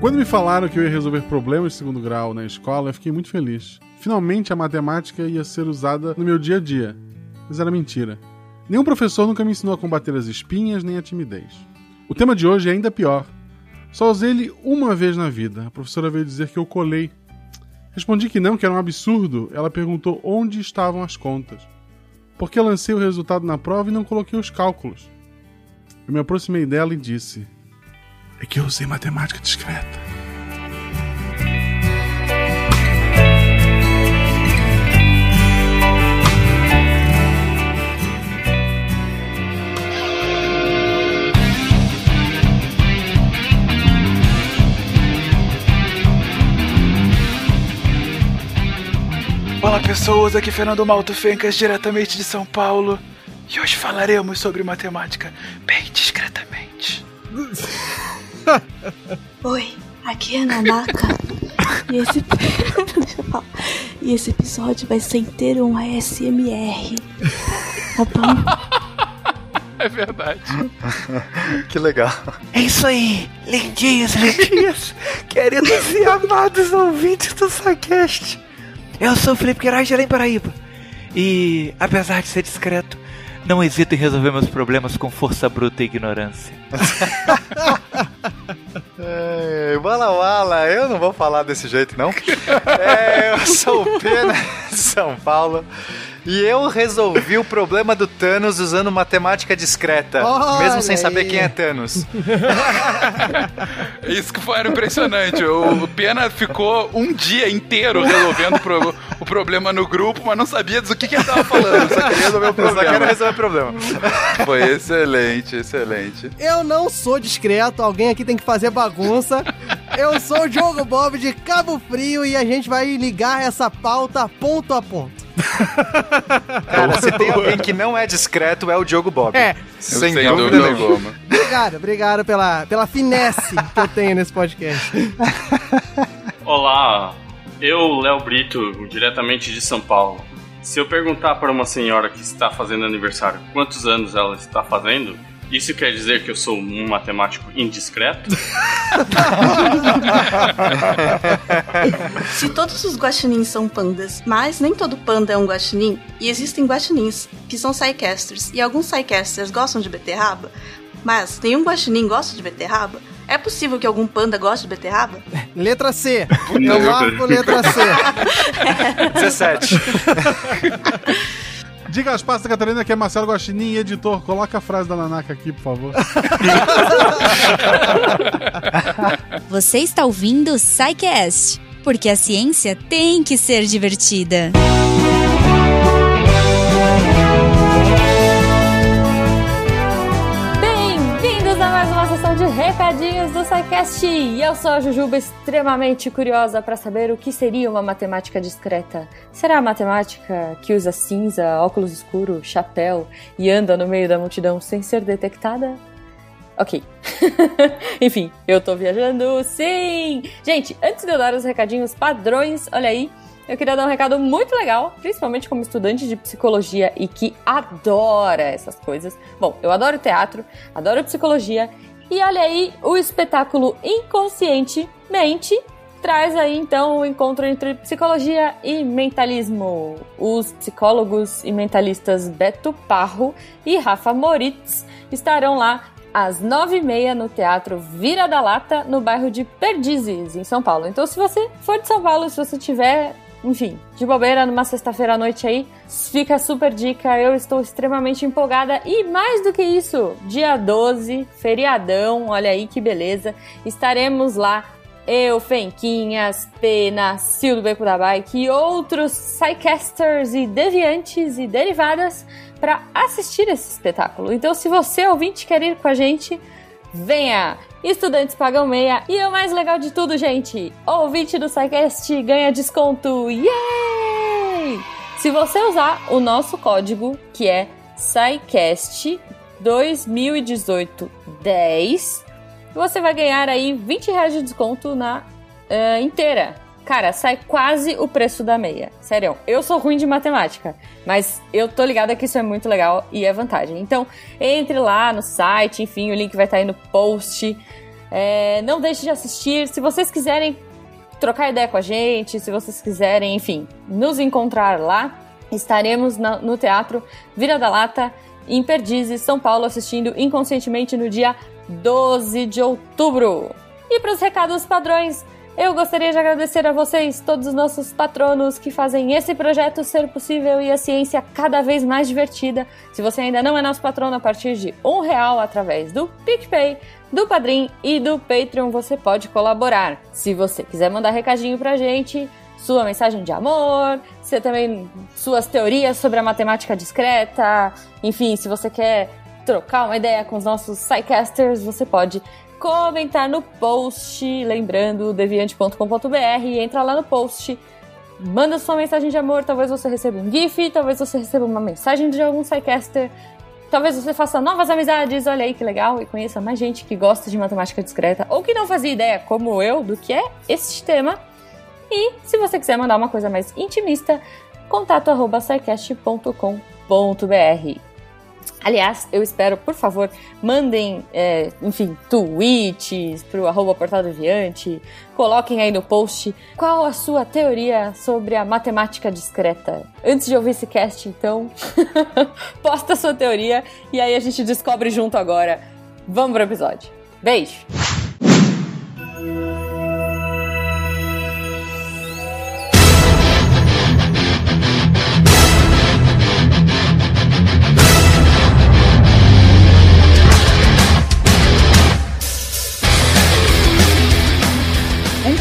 Quando me falaram que eu ia resolver problemas de segundo grau na escola, eu fiquei muito feliz. Finalmente a matemática ia ser usada no meu dia a dia. Mas era mentira. Nenhum professor nunca me ensinou a combater as espinhas nem a timidez. O tema de hoje é ainda pior. Só usei ele uma vez na vida. A professora veio dizer que eu colei. Respondi que não, que era um absurdo. Ela perguntou onde estavam as contas. Porque lancei o resultado na prova e não coloquei os cálculos. Eu me aproximei dela e disse: É que eu usei matemática discreta. Olá pessoas, aqui é Fernando Malto Fencas, diretamente de São Paulo. E hoje falaremos sobre matemática bem discretamente. Oi, aqui é a Nanaka. e, esse... e esse episódio vai ser inteiro um ASMR. Tá bom? É verdade. que legal. É isso aí, lindinhos, lindinhas, queridos e amados ouvintes do Sagest. Eu sou o Felipe Queiroz de Além Paraíba. E, apesar de ser discreto, não hesito em resolver meus problemas com força bruta e ignorância. é, Wala, eu não vou falar desse jeito não. É, eu sou o Pena de São Paulo. E eu resolvi o problema do Thanos usando matemática discreta, Olha mesmo sem aí. saber quem é Thanos. Isso que foi impressionante. O Pena ficou um dia inteiro resolvendo pro, o problema no grupo, mas não sabia do que, que ele tava falando. Só queria resolver o problema. Só queria resolver o problema. Foi excelente, excelente. Eu não sou discreto, alguém aqui tem que fazer bagunça. Eu sou o Diogo Bob de Cabo Frio e a gente vai ligar essa pauta ponto a ponto. Cara, se tem alguém que não é discreto, é o Diogo Bob. É. Sem, sem dúvida, dúvida nenhuma. Obrigado, obrigado pela, pela finesse que eu tenho nesse podcast. Olá, eu, Léo Brito, diretamente de São Paulo. Se eu perguntar para uma senhora que está fazendo aniversário quantos anos ela está fazendo, isso quer dizer que eu sou um matemático indiscreto? Se todos os guaxinins são pandas, mas nem todo panda é um guaxinim, e existem guaxinins que são psycasters, e alguns psycasters gostam de beterraba, mas nenhum guaxinim gosta de beterraba, é possível que algum panda goste de beterraba? Letra C. Eu marco letra C. 17. Diga as pastas, Catarina, que é Marcelo Guaxinim, editor. Coloca a frase da Nanaka aqui, por favor. Você está ouvindo o Psycast, porque a ciência tem que ser divertida. De recadinhos do SciCast! Eu sou a Jujuba, extremamente curiosa para saber o que seria uma matemática discreta. Será a matemática que usa cinza, óculos escuros, chapéu e anda no meio da multidão sem ser detectada? Ok. Enfim, eu tô viajando, sim! Gente, antes de eu dar os recadinhos padrões, olha aí, eu queria dar um recado muito legal, principalmente como estudante de psicologia e que adora essas coisas. Bom, eu adoro teatro, adoro psicologia e olha aí, o espetáculo Inconscientemente traz aí então o encontro entre psicologia e mentalismo. Os psicólogos e mentalistas Beto Parro e Rafa Moritz estarão lá às nove e meia no Teatro Vira da Lata, no bairro de Perdizes, em São Paulo. Então, se você for de São Paulo, se você tiver enfim, de bobeira numa sexta-feira à noite aí, fica super dica. Eu estou extremamente empolgada e mais do que isso, dia 12, feriadão, olha aí que beleza. Estaremos lá eu, Fenquinhas, Pena, Sil Beco da Bike e outros Psycasters e deviantes e derivadas para assistir esse espetáculo. Então, se você ouvinte quer ir com a gente, venha! Estudantes pagam meia e o mais legal de tudo, gente, ouvinte do SciCast ganha desconto! Yay! Se você usar o nosso código, que é SciCast 2018 10, você vai ganhar aí 20 reais de desconto na uh, inteira. Cara, sai quase o preço da meia. Sério, eu sou ruim de matemática, mas eu tô ligada que isso é muito legal e é vantagem. Então, entre lá no site, enfim, o link vai estar aí no post. É, não deixe de assistir. Se vocês quiserem trocar ideia com a gente, se vocês quiserem, enfim, nos encontrar lá, estaremos na- no Teatro Vira da Lata, em Perdizes, São Paulo, assistindo inconscientemente no dia 12 de outubro. E para os recados padrões, eu gostaria de agradecer a vocês, todos os nossos patronos que fazem esse projeto ser possível e a ciência cada vez mais divertida. Se você ainda não é nosso patrono, a partir de um real através do PicPay, do Padrim e do Patreon, você pode colaborar. Se você quiser mandar recadinho pra gente, sua mensagem de amor, você também suas teorias sobre a matemática discreta, enfim, se você quer trocar uma ideia com os nossos Psycasters, você pode comentar no post, lembrando deviante.com.br, entra lá no post, manda sua mensagem de amor, talvez você receba um GIF, talvez você receba uma mensagem de algum Psycaster, talvez você faça novas amizades, olha aí que legal, e conheça mais gente que gosta de matemática discreta ou que não fazia ideia, como eu, do que é esse tema. E se você quiser mandar uma coisa mais intimista, contato arroba. Aliás, eu espero, por favor, mandem, é, enfim, tweets pro arroba portal coloquem aí no post qual a sua teoria sobre a matemática discreta. Antes de ouvir esse cast, então, posta a sua teoria e aí a gente descobre junto agora. Vamos pro episódio. Beijo!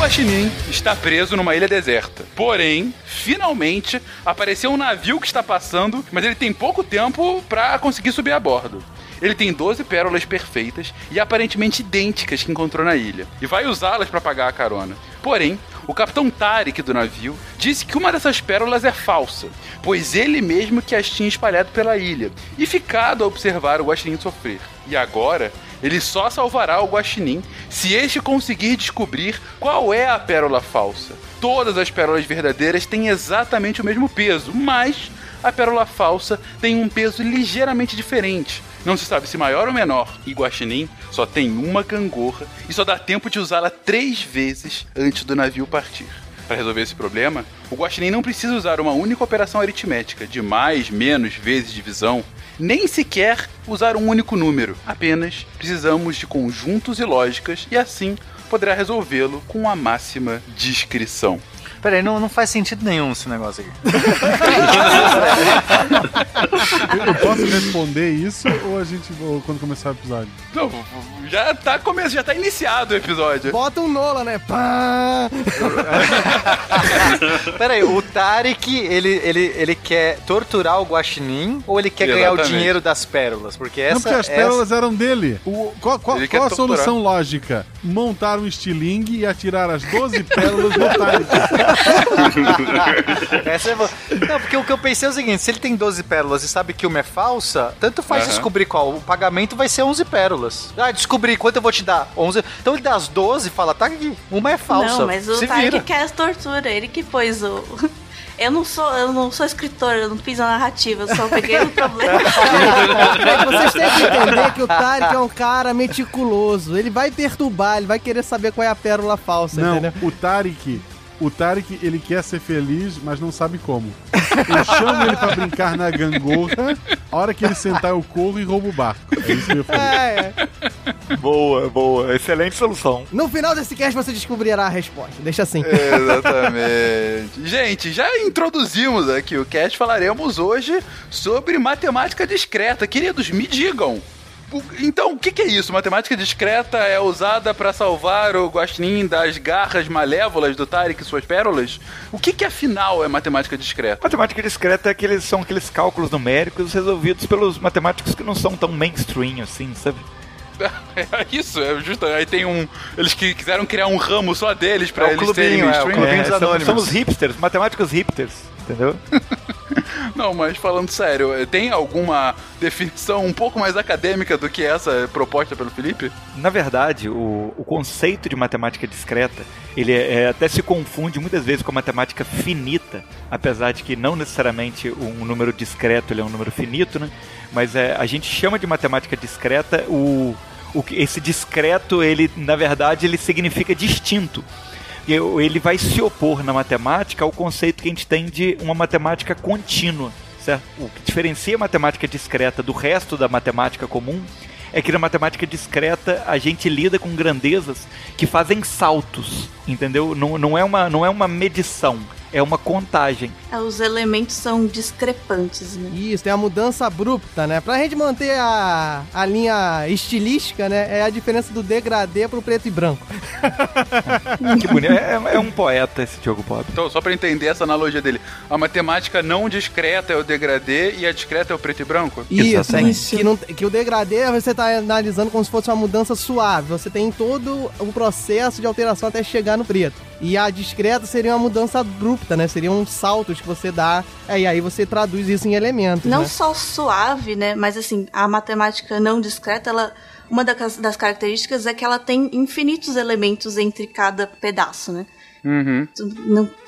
Guaxinim está preso numa ilha deserta. Porém, finalmente apareceu um navio que está passando, mas ele tem pouco tempo para conseguir subir a bordo. Ele tem 12 pérolas perfeitas e aparentemente idênticas que encontrou na ilha, e vai usá-las para pagar a carona. Porém, o capitão Tarek do navio disse que uma dessas pérolas é falsa, pois ele mesmo que as tinha espalhado pela ilha e ficado a observar o guaxinim sofrer. E agora, ele só salvará o guaxinim se este conseguir descobrir qual é a pérola falsa. Todas as pérolas verdadeiras têm exatamente o mesmo peso, mas a pérola falsa tem um peso ligeiramente diferente. Não se sabe se maior ou menor. E Guaxinim só tem uma gangorra e só dá tempo de usá-la três vezes antes do navio partir. Para resolver esse problema, o Guaxinim não precisa usar uma única operação aritmética de mais, menos vezes divisão, nem sequer usar um único número. Apenas precisamos de conjuntos e lógicas e assim poderá resolvê-lo com a máxima discrição. Peraí, não, não faz sentido nenhum esse negócio aqui. Eu, posso responder isso ou a gente ou quando começar o episódio? Não, já tá começando, já tá iniciado o episódio. Bota um Nola, né? Pá! Peraí, o Tarek, ele, ele, ele quer torturar o Guaxinim ou ele quer ganhar o Exatamente. dinheiro das pérolas? Porque essa não, porque as essa- pérolas eram dele. O, qual qual- qual a solução lógica? Montar um estilingue e atirar as 12 pérolas no Tarek. Essa é boa. Não, porque o que eu pensei é o seguinte: se ele tem 12 pérolas e sabe que uma é falsa, tanto faz Aham. descobrir qual. O pagamento vai ser 11 pérolas. Ah, descobri quanto eu vou te dar? 11. Então ele dá as 12 e fala: tá aqui, uma é falsa. Não, mas o Tarek quer as tortura, ele que pôs o. Eu não sou, eu não sou escritor, eu não fiz a narrativa, eu só peguei o problema. Vocês têm que entender que o Tarek é um cara meticuloso. Ele vai perturbar, ele vai querer saber qual é a pérola falsa, Não, entendeu? o Tarek, o Tarek, ele quer ser feliz, mas não sabe como. Eu chamo ele pra brincar na gangorra, a hora que ele sentar eu corro e roubo o barco. É isso que eu fazer. É, é. Boa, boa. Excelente solução. No final desse cast você descobrirá a resposta. Deixa assim. Exatamente. Gente, já introduzimos aqui o cast, falaremos hoje sobre matemática discreta. Queridos, me digam. Então, o que, que é isso? Matemática discreta é usada para salvar o Guaxinim das garras malévolas do Tarek e suas pérolas? O que, que afinal é matemática discreta? Matemática discreta é aqueles, são aqueles cálculos numéricos resolvidos pelos matemáticos que não são tão mainstream assim, sabe? É isso, é justo. Aí tem um. Eles que quiseram criar um ramo só deles pra É o eles serem clubinho, é, o mainstream. clubinho. dos somos, anônimos. somos hipsters, matemáticos hipsters, entendeu? Não, mas falando sério, tem alguma definição um pouco mais acadêmica do que essa proposta pelo Felipe? Na verdade, o, o conceito de matemática discreta, ele é, é, até se confunde muitas vezes com a matemática finita, apesar de que não necessariamente um número discreto ele é um número finito, né? Mas é, a gente chama de matemática discreta o, o que esse discreto, ele na verdade ele significa distinto. Ele vai se opor na matemática ao conceito que a gente tem de uma matemática contínua, certo? O que diferencia a matemática discreta do resto da matemática comum é que na matemática discreta a gente lida com grandezas que fazem saltos, entendeu? Não, não, é, uma, não é uma medição, é uma contagem. É, Os elementos são discrepantes, né? Isso, tem a mudança abrupta, né? Pra gente manter a, a linha estilística, né? É a diferença do degradê pro preto e branco. Que bonito. É, é um poeta esse Diogo Bob. Então, só pra entender essa analogia dele, a matemática não discreta é o degradê e a discreta é o preto e branco? Isso, que, não- que o degradê você tá analisando como se fosse uma mudança suave. Você tem todo o processo de alteração até chegar no preto. E a discreta seria uma mudança abrupta, né? Seriam saltos que você dá. É, e aí você traduz isso em elementos. Não né? só suave, né? Mas assim, a matemática não discreta, ela. Uma das, das características é que ela tem infinitos elementos entre cada pedaço, né? Uhum.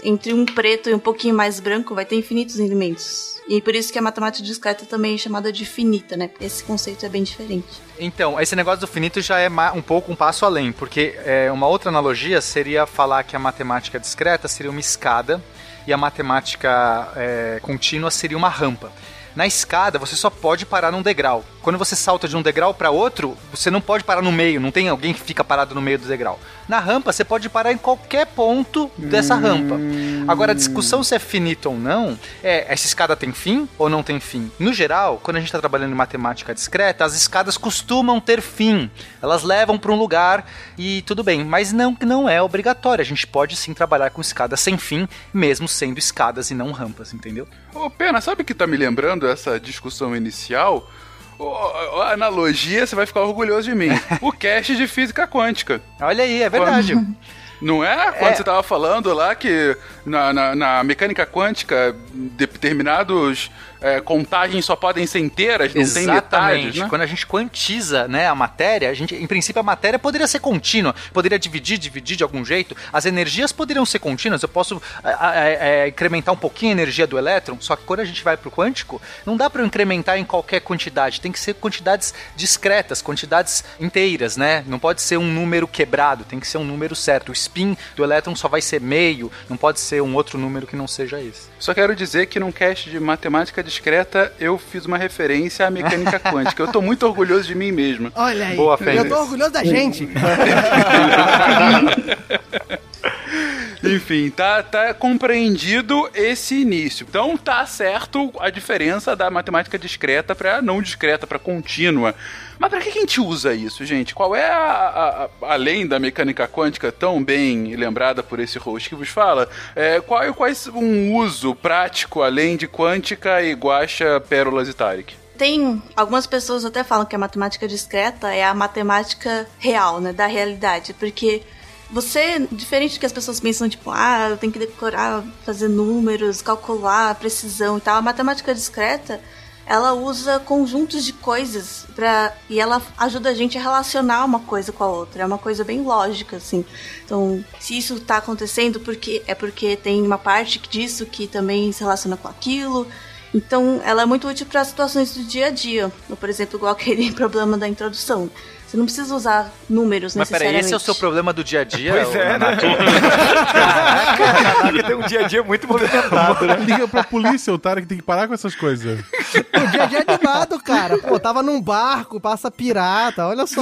Entre um preto e um pouquinho mais branco vai ter infinitos elementos. E por isso que a matemática discreta também é chamada de finita, né? Esse conceito é bem diferente. Então, esse negócio do finito já é um pouco um passo além, porque é, uma outra analogia seria falar que a matemática discreta seria uma escada e a matemática é, contínua seria uma rampa. Na escada, você só pode parar num degrau. Quando você salta de um degrau para outro, você não pode parar no meio, não tem alguém que fica parado no meio do degrau. Na rampa, você pode parar em qualquer ponto dessa rampa. Agora, a discussão se é finito ou não, é essa escada tem fim ou não tem fim? No geral, quando a gente está trabalhando em matemática discreta, as escadas costumam ter fim. Elas levam para um lugar e tudo bem, mas não não é obrigatório. A gente pode sim trabalhar com escadas sem fim, mesmo sendo escadas e não rampas, entendeu? Ô, Pena, sabe o que tá me lembrando essa discussão inicial? A analogia, você vai ficar orgulhoso de mim. O cast de física quântica. Olha aí, é verdade. Não é? Quando É. você tava falando lá que na, na, na mecânica quântica determinados é, contagens só podem ser inteiras, não tem Exatamente. metades, né? Quando a gente quantiza, né, a matéria, a gente, em princípio a matéria poderia ser contínua, poderia dividir, dividir de algum jeito. As energias poderiam ser contínuas. Eu posso a- a- é, incrementar um pouquinho a energia do elétron. Só que quando a gente vai pro quântico, não dá para eu incrementar em qualquer quantidade. Tem que ser quantidades discretas, quantidades inteiras, né? Não pode ser um número quebrado. Tem que ser um número certo. O spin do elétron só vai ser meio. Não pode ser um outro número que não seja esse. Só quero dizer que num cast de matemática discreta eu fiz uma referência à mecânica quântica. Eu tô muito orgulhoso de mim mesmo. Olha aí. Boa, eu tô orgulhoso da gente. Enfim, tá, tá compreendido esse início. Então tá certo a diferença da matemática discreta para não discreta, para contínua. Mas para que a gente usa isso, gente? Qual é a, a- a- além da mecânica quântica tão bem lembrada por esse host que vos fala, é, qual quais um uso prático além de quântica e guacha, pérolas e Tarek? Tem algumas pessoas até falam que a matemática discreta é a matemática real, né, da realidade, porque você, diferente do que as pessoas pensam, tipo, ah, eu tenho que decorar, fazer números, calcular, precisão e tal, a matemática discreta, ela usa conjuntos de coisas para e ela ajuda a gente a relacionar uma coisa com a outra. É uma coisa bem lógica, assim. Então, se isso tá acontecendo, porque é porque tem uma parte disso que também se relaciona com aquilo. Então, ela é muito útil para situações do dia a dia. Por exemplo, igual aquele problema da introdução. Você não precisa usar números Mas peraí, necessariamente. esse é o seu problema do dia a dia? Pois é, né? Caraca, tem um dia a dia muito movimentado, né? Liga pra polícia, o Tarek tem que parar com essas coisas. O dia a dia é animado, cara. Pô, tava num barco, passa pirata, olha só.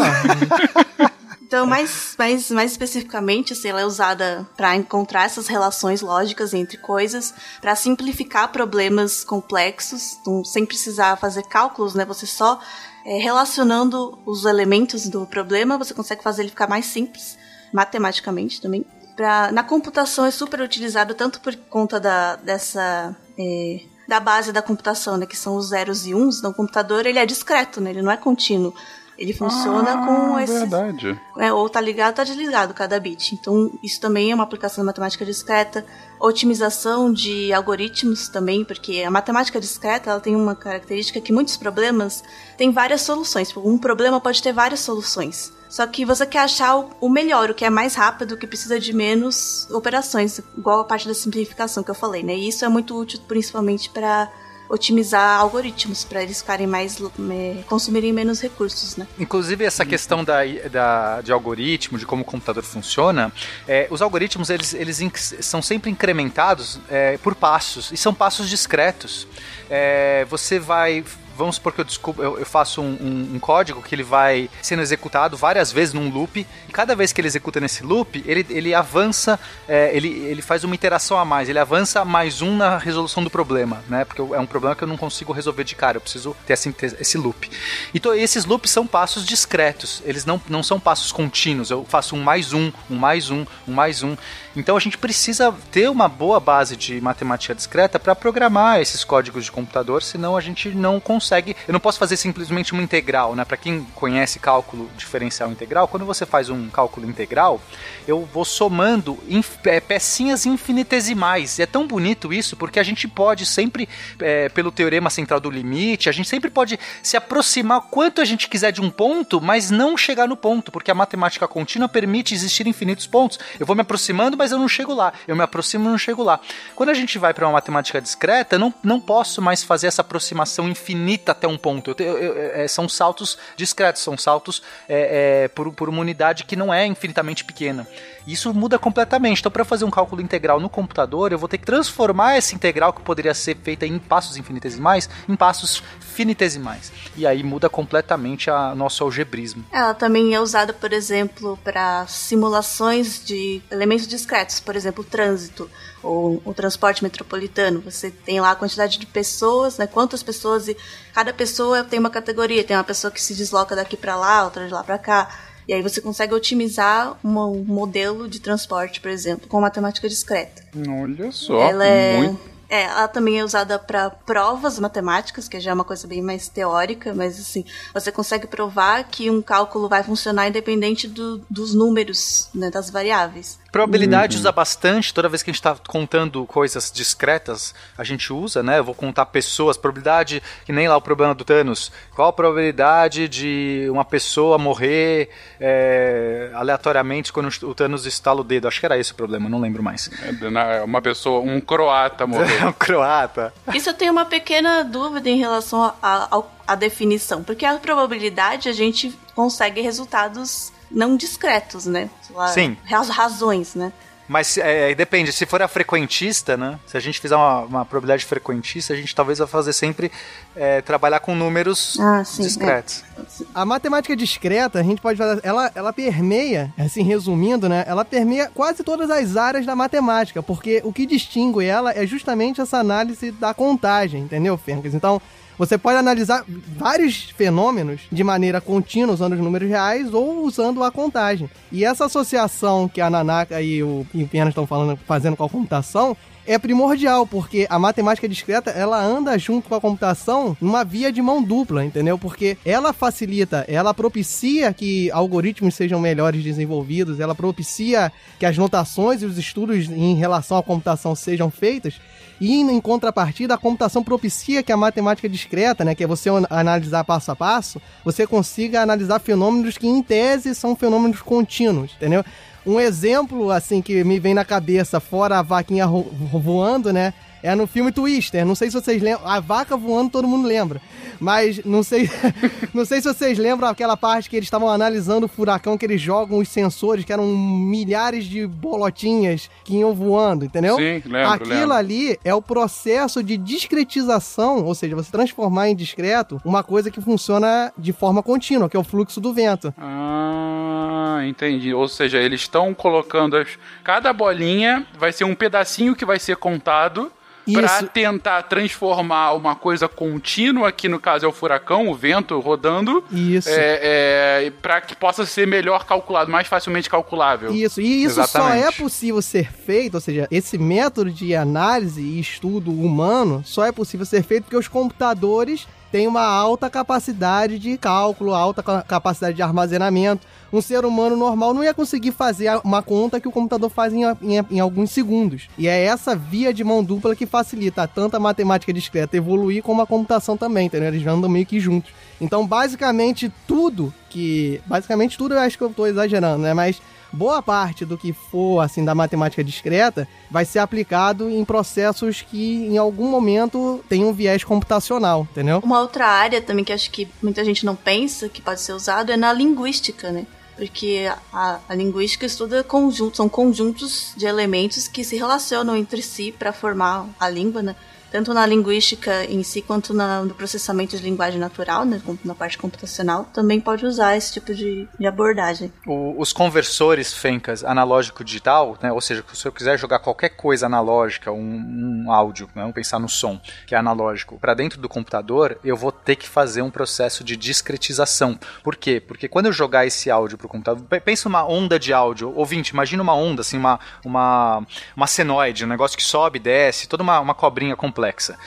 Então, mais, mais, mais especificamente, assim, ela é usada para encontrar essas relações lógicas entre coisas, para simplificar problemas complexos, então, sem precisar fazer cálculos, né? Você só é, relacionando os elementos do problema, você consegue fazer ele ficar mais simples, matematicamente também. Pra, na computação é super utilizado tanto por conta da, dessa é, da base da computação, né, que são os zeros e uns. Então, o computador ele é discreto, né, ele não é contínuo. Ele funciona com esse Verdade. é, ou tá ligado ou tá desligado cada bit. Então, isso também é uma aplicação da matemática discreta. Otimização de algoritmos também, porque a matemática discreta ela tem uma característica que muitos problemas têm várias soluções. Tipo, Um problema pode ter várias soluções. Só que você quer achar o- o melhor, o que é mais rápido, o que precisa de menos operações, igual a parte da simplificação que eu falei, né? E isso é muito útil principalmente para otimizar algoritmos para eles ficarem mais é, consumirem menos recursos, né? Inclusive essa questão da, da, de algoritmo, de como o computador funciona, é, os algoritmos eles, eles são sempre incrementados é, por passos e são passos discretos. É, você vai vamos supor que eu, desculpa, eu, eu faço um, um, um, código que ele vai sendo executado várias vezes num loop, e cada vez que ele executa nesse loop, ele, ele avança, é, ele, ele faz uma interação a mais, ele avança mais um na resolução do problema, né? Porque é um problema que eu não consigo resolver de cara, eu preciso ter esse, esse loop. Então esses loops são passos discretos, eles não, não são passos contínuos, eu faço um mais um, um mais um, um mais um. Então a gente precisa ter uma boa base de matemática discreta para programar esses códigos de computador, senão a gente não consegue. Eu não posso fazer simplesmente uma integral, né? Para quem conhece cálculo diferencial integral, quando você faz um cálculo integral, eu vou somando é, pecinhas infinitesimais. E é tão bonito isso porque a gente pode sempre, é, pelo teorema central do limite, a gente sempre pode se aproximar quanto a gente quiser de um ponto, mas não chegar no ponto, porque a matemática contínua permite existir infinitos pontos. Eu vou me aproximando, mas eu não chego lá. Eu me aproximo e não chego lá. Quando a gente vai para uma matemática discreta, não, não posso mais fazer essa aproximação infinita até um ponto. Eu, eu, eu, é, são saltos discretos, são saltos é, é, por, por uma unidade que não é infinitamente pequena. Isso muda completamente. Então, para fazer um cálculo integral no computador, eu vou ter que transformar essa integral que poderia ser feita em passos infinitesimais em passos finitesimais. E aí muda completamente a nosso algebrismo. Ela também é usada, por exemplo, para simulações de elementos discretos, por exemplo, o trânsito ou o transporte metropolitano. Você tem lá a quantidade de pessoas, né? Quantas pessoas e cada pessoa tem uma categoria. Tem uma pessoa que se desloca daqui para lá, outra de lá para cá. E aí você consegue otimizar um modelo de transporte, por exemplo, com matemática discreta. Olha só, ela é, muito... é, ela também é usada para provas matemáticas, que já é uma coisa bem mais teórica, mas assim, você consegue provar que um cálculo vai funcionar independente do, dos números, né, das variáveis. Probabilidade uhum. usa bastante, toda vez que a gente está contando coisas discretas, a gente usa, né? Eu vou contar pessoas, probabilidade, que nem lá o problema do Thanos. Qual a probabilidade de uma pessoa morrer é, aleatoriamente quando o Thanos estala o dedo? Acho que era esse o problema, não lembro mais. É, uma pessoa, um croata morrer. um croata. Isso eu tenho uma pequena dúvida em relação à definição, porque a probabilidade a gente consegue resultados não discretos, né? Lá, Sim. Razões, né? Mas é, depende, se for a frequentista, né? Se a gente fizer uma, uma probabilidade frequentista, a gente talvez vai fazer sempre é, trabalhar com números ah, sim, discretos. É. A matemática discreta, a gente pode fazer. Ela, ela permeia, assim, resumindo, né? Ela permeia quase todas as áreas da matemática, porque o que distingue ela é justamente essa análise da contagem, entendeu, Fencas? Então, você pode analisar vários fenômenos de maneira contínua, usando os números reais ou usando a contagem. E essa associação que a Nanaka e o Pena estão falando, fazendo com a computação, é primordial, porque a matemática discreta, ela anda junto com a computação numa via de mão dupla, entendeu? Porque ela facilita, ela propicia que algoritmos sejam melhores desenvolvidos, ela propicia que as notações e os estudos em relação à computação sejam feitos, e em contrapartida, a computação propicia que a matemática discreta, né, que é você analisar passo a passo, você consiga analisar fenômenos que em tese são fenômenos contínuos, entendeu? Um exemplo assim que me vem na cabeça, fora a vaquinha voando, né? É no filme Twister. Não sei se vocês lembram. A vaca voando todo mundo lembra. Mas não sei, não sei se vocês lembram aquela parte que eles estavam analisando o furacão, que eles jogam os sensores, que eram milhares de bolotinhas que iam voando, entendeu? Sim, lembro. Aquilo lembro. ali é o processo de discretização, ou seja, você transformar em discreto uma coisa que funciona de forma contínua, que é o fluxo do vento. Ah, entendi. Ou seja, eles estão colocando as... cada bolinha vai ser um pedacinho que vai ser contado para tentar transformar uma coisa contínua, que no caso é o furacão, o vento rodando, isso. É, é, para que possa ser melhor calculado, mais facilmente calculável. Isso, e isso Exatamente. só é possível ser feito, ou seja, esse método de análise e estudo humano só é possível ser feito porque os computadores têm uma alta capacidade de cálculo, alta capacidade de armazenamento um ser humano normal não ia conseguir fazer uma conta que o computador faz em, em, em alguns segundos. E é essa via de mão dupla que facilita tanto a matemática discreta evoluir como a computação também, entendeu? Eles andam meio que juntos. Então, basicamente, tudo que. Basicamente, tudo eu acho que eu estou exagerando, né? Mas boa parte do que for, assim, da matemática discreta vai ser aplicado em processos que, em algum momento, tem um viés computacional, entendeu? Uma outra área também que acho que muita gente não pensa que pode ser usado é na linguística, né? Porque a, a linguística estuda conjuntos, são conjuntos de elementos que se relacionam entre si para formar a língua, né? Tanto na linguística em si quanto na, no processamento de linguagem natural, né, na parte computacional, também pode usar esse tipo de, de abordagem. O, os conversores Fencas analógico-digital, né, ou seja, se eu quiser jogar qualquer coisa analógica, um, um áudio, né, vamos pensar no som, que é analógico, para dentro do computador, eu vou ter que fazer um processo de discretização. Por quê? Porque quando eu jogar esse áudio para o computador, pensa uma onda de áudio, ouvinte, imagina uma onda, assim, uma, uma, uma senoide, um negócio que sobe, desce, toda uma, uma cobrinha completa complexa.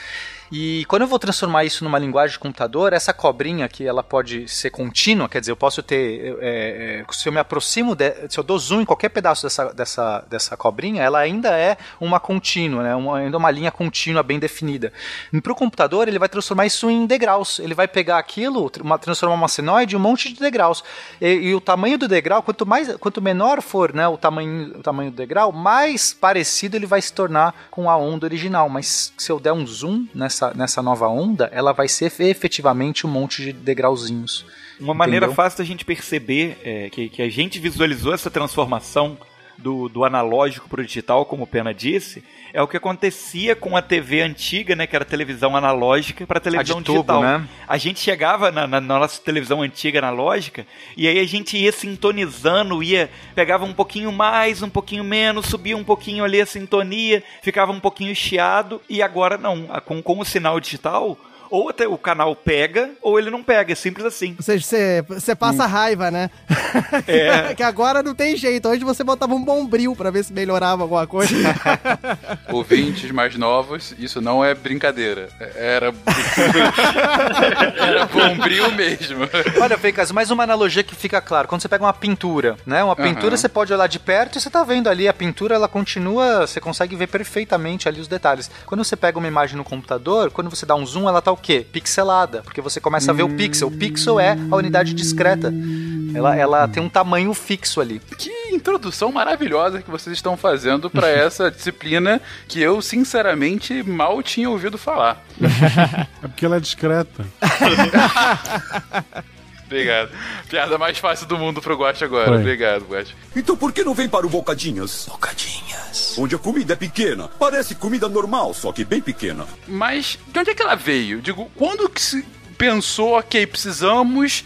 E quando eu vou transformar isso numa linguagem de computador, essa cobrinha que ela pode ser contínua, quer dizer, eu posso ter, é, é, se eu me aproximo, de, se eu dou zoom em qualquer pedaço dessa, dessa, dessa cobrinha, ela ainda é uma contínua, né, uma, ainda uma linha contínua bem definida. Para o computador, ele vai transformar isso em degraus. Ele vai pegar aquilo, uma, transformar uma senoide um monte de degraus. E, e, o tamanho do degrau, quanto mais, quanto menor for, né, o tamanho, o tamanho do degrau, mais parecido ele vai se tornar com a onda original. Mas se eu der um zoom nessa nessa, nessa nova onda, ela vai ser efetivamente um monte de degrauzinhos. Uma maneira fácil da gente perceber é, que, que a gente visualizou essa transformação do, do analógico para o digital, como o Pena disse, é o que acontecia com a TV antiga, né? Que era televisão analógica para televisão tubo, digital. Né? A gente chegava na, na, na, nossa televisão antiga analógica e aí a gente ia sintonizando, ia pegava um pouquinho mais, um pouquinho menos, subia um pouquinho ali a sintonia, ficava um pouquinho chiado e agora não, com, com o sinal digital ou até o canal pega, ou ele não pega. É simples assim. Ou seja, você passa hum. raiva, né? É. que agora não tem jeito. Hoje você botava um bombril para ver se melhorava alguma coisa. Ouvintes mais novos, isso não é brincadeira. Era. Era bombril mesmo. Olha, Feicas, mais uma analogia que fica claro. Quando você pega uma pintura, né? Uma pintura uhum. você pode olhar de perto e você tá vendo ali a pintura, ela continua, você consegue ver perfeitamente ali os detalhes. Quando você pega uma imagem no computador, quando você dá um zoom, ela tá o quê? Pixelada, porque você começa a ver o pixel. O pixel é a unidade discreta. Ela, ela tem um tamanho fixo ali. Que introdução maravilhosa que vocês estão fazendo para essa disciplina que eu, sinceramente, mal tinha ouvido falar. é porque ela é discreta. Obrigado. Piada mais fácil do mundo pro Guache agora. Foi. Obrigado, Guache. Então por que não vem para o Bocadinhas? Bocadinhas. Onde a comida é pequena. Parece comida normal, só que bem pequena. Mas de onde é que ela veio? Digo, quando que se pensou, ok, precisamos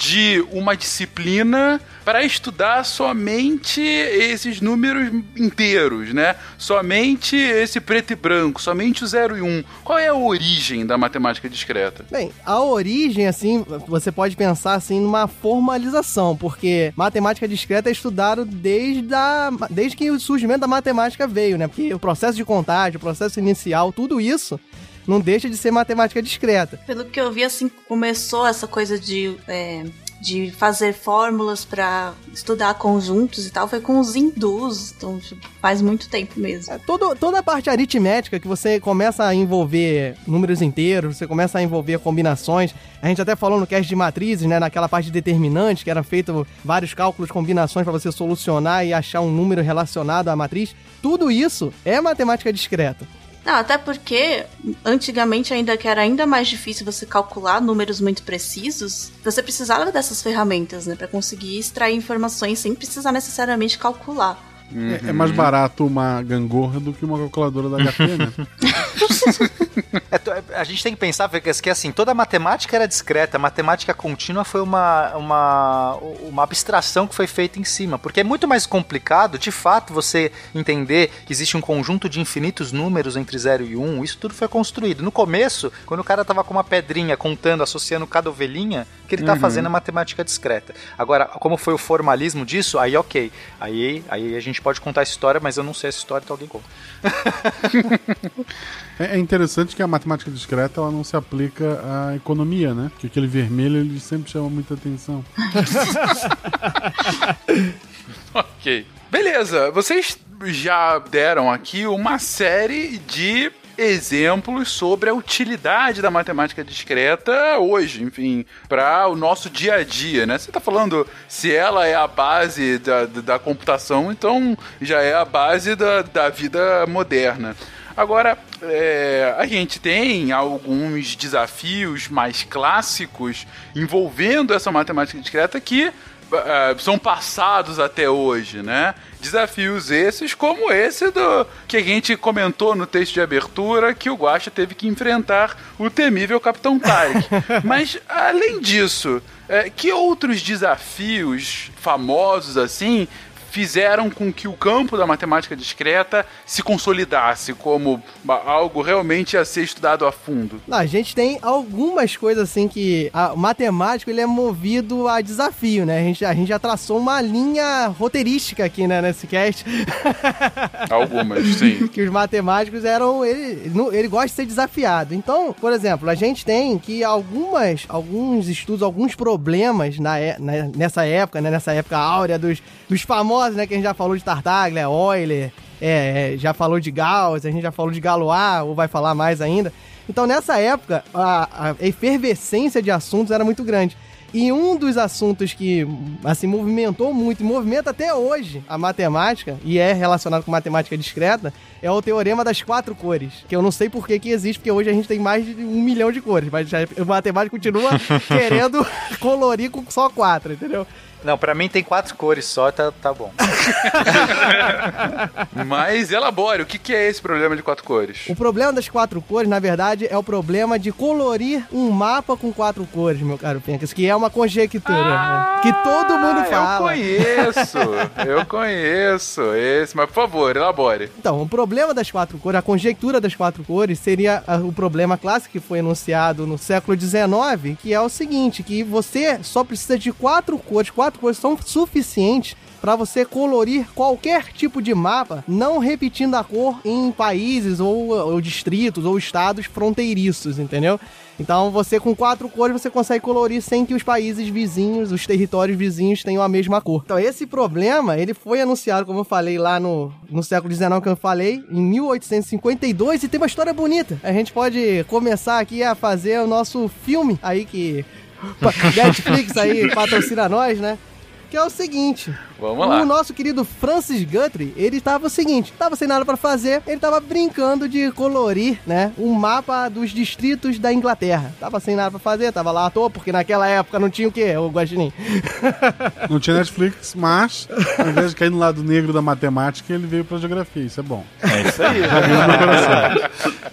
de uma disciplina para estudar somente esses números inteiros, né? Somente esse preto e branco, somente o 0 e 1. Um. Qual é a origem da matemática discreta? Bem, a origem, assim, você pode pensar assim numa formalização, porque matemática discreta é estudado desde, desde que o surgimento da matemática veio, né? Porque o processo de contagem, o processo inicial, tudo isso não deixa de ser matemática discreta. Pelo que eu vi, assim, começou essa coisa de. É, de fazer fórmulas para estudar conjuntos e tal, foi com os hindus, então tipo, faz muito tempo mesmo. É, todo, toda a parte aritmética que você começa a envolver números inteiros, você começa a envolver combinações, a gente até falou no cast de matrizes, né, naquela parte de determinante, que era feito vários cálculos, combinações para você solucionar e achar um número relacionado à matriz, tudo isso é matemática discreta. Não, até porque antigamente ainda que era ainda mais difícil você calcular números muito precisos, você precisava dessas ferramentas, né, para conseguir extrair informações sem precisar necessariamente calcular. Uhum. É, é, mais barato uma gangorra do que uma calculadora da HP, né? é, a gente tem que pensar, Vegas, que assim, toda a matemática era discreta, a matemática contínua foi uma, uma, uma abstração que foi feita em cima, porque é muito mais complicado, de fato, você entender que existe um conjunto de infinitos números entre 0 e 1, um, isso tudo foi construído. No começo, quando o cara tava com uma pedrinha contando, associando cada ovelhinha, que ele tá uhum. fazendo a matemática discreta. Agora, como foi o formalismo disso, aí ok. Aí, aí a gente pode contar essa história, mas eu não sei essa história, então alguém conta. é interessante que a matemática discreta ela não se aplica à economia, né? Porque aquele vermelho ele sempre chama muita atenção. ok. Beleza, vocês já deram aqui uma série de exemplos sobre a utilidade da matemática discreta hoje, enfim, para o nosso dia a dia, né? Você está falando se ela é a base da, da computação, então já é a base da, da vida moderna. Agora, é, a gente tem alguns desafios mais clássicos envolvendo essa matemática discreta que uh, são passados até hoje, né? Desafios esses como esse do que a gente comentou no texto de abertura que o Guaxa teve que enfrentar o temível Capitão Tarek. Mas além disso, é, que outros desafios famosos assim fizeram com que o campo da matemática discreta se consolidasse como algo realmente a ser estudado a fundo? Não, a gente tem algumas coisas assim que a, o matemático ele é movido a desafio, né? A gente, a gente já traçou uma linha roteirística aqui, né, nesse cast. Algumas, sim. que os matemáticos eram. Ele, ele gosta de ser desafiado. Então, por exemplo, a gente tem que algumas, alguns estudos, alguns problemas na, na, nessa época, né? Nessa época áurea dos, dos famosos famosos, né? Que a gente já falou de Tartaglia, Euler, é, já falou de Gauss, a gente já falou de Galois, ou vai falar mais ainda. Então, nessa época, a, a efervescência de assuntos era muito grande. E um dos assuntos que, assim, movimentou muito, e movimenta até hoje a matemática, e é relacionado com matemática discreta, é o teorema das quatro cores. Que eu não sei por que, que existe, porque hoje a gente tem mais de um milhão de cores, mas o matemático continua querendo colorir com só quatro, entendeu? Não, pra mim tem quatro cores só, tá, tá bom. Mas elabore, o que, que é esse problema de quatro cores? O problema das quatro cores, na verdade, é o problema de colorir um mapa com quatro cores, meu caro Pencas, que é uma conjectura ah, né? que todo mundo fala. Eu conheço, eu conheço esse, mas por favor, elabore. Então, o problema das quatro cores, a conjectura das quatro cores, seria ah, o problema clássico que foi enunciado no século XIX, que é o seguinte, que você só precisa de quatro cores, quatro quatro cores são suficientes para você colorir qualquer tipo de mapa, não repetindo a cor em países ou, ou, distritos ou estados fronteiriços, entendeu? Então você com quatro cores você consegue colorir sem que os países vizinhos, os territórios vizinhos tenham a mesma cor. Então esse problema, ele foi anunciado, como eu falei lá no, no século XIX que eu falei, em 1852 e tem uma história bonita. A gente pode começar aqui a fazer o nosso filme aí que Netflix aí patrocina nós, né? Que é o seguinte: Vamos lá. O nosso querido Francis Guthrie, ele tava o seguinte, tava sem nada para fazer, ele tava brincando de colorir, né, um mapa dos distritos da Inglaterra. Tava sem nada para fazer, tava lá à toa, porque naquela época não tinha o quê, o Guaxinim? Não tinha Netflix, mas ao invés de cair no lado negro da matemática, ele veio pra geografia, isso é bom. É isso aí.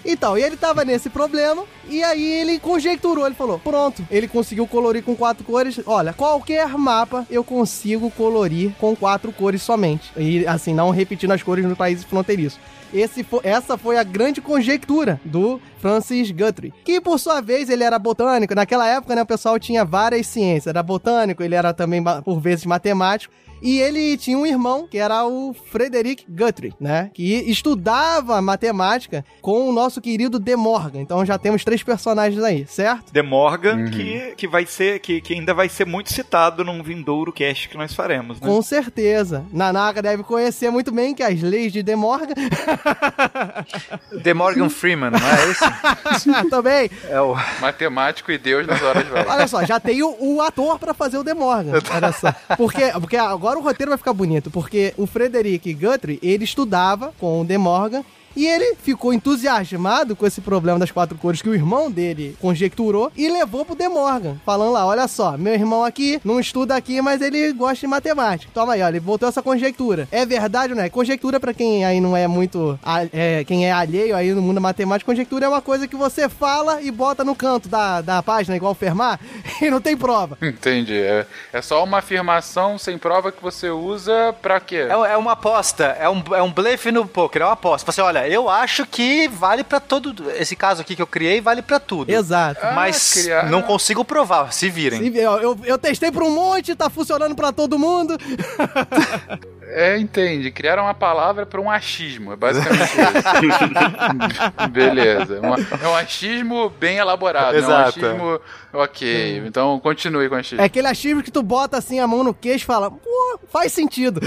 então, e ele tava nesse problema, e aí ele conjecturou, ele falou, pronto, ele conseguiu colorir com quatro cores, olha, qualquer mapa eu consigo colorir com quatro cores somente. E assim, não repetindo as cores nos países fronteiriços. Esse foi, essa foi a grande conjectura do Francis Guthrie, que por sua vez ele era botânico. Naquela época, né, o pessoal tinha várias ciências. Era botânico, ele era também por vezes matemático. E ele tinha um irmão, que era o Frederick Guthrie, né? Que estudava matemática com o nosso querido De Morgan. Então já temos três personagens aí, certo? De Morgan, uhum. que, que vai ser, que, que ainda vai ser muito citado num vindouro cast que nós faremos, né? Com certeza. Nanaka deve conhecer muito bem que as leis de De Morgan. De Morgan Freeman, não é esse? Também. É o matemático e Deus nas horas velhas. Olha só, já tem o, o ator para fazer o De Morgan. Olha só. Porque, porque agora agora o roteiro vai ficar bonito, porque o Frederick Guthrie, ele estudava com o De Morgan e ele ficou entusiasmado com esse problema das quatro cores que o irmão dele conjecturou e levou pro De Morgan, falando lá: olha só, meu irmão aqui não estuda aqui, mas ele gosta de matemática. Toma aí, ó, ele botou essa conjectura. É verdade ou não é? Conjectura, para quem aí não é muito. É, quem é alheio aí no mundo matemático, conjectura é uma coisa que você fala e bota no canto da, da página, igual o Fermat, e não tem prova. Entendi. É, é só uma afirmação sem prova que você usa pra quê? É, é uma aposta, é um, é um blefe no poker, é uma aposta. Você olha, eu acho que vale para todo. Esse caso aqui que eu criei vale para tudo. Exato. Mas ah, criar... não consigo provar. Se virem. Se, eu, eu, eu, testei para um monte, tá funcionando para todo mundo. É, entende. Criaram uma palavra para um achismo. É basicamente isso. Beleza. Uma, é um achismo bem elaborado. Exato. É um achismo. Ok. Hum. Então continue com o achismo. É aquele achismo que tu bota assim a mão no queixo e fala, pô, faz sentido.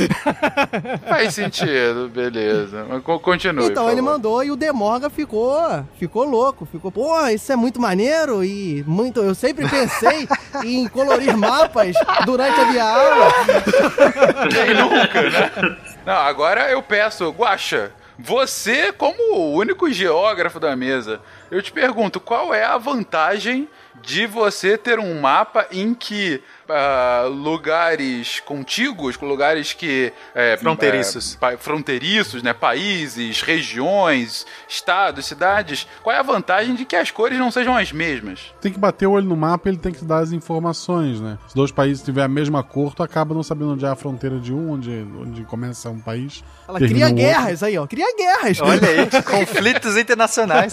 faz sentido, beleza. Continue. Então, ele mandou e o Demorga ficou, ficou louco, ficou, pô, isso é muito maneiro e muito, eu sempre pensei em colorir mapas durante a minha aula. Quem nunca, né? Não, agora eu peço, Guaxa, você como o único geógrafo da mesa, eu te pergunto, qual é a vantagem de você ter um mapa em que ah, lugares contíguos, lugares que é, Fronteiriços. é, fronteiriços, né, países, regiões, estados, cidades, qual é a vantagem de que as cores não sejam as mesmas? Tem que bater o olho no mapa e ele tem que dar as informações, né? Se dois países tiverem a mesma cor, tu acaba não sabendo onde é a fronteira de um, onde, onde começa um país. Ela cria outro. guerras aí, ó, cria guerras. Olha aí, conflitos internacionais.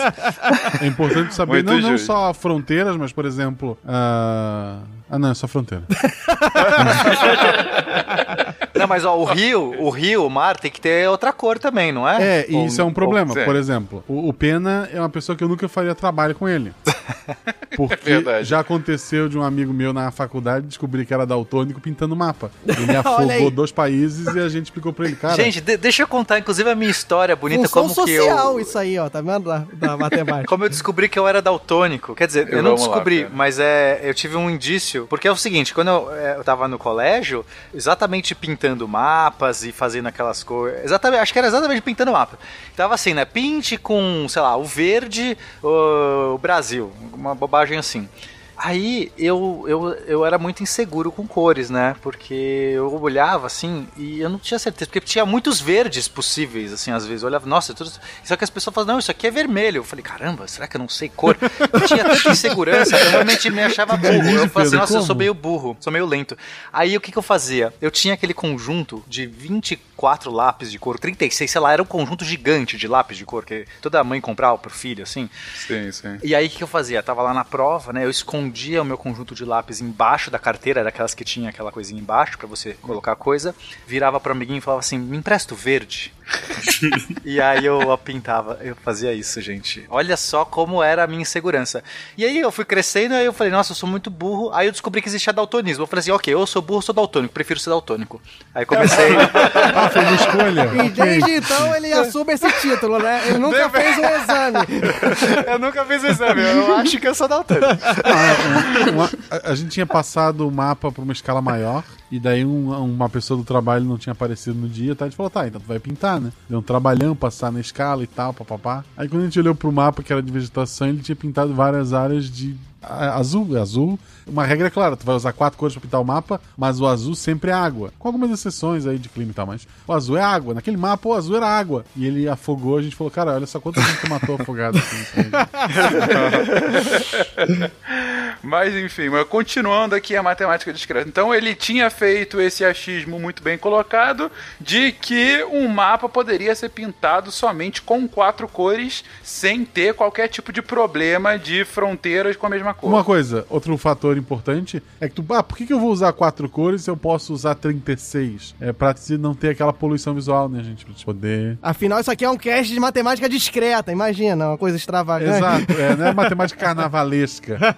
É importante saber Muito não, não só fronteiras, mas, por exemplo. Ah, ah, não, é só fronteira. Não, mas ó, o rio, o rio, o mar tem que ter outra cor também, não é? É, e isso é um problema. sim. Por exemplo, o, o Pena é uma pessoa que eu nunca faria trabalho com ele. Porque verdade. já aconteceu de um amigo meu na faculdade descobrir que era daltônico pintando mapa. Ele afogou dois países e a gente explicou pra ele, cara. Gente, de- deixa eu contar, inclusive, a minha história bonita, Função como que social eu... isso aí, ó, tá vendo? Da, da matemática. Como eu descobri que eu era daltônico. Quer dizer, eu não Vamos lá, descobri, cara. mas é, eu tive um indício. Porque é o seguinte, quando eu, é, eu tava no colégio, exatamente pintando mapas e fazendo aquelas cores. Exatamente, acho que era exatamente pintando mapa. Tava assim, né? Pinte com, sei lá, o verde, o, o Brasil. Uma bobagem assim. Aí eu, eu, eu era muito inseguro com cores, né? Porque eu olhava assim e eu não tinha certeza, porque tinha muitos verdes possíveis, assim, às vezes. Eu olhava, nossa, tudo... só que as pessoas falavam, não, isso aqui é vermelho. Eu falei, caramba, será que eu não sei cor? Eu tinha tanta insegurança, eu realmente me achava burro. Eu falei assim, nossa, eu sou meio burro, sou meio lento. Aí o que, que eu fazia? Eu tinha aquele conjunto de 24 lápis de cor, 36, sei lá, era um conjunto gigante de lápis de cor que toda mãe comprava pro filho, assim. Sim, sim. E aí o que, que eu fazia? Tava lá na prova, né? Eu escondia o meu conjunto de lápis embaixo da carteira, daquelas que tinha aquela coisinha embaixo pra você colocar coisa. Virava pro amiguinho e falava assim: "Me empresta o verde". e aí eu pintava, eu fazia isso, gente. Olha só como era a minha insegurança. E aí eu fui crescendo, aí eu falei: "Nossa, eu sou muito burro". Aí eu descobri que existia daltonismo. Eu falei assim: "OK, eu sou burro, sou daltônico, prefiro ser daltônico". Aí comecei Ah, foi uma escolha. E desde então ele assume esse título, né? Ele nunca fez um exame. Eu nunca fiz o exame, eu acho que eu sou daltônico. Ah, um- uma- a, gente tinha passado o mapa pra uma escala maior, e daí um- uma pessoa do trabalho não tinha aparecido no dia, tá? A gente falou, tá, então tu vai pintar, né? Deu um trabalhão passar na escala e tal, papapá. Aí quando a gente olhou pro mapa que era de vegetação, ele tinha pintado várias áreas de azul, é azul. Uma regra é clara, tu vai usar quatro cores pra pintar o mapa, mas o azul sempre é água. Com algumas exceções aí de clima e tal, mas o azul é água. Naquele mapa, o azul era água. E ele afogou, a gente falou, cara, olha só quanto gente tu matou afogado assim. Mas enfim, mas continuando aqui a matemática discreta. Então ele tinha feito esse achismo muito bem colocado de que um mapa poderia ser pintado somente com quatro cores, sem ter qualquer tipo de problema de fronteiras com a mesma cor. Uma coisa, outro fator importante é que tu, ah, por que, que eu vou usar quatro cores se eu posso usar 36? É pra não ter aquela poluição visual, né, gente? Pra te poder. Afinal, isso aqui é um cast de matemática discreta, imagina, uma coisa extravagante. Exato, é, não é matemática carnavalesca.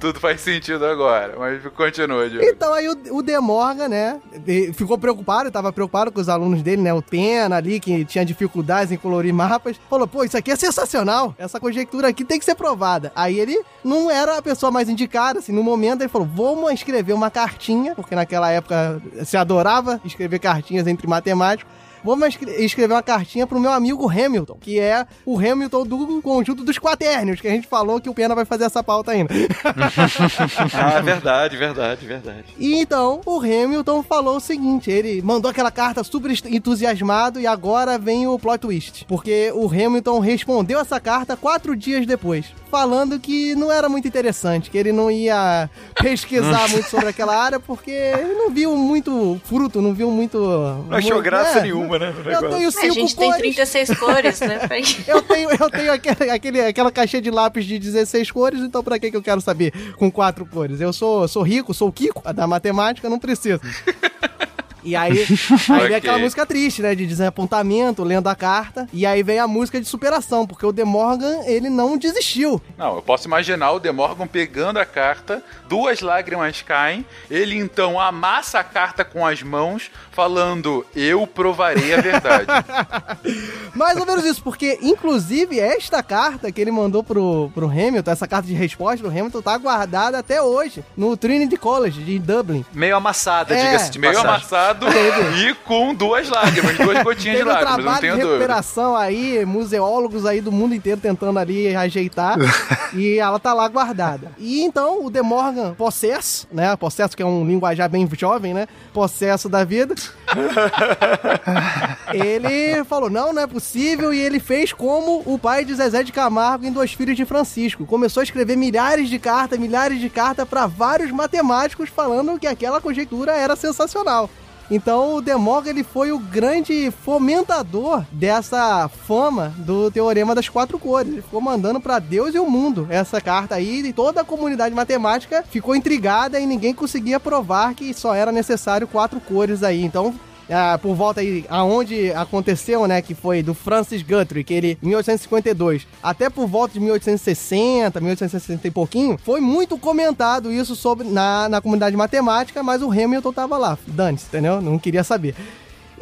Tudo faz sentido agora, mas continua, Diogo. Então aí o, o Demorga, né, ficou preocupado, tava preocupado com os alunos dele, né, o Pena ali, que tinha dificuldades em colorir mapas, falou, pô, isso aqui é sensacional, essa conjectura aqui tem que ser provada. Aí ele não era a pessoa mais indicada, assim, no momento ele falou, vamos escrever uma cartinha, porque naquela época se adorava escrever cartinhas entre matemáticos, Escre- escrever uma cartinha pro meu amigo Hamilton, que é o Hamilton do conjunto dos quaternios, que a gente falou que o Pena vai fazer essa pauta ainda. Ah, verdade, verdade, verdade. E então o Hamilton falou o seguinte: ele mandou aquela carta super entusiasmado e agora vem o plot twist. Porque o Hamilton respondeu essa carta quatro dias depois, falando que não era muito interessante, que ele não ia pesquisar muito sobre aquela área, porque ele não viu muito fruto, não viu muito. Não achou muito- graça é, nenhuma, né? no Eu tenho A cinco gente tem cores. 36 cores, né? Eu tenho, eu tenho aquele, aquele, aquela caixinha de lápis de 16 cores, então pra que, que eu quero saber com quatro cores? Eu sou, sou rico, sou o Kiko da matemática, não preciso. E aí, aí vem Ok. aquela música triste, né? De desapontamento, lendo a carta. E aí vem a música de superação, porque o The Morgan, ele não desistiu. Não, eu posso imaginar o The Morgan pegando a carta, duas lágrimas caem, ele então amassa a carta com as mãos, falando: Eu provarei a verdade. Mais ou menos isso, porque, inclusive, esta carta que ele mandou pro, pro Hamilton, essa carta de resposta do Hamilton, tá guardada até hoje no Trinity College de Dublin. Meio amassada, É. diga-se de Meio passagem. Amassado e com duas lágrimas, duas gotinhas de um lágrimas, eu não trabalho de tenho dúvida. recuperação aí, museólogos aí do mundo inteiro tentando ali ajeitar, e ela tá lá guardada. E então o The Morgan, possesso, né? Possesso que é um linguajar bem jovem, né? Possesso da vida. ele falou: não, não é possível, e ele fez como o pai de Zezé de Camargo em Dois Filhos de Francisco. Começou a escrever milhares de cartas, milhares de cartas para vários matemáticos falando que aquela conjectura era sensacional. Então o Demorga ele foi o grande fomentador dessa fama do teorema das quatro cores. Ele ficou mandando para Deus e o mundo essa carta aí e toda a comunidade matemática ficou intrigada e ninguém conseguia provar que só era necessário quatro cores aí. Então ah, por volta aí aonde aconteceu, né, que foi do Francis Guthrie, que ele em 1852, até por volta de 1860, 1860 e pouquinho, foi muito comentado isso sobre na, na comunidade matemática, mas o Hamilton tava lá, dane-se, entendeu? Não queria saber.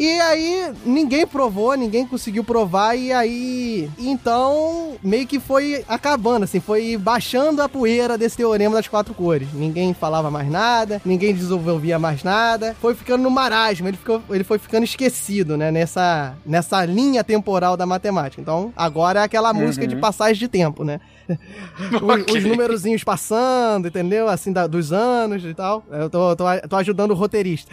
E aí, ninguém provou, ninguém conseguiu provar, e aí, então, meio que foi acabando, assim, foi baixando a poeira desse teorema das quatro cores. Ninguém falava mais nada, ninguém desenvolvia mais nada, foi ficando no marasmo, ele, ficou, ele foi ficando esquecido, né, nessa, nessa linha temporal da matemática. Então, agora é aquela música de passagem de tempo, né? Os, os numerozinhos passando, entendeu? Assim, da- dos anos e tal. Eu tô, tô, tô ajudando o roteirista.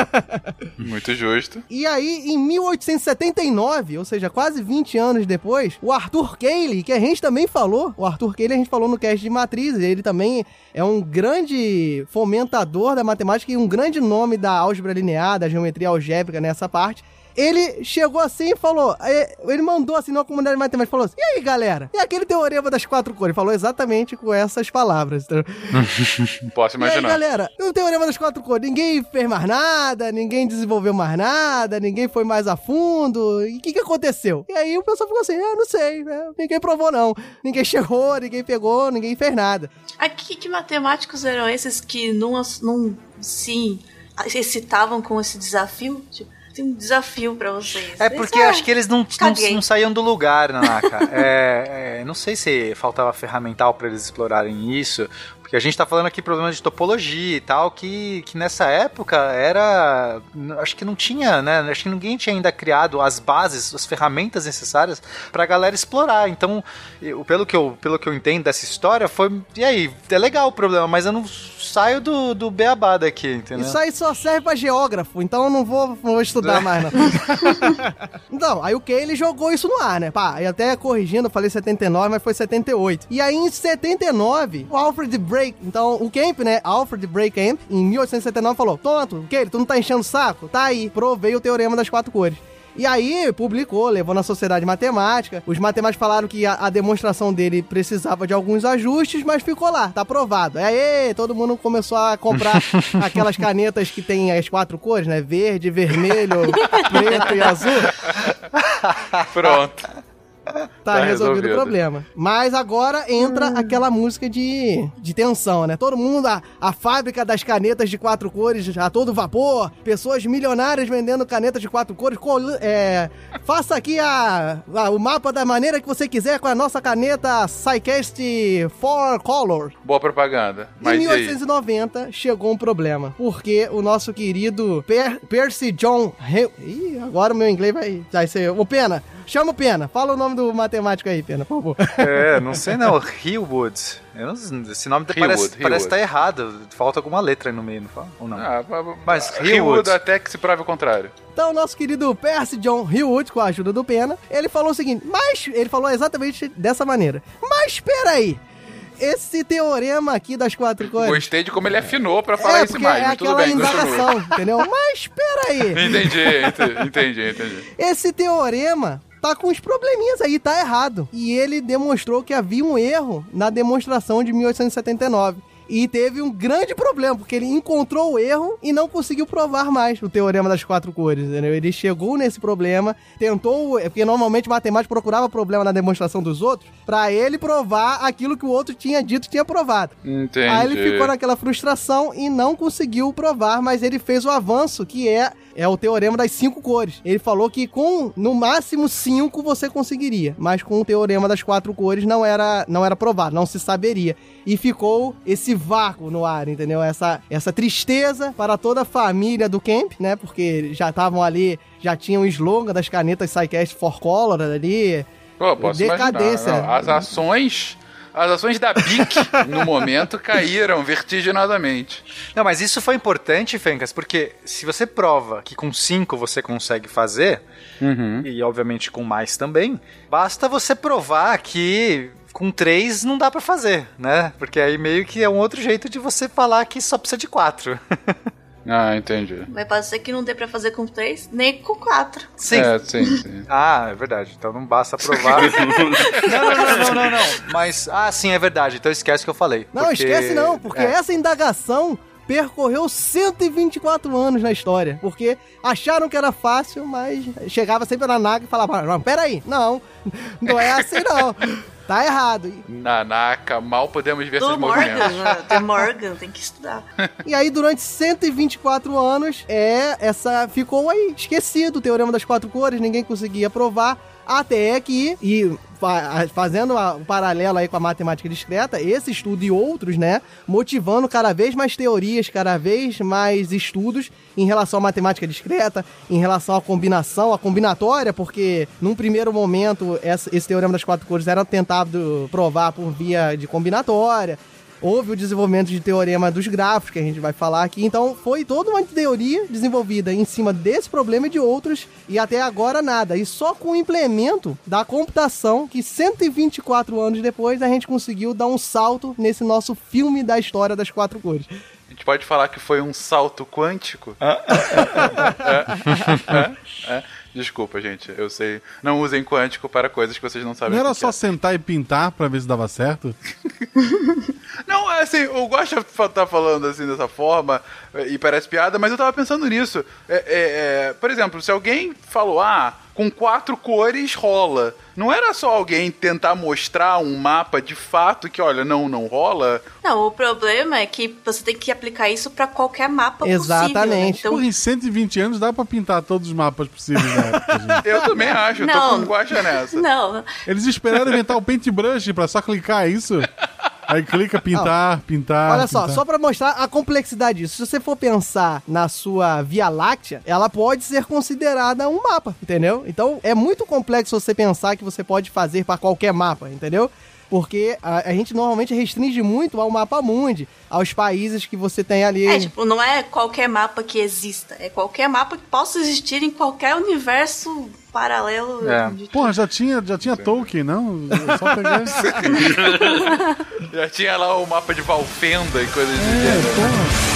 Muito justo. E aí, em 1879, ou seja, quase 20 anos depois, o Arthur Cayley, que a gente também falou, o Arthur Cayley a gente falou no cast de matrizes, ele também é um grande fomentador da matemática e um grande nome da álgebra linear, da geometria algébrica nessa parte. Ele chegou assim e falou, ele mandou assim numa comunidade matemática, falou assim, e aí galera, e aquele teorema das quatro cores? Falou exatamente com essas palavras. Posso E aí, imaginar. galera, o teorema das quatro cores, ninguém fez mais nada, ninguém desenvolveu mais nada, ninguém foi mais a fundo. E o que, que aconteceu? E aí o pessoal ficou assim, ah, não sei, né? ninguém provou não. Ninguém chegou, ninguém pegou, ninguém fez nada. Aqui, que matemáticos eram esses que não, não se excitavam com esse desafio? Tipo, tem um desafio pra vocês. É Eles, porque ah, acho que eles não, não, não saíam do lugar, Nanaka. é, é, não sei se faltava ferramental pra eles explorarem isso. Porque a gente tá falando aqui problemas de topologia e tal, que, que nessa época era. Acho que não tinha, né? Acho que ninguém tinha ainda criado as bases, as ferramentas necessárias pra galera explorar. Então, eu- pelo, que eu, pelo que eu entendo dessa história, foi. E aí, é legal o problema, mas eu não saio do, do beabá daqui, entendeu? Isso aí só serve pra geógrafo, então eu não vou, não vou estudar mais, não. então, aí o que ele jogou isso no ar, né? Pá, e até corrigindo, eu falei 79, mas foi 78. E aí em 79, o Alfred Break, então o Kemp, né? Alfred Break Kemp, em 1879 falou: Tonto, o que? Tu não tá enchendo o saco? Tá aí, provei o teorema das quatro cores. E aí, publicou, levou na Sociedade Matemática. Os matemáticos falaram que a, a demonstração dele precisava de alguns ajustes, mas ficou lá, tá aprovado. Aí, todo mundo começou a comprar aquelas canetas que tem as quatro cores, né? Verde, vermelho, preto e azul. Pronto. Tá, Tá resolvido, resolvido. o problema. Mas agora entra aquela música de, de tensão, né? Todo mundo, a, a fábrica das canetas de quatro cores a todo vapor, pessoas milionárias vendendo canetas de quatro cores. col- é, faça aqui a, a- o mapa da maneira que você quiser com a nossa caneta Psycast 4 Color. Boa propaganda. Em Mas e aí? 1890 chegou um problema, porque o nosso querido Per- Percy John... He- Ih, agora o meu inglês vai, vai ser... Ô, Pena, chama o Pena. Fala o nome do matemático aí, Pena, por favor. É, não sei não. Hillwood. Eu não- esse nome Hillwood, parece, Hillwood. parece estar errado. Falta alguma letra aí no meio, não fala? Ou não? Ah, Mas Hillwood Hillwood. até que se prove o contrário. Então, o nosso querido Percy John Hillwood, com a ajuda do Pena, ele falou o seguinte, mas ele falou exatamente dessa maneira. Mas espera aí, esse teorema aqui das quatro cores... Gostei de como ele afinou pra falar é, isso mais, é mas tudo aquela bem, indagação, entendeu? Mas espera aí, Entendi, ente- entendi, entendi. esse teorema tá com uns probleminhas aí, tá errado. E ele demonstrou que havia um erro na demonstração de 1879. e teve um grande problema, porque ele encontrou o erro e não conseguiu provar mais o teorema das quatro cores, entendeu? Ele chegou nesse problema, tentou, é porque normalmente o matemático procurava problema na demonstração dos outros, pra ele provar aquilo que o outro tinha dito tinha provado. Entendi. Aí ele ficou naquela frustração e não conseguiu provar, mas ele fez o avanço que é é o teorema das cinco cores. Ele falou que com no máximo cinco você conseguiria, mas com o teorema das quatro cores não era não era provado, não se saberia. E ficou esse vácuo no ar, entendeu? Essa essa tristeza para toda a família do Camp, né? Porque já estavam ali, já tinham o slogan das canetas Psycast for Color ali. Pô, posso Decadência. imaginar. Não, as ações... As ações da BIC, no momento, caíram vertiginosamente. Não, mas isso foi importante, Fencas, porque se você prova que com 5 você consegue fazer, Uhum. e obviamente com mais também, basta você provar que com 3 não dá pra fazer, né? Porque aí meio que é um outro jeito de você falar que só precisa de 4. Ah, entendi. Mas pode ser que não dê pra fazer com três, nem com quatro. Sim. É, sim, sim. Ah, é verdade. Então não basta provar. não, não, não, não, não, não. Mas, ah, sim, é verdade. Então esquece o que eu falei. Não, porque- esquece não, porque é. essa indagação percorreu 124 anos na história. Porque acharam que era fácil, mas chegava sempre na naga e falava, não, peraí, não, não é assim não. Tá errado. E- Nanaka, mal podemos ver Do seus Morgan, movimentos. né? do Morgan, tem que estudar. E aí, durante 124 anos, é essa ficou aí esquecido o teorema das quatro cores, ninguém conseguia provar. Até que, e fazendo o paralelo aí com a matemática discreta, esse estudo e outros, né, motivando cada vez mais teorias, cada vez mais estudos em relação à matemática discreta, em relação à combinação, à combinatória, porque num primeiro momento esse teorema das quatro cores era tentado provar por via de combinatória. Houve o desenvolvimento de teorema dos gráficos, que a gente vai falar aqui. Então, foi toda uma teoria desenvolvida em cima desse problema e de outros, e até agora nada. E só com o implemento da computação, que 124 anos depois, a gente conseguiu dar um salto nesse nosso filme da história das quatro cores. A gente pode falar que foi um salto quântico? É, é. Desculpa, gente, eu sei. Não usem quântico para coisas que vocês não sabem. Não era só é. sentar e pintar pra ver se dava certo? Não, é assim, eu gosto de estar falando assim dessa forma, e parece piada, mas eu tava pensando nisso. É, é, é, por exemplo, se alguém falou, ah, com quatro cores rola. Não era só alguém tentar mostrar um mapa de fato que, olha, não, não rola? Não, o problema é que você tem que aplicar isso pra qualquer mapa possível. Né? Exatamente. Então, Porra, em 120 anos dá pra pintar todos os mapas possíveis na época, gente. Eu também acho, eu tô Não. com guacha nessa. não, Eles esperaram inventar o paintbrush pra só clicar é isso. Aí clica pintar, pintar. Olha só, pintar. só pra mostrar a complexidade disso. Se você for pensar na sua Via Láctea, ela pode ser considerada um mapa, entendeu? Então é muito complexo você pensar que você pode fazer pra qualquer mapa, entendeu? Porque a, a gente normalmente restringe muito ao mapa mundi, aos países que você tem ali. é tipo, não é qualquer mapa que exista, é qualquer mapa que possa existir em qualquer universo paralelo. É. de- Porra, já tinha, já tinha Tolkien, não? É só pegar. Já tinha lá o mapa de Valfenda e coisas do É, gênero.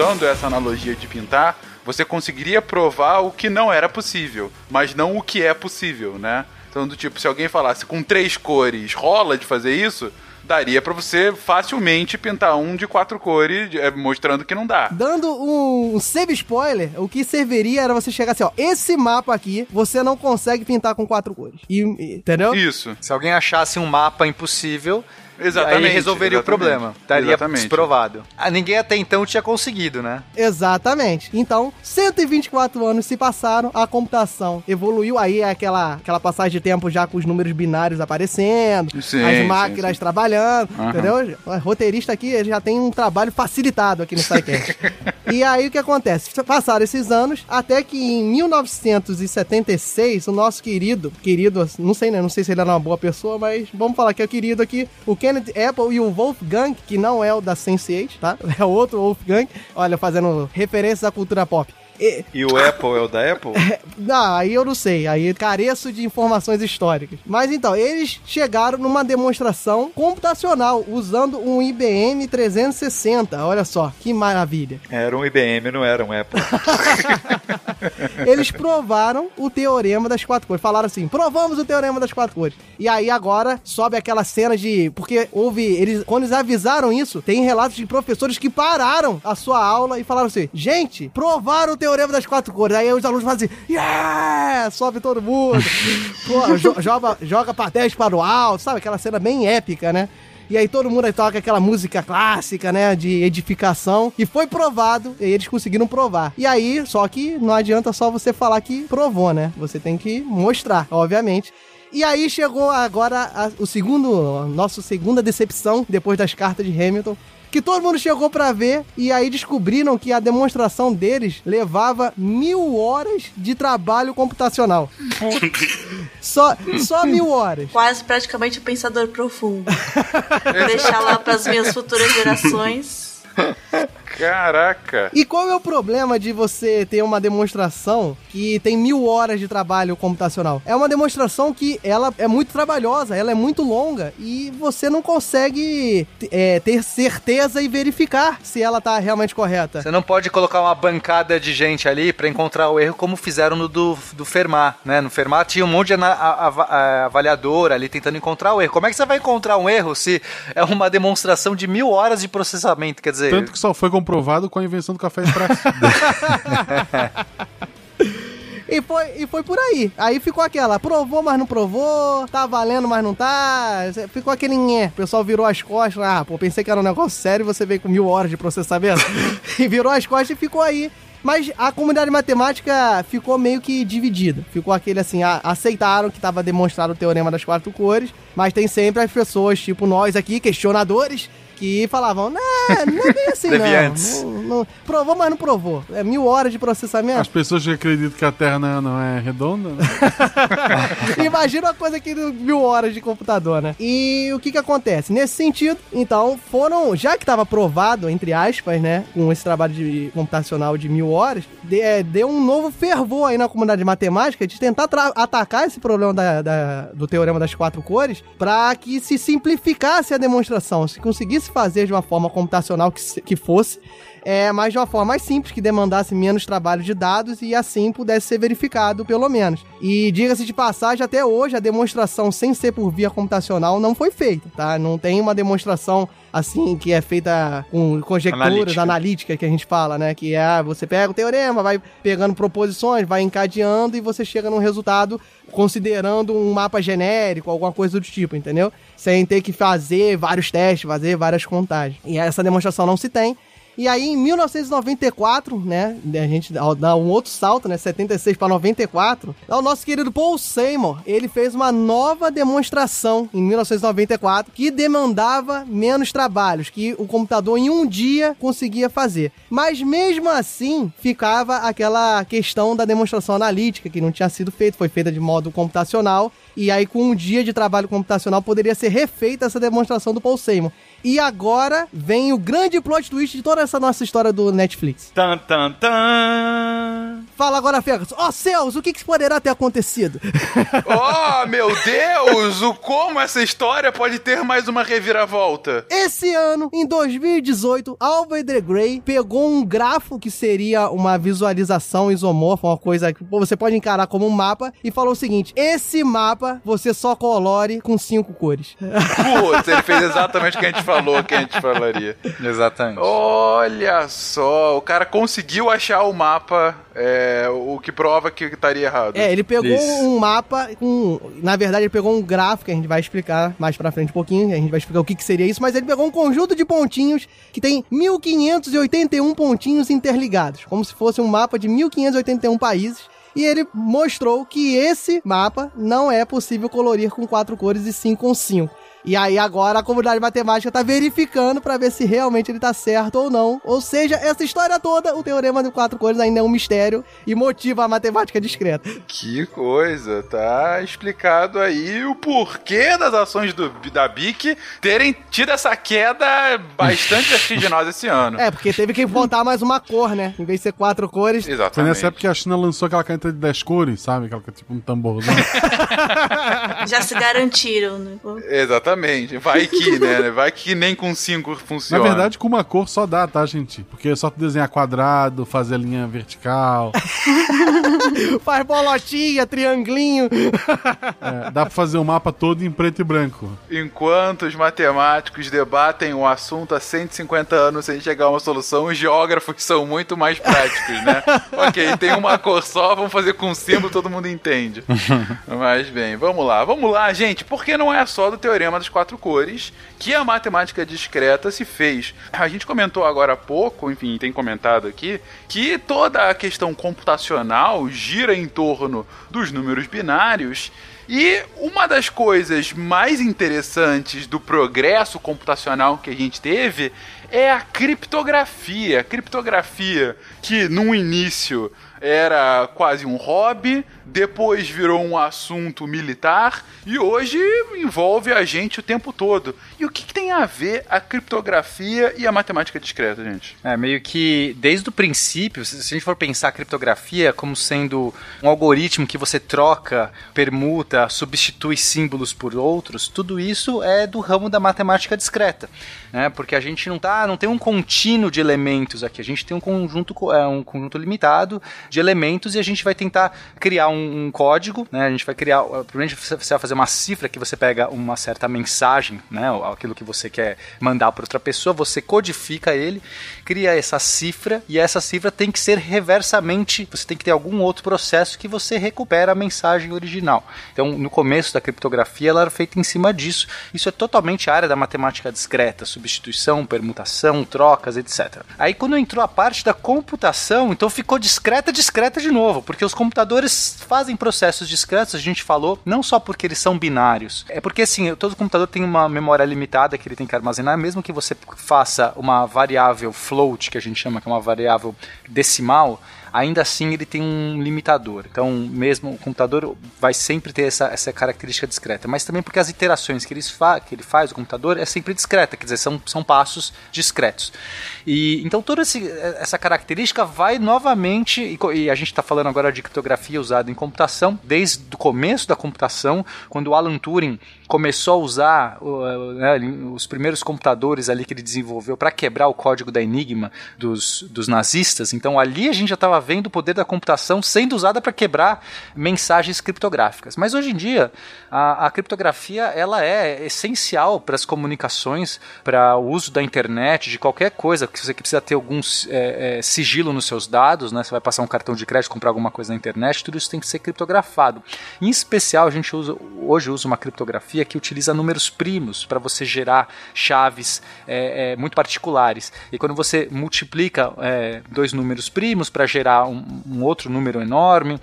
Usando essa analogia de pintar, você conseguiria provar o que não era possível, mas não o que é possível, né? Então, do tipo, se alguém falasse com três cores rola de fazer isso, daria pra você facilmente pintar um de quatro cores, é, mostrando que não dá. Dando um, save spoiler, o que serviria era você chegar assim, ó, esse mapa aqui você não consegue pintar com quatro cores. E- entendeu? Isso, Se alguém achasse um mapa impossível, exatamente. aí resolveria o exatamente. problema. Estaria Exatamente. desprovado. Ah, ninguém até então tinha conseguido, né? Exatamente. Então, 124 anos se passaram, a computação evoluiu, aí é aquela, aquela passagem de tempo já com os números binários aparecendo, Sim, as sim, máquinas sim. trabalhando, Aham. entendeu? O roteirista aqui ele já tem um trabalho facilitado aqui no SciCast. e aí o que acontece? Passaram esses anos, até que em 1976, o nosso querido, querido, não sei, né? Não sei se ele era uma boa pessoa, mas vamos falar que é o querido aqui, o Kenneth Apple e o Wolfgang, que não é o da Sense8, tá? É outro Wolfgang, olha, fazendo referências à cultura pop. E- E o Apple é o da Apple? Não, aí eu não sei, aí careço de informações históricas. Mas então, eles chegaram numa demonstração computacional usando um IBM 360. Olha só, que maravilha. Era um IBM, não era um Apple. Eles provaram o teorema das quatro cores. Falaram assim: provamos o teorema das quatro cores. E aí agora sobe aquela cena de. Porque houve. Eles, quando eles avisaram isso, tem relatos de professores que pararam a sua aula e falaram assim: gente, provaram o teorema das quatro cores. Aí os alunos fazem assim: yeah! Sobe todo mundo. Pô, jo- joga, joga papéis para o alto, sabe? Aquela cena bem épica, né? E aí todo mundo aí toca aquela música clássica, né, de edificação, e foi provado, e eles conseguiram provar. E aí, só que não adianta só você falar que provou, né? Você tem que mostrar, obviamente. E aí chegou agora a- o segundo, nosso segunda decepção depois das cartas de Hamilton, que todo mundo chegou pra ver e aí descobriram que a demonstração deles levava mil horas de trabalho computacional. Só, só mil horas. Quase praticamente o pensador profundo. Deixar lá pras minhas futuras gerações. Caraca. E qual é o problema de você ter uma demonstração que tem mil horas de trabalho computacional? É uma demonstração que ela é muito trabalhosa, ela é muito longa e você não consegue é, ter certeza e verificar se ela tá realmente correta. Você não pode colocar uma bancada de gente ali pra encontrar o erro como fizeram no do, do Fermat, né? No Fermat tinha um monte de avaliador ali tentando encontrar o erro. Como é que você vai encontrar um erro se é uma demonstração de mil horas de processamento? Quer dizer, Tanto que só foi comprovado com a invenção do café expresso. E foi, e foi por aí. Aí ficou aquela, provou, mas não provou, tá valendo, mas não tá. Ficou aquele nhé. O pessoal virou as costas. Ah, pô, pensei que era um negócio sério e você veio com mil horas de processamento. e virou as costas e ficou aí. Mas a comunidade matemática ficou meio que dividida. Ficou aquele assim, a- aceitaram que estava demonstrado o teorema das quatro cores, mas tem sempre as pessoas, tipo nós aqui, questionadores, que falavam, não, não é bem assim não. não, não. Provou, mas não provou. É mil horas de processamento. As pessoas que acreditam que a Terra não, não é redonda, né? Imagina uma coisa que mil horas de computador, né? E o que que acontece? Nesse sentido, então, foram, já que estava provado, entre aspas, né, com esse trabalho de computacional de mil horas, de- é, deu um novo fervor aí na comunidade de matemática de tentar atacar esse problema da- da- do teorema das quatro cores para que se simplificasse a demonstração, se conseguisse fazer de uma forma computacional que, que fosse, é, mas de uma forma mais simples, que demandasse menos trabalho de dados e assim pudesse ser verificado, pelo menos. E diga-se de passagem, até hoje a demonstração sem ser por via computacional não foi feita, tá? Não tem uma demonstração assim que é feita com conjecturas Analítica. analíticas que a gente fala, né? Que é você pega o teorema, vai pegando proposições, vai encadeando e você chega num resultado considerando um mapa genérico, alguma coisa do tipo, entendeu? Sem ter que fazer vários testes, fazer várias contagens. E essa demonstração não se tem. E aí, em 1994, né, a gente dá um outro salto, né, 76 para 94, o nosso querido Paul Seymour, ele fez uma nova demonstração em 1994 que demandava menos trabalhos, que o computador em um dia conseguia fazer. Mas mesmo assim, ficava aquela questão da demonstração analítica, que não tinha sido feita, foi feita de modo computacional, e aí com um dia de trabalho computacional poderia ser refeita essa demonstração do Paul Seymour. E agora vem o grande plot twist de toda essa nossa história do Netflix. Tan, tan, tan. Fala agora, Fergus. Ó céus, o que, que poderá ter acontecido? Oh, meu Deus! O como essa história pode ter mais uma reviravolta? Esse ano, em 2018, Alva the Grey pegou um grafo que seria uma visualização isomorfa, uma coisa que você pode encarar como um mapa, e falou o seguinte: esse mapa você só colore com cinco cores. Putz, ele fez exatamente o que a gente falou que a gente falaria. Exatamente. Olha só, o cara conseguiu achar o mapa, é, o que prova que estaria errado. É, ele pegou Isso. um mapa com. Na verdade, ele pegou um gráfico que a gente vai explicar mais pra frente um pouquinho. A gente vai explicar o que, que seria isso, mas ele pegou um conjunto de pontinhos que tem 1581 pontinhos interligados, como se fosse um mapa de 1581 países. E ele mostrou que esse mapa não é possível colorir com quatro cores e sim com cinco. E aí agora a comunidade matemática tá verificando pra ver se realmente ele tá certo ou não. Ou seja, essa história toda, o teorema de quatro cores ainda é um mistério e motiva a matemática discreta. Que coisa, tá explicado aí o porquê das ações do, da BIC terem tido essa queda bastante vertiginosa esse ano. É, porque teve que botar mais uma cor, né? Em vez de ser quatro cores. Foi Exatamente. nessa época que a China lançou aquela caneta de 10 cores, sabe? Aquela que é tipo um tamborzão. Já se garantiram, né? Exatamente. Vai que, né? Vai que nem com cinco Na funciona. verdade, com uma cor só dá, tá, gente? Porque é só tu desenhar quadrado, fazer a linha vertical. Faz bolotinha, trianglinho. É, dá pra fazer o mapa todo em preto e branco. Enquanto os matemáticos debatem o assunto há 150 anos sem chegar a uma solução, os geógrafos são muito mais práticos, né? ok, tem uma cor só, vamos fazer com símbolo, todo mundo entende. Mas bem, vamos lá. Vamos lá, gente, porque não é só do teorema das quatro cores que a matemática discreta se fez. A gente comentou agora há pouco, enfim, tem comentado aqui, que toda a questão computacional gira em torno dos números binários e uma das coisas mais interessantes do progresso computacional que a gente teve é a criptografia. A criptografia que no início era quase um hobby, depois virou um assunto militar e hoje envolve a gente o tempo todo. E o que, que tem a ver a criptografia e a matemática discreta, gente? É, meio que desde o princípio, se a gente for pensar a criptografia como sendo um algoritmo que você troca, permuta, substitui símbolos por outros, tudo isso é do ramo da matemática discreta, né? Porque a gente não tá, não tem um contínuo de elementos aqui, a gente tem um conjunto, co- é, um conjunto limitado de elementos e a gente vai tentar criar um, um código, né? A gente vai criar, primeiro você vai fazer uma cifra que você pega uma certa mensagem, né? Aquilo que você quer mandar para outra pessoa, você codifica ele, cria essa cifra e essa cifra tem que ser reversamente, você tem que ter algum outro processo que você recupera a mensagem original. Então, no começo da criptografia, ela era feita em cima disso. Isso é totalmente a área da matemática discreta, substituição, permutação, trocas, etc. Aí quando entrou a parte da computação, então ficou discreta, discreta de novo, porque os computadores fazem processos discretos, a gente falou, não só porque eles são binários, é porque assim, todo computador tem uma memória limitada que ele tem que armazenar, mesmo que você faça uma variável float, que a gente chama que é uma variável decimal, ainda assim ele tem um limitador. Então, mesmo o computador vai sempre ter essa, essa característica discreta, mas também porque as iterações que ele, fa que ele faz, o computador, é sempre discreta, quer dizer, são, são passos discretos. E então toda esse, essa característica vai novamente, e, e a gente está falando agora de criptografia usada em computação, desde o começo da computação, quando o Alan Turing começou a usar né, os primeiros computadores ali que ele desenvolveu para quebrar o código da Enigma dos, dos nazistas. Então ali a gente já estava vendo o poder da computação sendo usada para quebrar mensagens criptográficas. Mas hoje em dia a, a criptografia ela é essencial para as comunicações, para o uso da internet, de qualquer coisa que você precisa ter algum é, é, sigilo nos seus dados, né? Você vai passar um cartão de crédito, comprar alguma coisa na internet, tudo isso tem que ser criptografado. Em especial a gente usa hoje usa uma criptografia que utiliza números primos para você gerar chaves é, é, muito particulares. E quando você multiplica é, dois números primos para gerar um, um, outro número enorme,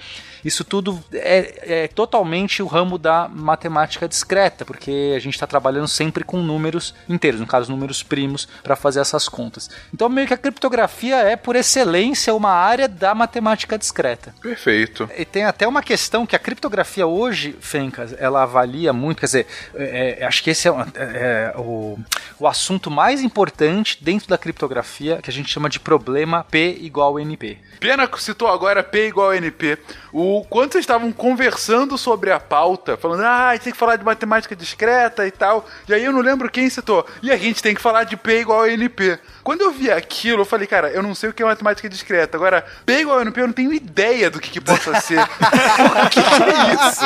isso tudo é, é, totalmente o ramo da matemática discreta, porque a gente está trabalhando sempre com números inteiros, no caso números primos, para fazer essas contas. Então meio que a criptografia é por excelência uma área da matemática discreta. Perfeito. E tem até uma questão que a criptografia hoje, Fencas, ela avalia muito, quer dizer, é, acho que esse é, é, o, o assunto mais importante dentro da criptografia que a gente chama de problema P igual NP. Pena que citou agora P igual NP. O, quando vocês estavam conversando sobre a pauta, falando, ah, a gente tem que falar de matemática discreta e tal, e aí eu não lembro quem citou, e a gente tem que falar de P igual a NP. Quando eu vi aquilo, eu falei, cara, eu não sei o que é matemática discreta. Agora, P igual a NP, eu não tenho ideia do que, que possa ser. o que, que é isso?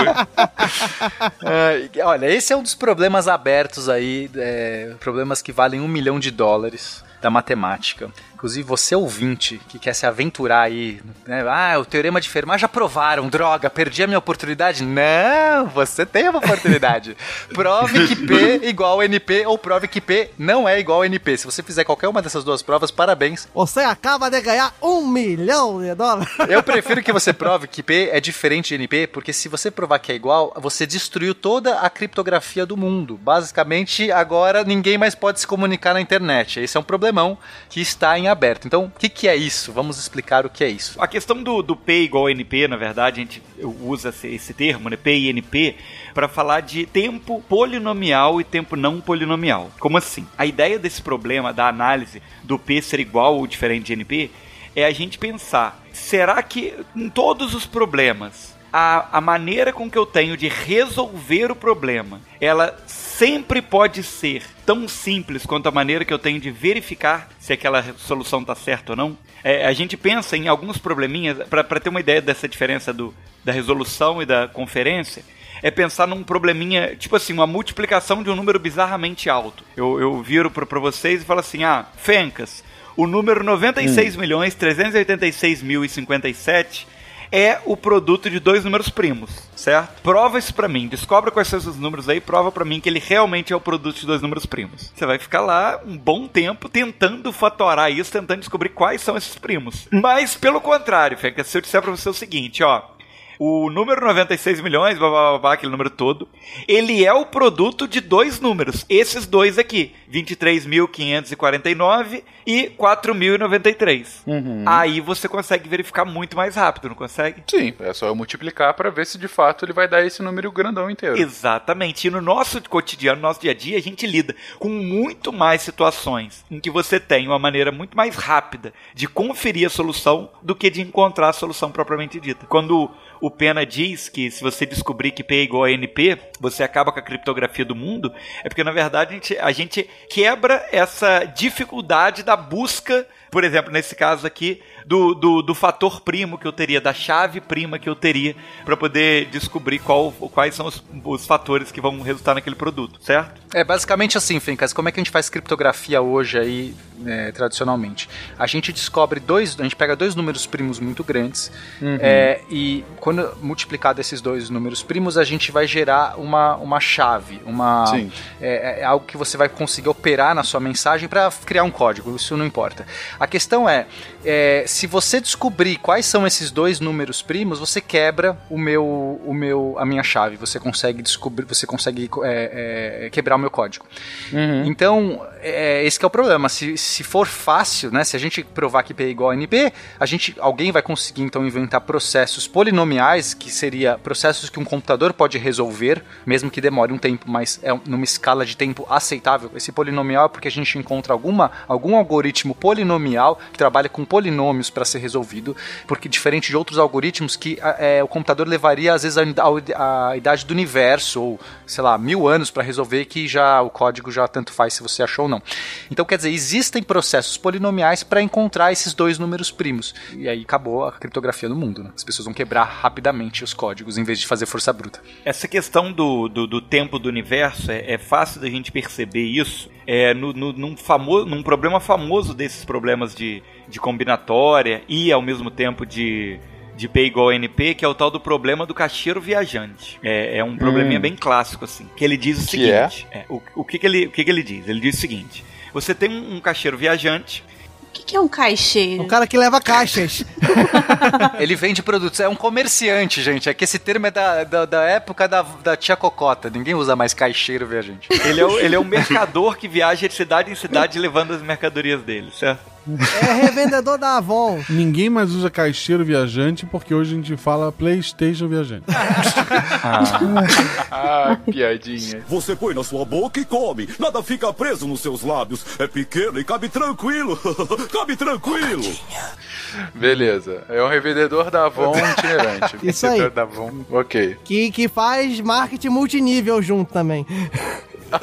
é, olha, esse é um dos problemas abertos aí, é, problemas que valem um milhão de dólares da matemática. Inclusive você ouvinte que quer se aventurar aí, né? Ah, o teorema de Fermat já provaram, droga, perdi a minha oportunidade. Não, você tem uma oportunidade. prove que P igual NP ou prove que P não é igual NP. Se você fizer qualquer uma dessas duas provas, parabéns. Você acaba de ganhar um milhão de dólares. Eu prefiro que você prove que P é diferente de NP, porque se você provar que é igual, você destruiu toda a criptografia do mundo. Basicamente, agora ninguém mais pode se comunicar na internet. Esse é um problemão que está em aberto. Então, o que, que é isso? Vamos explicar o que é isso. A questão do, do P igual a NP, na verdade, a gente usa esse, esse termo, né, P e NP, para falar de tempo polinomial e tempo não polinomial. Como assim? A ideia desse problema da análise do P ser igual ou diferente de NP é a gente pensar: será que em todos os problemas a, a maneira com que eu tenho de resolver o problema, ela sempre pode ser tão simples quanto a maneira que eu tenho de verificar se aquela solução está certa ou não. É, a gente pensa em alguns probleminhas, para ter uma ideia dessa diferença do, da resolução e da conferência, é pensar num probleminha, tipo assim, uma multiplicação de um número bizarramente alto. Eu, eu viro para vocês e falo assim: ah, Fencas, o número 96 milhões 386 mil 57 é o produto de dois números primos, certo? Prova isso pra mim, descobre quais são esses números aí, prova pra mim que ele realmente é o produto de dois números primos. Você vai ficar lá um bom tempo tentando fatorar isso, tentando descobrir quais são esses primos. Mas, pelo contrário, Fenka, se eu disser pra você o seguinte, ó, o número 96 milhões, blá, blá, blá, blá, aquele número todo, ele é o produto de dois números. Esses dois aqui, 23.549 e 4.093. Uhum. Aí você consegue verificar muito mais rápido, não consegue? Sim, é só eu multiplicar para ver se de fato ele vai dar esse número grandão inteiro. Exatamente. E no nosso cotidiano, no nosso dia a dia, a gente lida com muito mais situações em que você tem uma maneira muito mais rápida de conferir a solução do que de encontrar a solução propriamente dita. Quando o Pena diz que se você descobrir que P é igual a NP, você acaba com a criptografia do mundo, é porque na verdade a gente, a gente quebra essa dificuldade da busca, por exemplo, nesse caso aqui, do, do, do fator primo que eu teria, da chave prima que eu teria para poder descobrir qual, quais são os, os fatores que vão resultar naquele produto, certo? É basicamente assim, Fencas, como é que a gente faz criptografia hoje aí, é, tradicionalmente? A gente descobre dois, a gente pega dois números primos muito grandes Uhum. é, e quando multiplicado esses dois números primos, a gente vai gerar uma, uma chave, uma Sim. é, é algo que você vai conseguir operar na sua mensagem para criar um código, isso não importa. A questão é, é, se você descobrir quais são esses dois números primos, você quebra o meu, o meu, a minha chave, você consegue descobrir, você consegue é, é, quebrar o meu código. Uhum. Então, é, esse que é o problema. Se, se for fácil, né? Se a gente provar que P é igual a NP, a gente, alguém vai conseguir então inventar processos polinomiais, que seria processos que um computador pode resolver, mesmo que demore um tempo, mas é numa escala de tempo aceitável. Esse polinomial é porque a gente encontra alguma, algum algoritmo polinomial que trabalha com polinômios para ser resolvido, porque diferente de outros algoritmos que é, o computador levaria às vezes a, a, idade do universo ou sei lá mil anos para resolver que já o código já tanto faz se você achou ou não. Então quer dizer existem processos polinomiais para encontrar esses dois números primos e aí acabou a criptografia no mundo. Né? As pessoas vão quebrar rapidamente os códigos em vez de fazer força bruta. Essa questão do, do, do tempo do universo é, é fácil da gente perceber isso é, no, no, num, famoso, num problema famoso desses problemas de, de combinatória e ao mesmo tempo de, de P igual a NP, que é o tal do problema do caixeiro viajante. É, é um probleminha Hum. bem clássico, assim. Que ele diz o Que é? seguinte: é, o, o, que, que, ele, o que, que ele diz? Ele diz o seguinte: você tem um, um caixeiro viajante. O que, que é um caixeiro? O cara que leva caixas. Ele vende produtos, é um comerciante, gente. É que esse termo é da, da, da época da, da tia Cocota. Ninguém usa mais caixeiro viajante. Ele é, o, ele é um mercador que viaja de cidade em cidade levando as mercadorias dele, certo? É revendedor da Avon. Ninguém mais usa caixeiro viajante porque hoje a gente fala PlayStation viajante. Ah, piadinha. Você põe na sua boca e come. Nada fica preso nos seus lábios. É pequeno e cabe tranquilo. cabe tranquilo. Beleza. É um revendedor da Avon itinerante. Isso aí. Da Avon. Ok. Que, que faz marketing multinível junto também.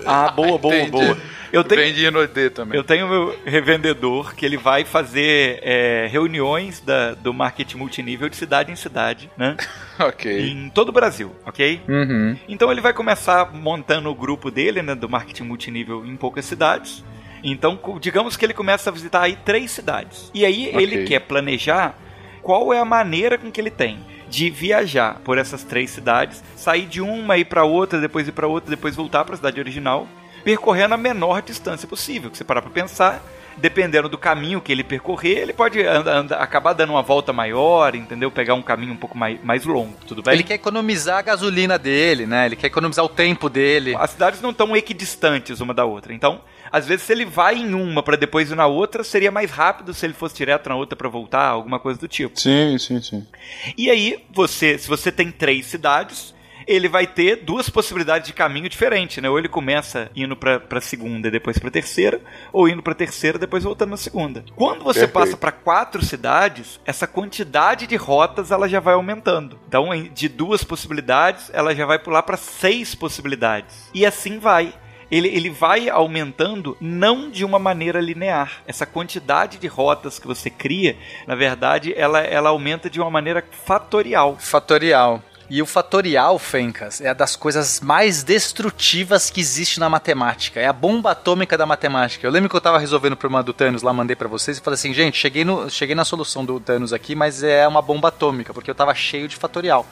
Ah, boa, boa, Entendi. boa. Eu tenho, Vendi no D também. eu tenho meu revendedor que ele vai fazer é, reuniões da, do marketing multinível de cidade em cidade, né? Ok. Em todo o Brasil, ok? Uhum. Então ele vai começar montando o grupo dele, né, do marketing multinível em poucas cidades. Então, digamos que ele começa a visitar aí três cidades. E aí Ok. ele quer planejar qual é a maneira com que ele tem de viajar por essas três cidades, sair de uma ir para outra, depois ir para outra, depois voltar para a cidade original, percorrendo a menor distância possível. Que você parar para pensar, dependendo do caminho que ele percorrer, ele pode anda- anda- acabar dando uma volta maior, entendeu? Pegar um caminho um pouco mais, mais longo, tudo bem? Ele quer economizar a gasolina dele, né? Ele quer economizar o tempo dele. As cidades não estão equidistantes uma da outra. Então, às vezes, se ele vai em uma para depois ir na outra, seria mais rápido se ele fosse direto na outra para voltar, alguma coisa do tipo. Sim, sim, sim. E aí, você, se você tem três cidades, ele vai ter duas possibilidades de caminho diferente, né? Ou ele começa indo pra, pra segunda e depois pra terceira, ou indo pra terceira e depois voltando na segunda. Quando você Perfeito. passa pra quatro cidades, essa quantidade de rotas ela já vai aumentando. Então, de duas possibilidades, ela já vai pular pra seis possibilidades. E assim vai. Ele, ele vai aumentando não de uma maneira linear. Essa quantidade de rotas que você cria, na verdade, ela, ela aumenta de uma maneira fatorial. Fatorial. E o fatorial, Fencas, é a das coisas mais destrutivas que existe na matemática. É a bomba atômica da matemática. Eu lembro que eu tava resolvendo o problema do Thanos lá, mandei pra vocês e falei assim, gente, cheguei, no, cheguei na solução do Thanos aqui, mas é uma bomba atômica, porque eu tava cheio de fatorial.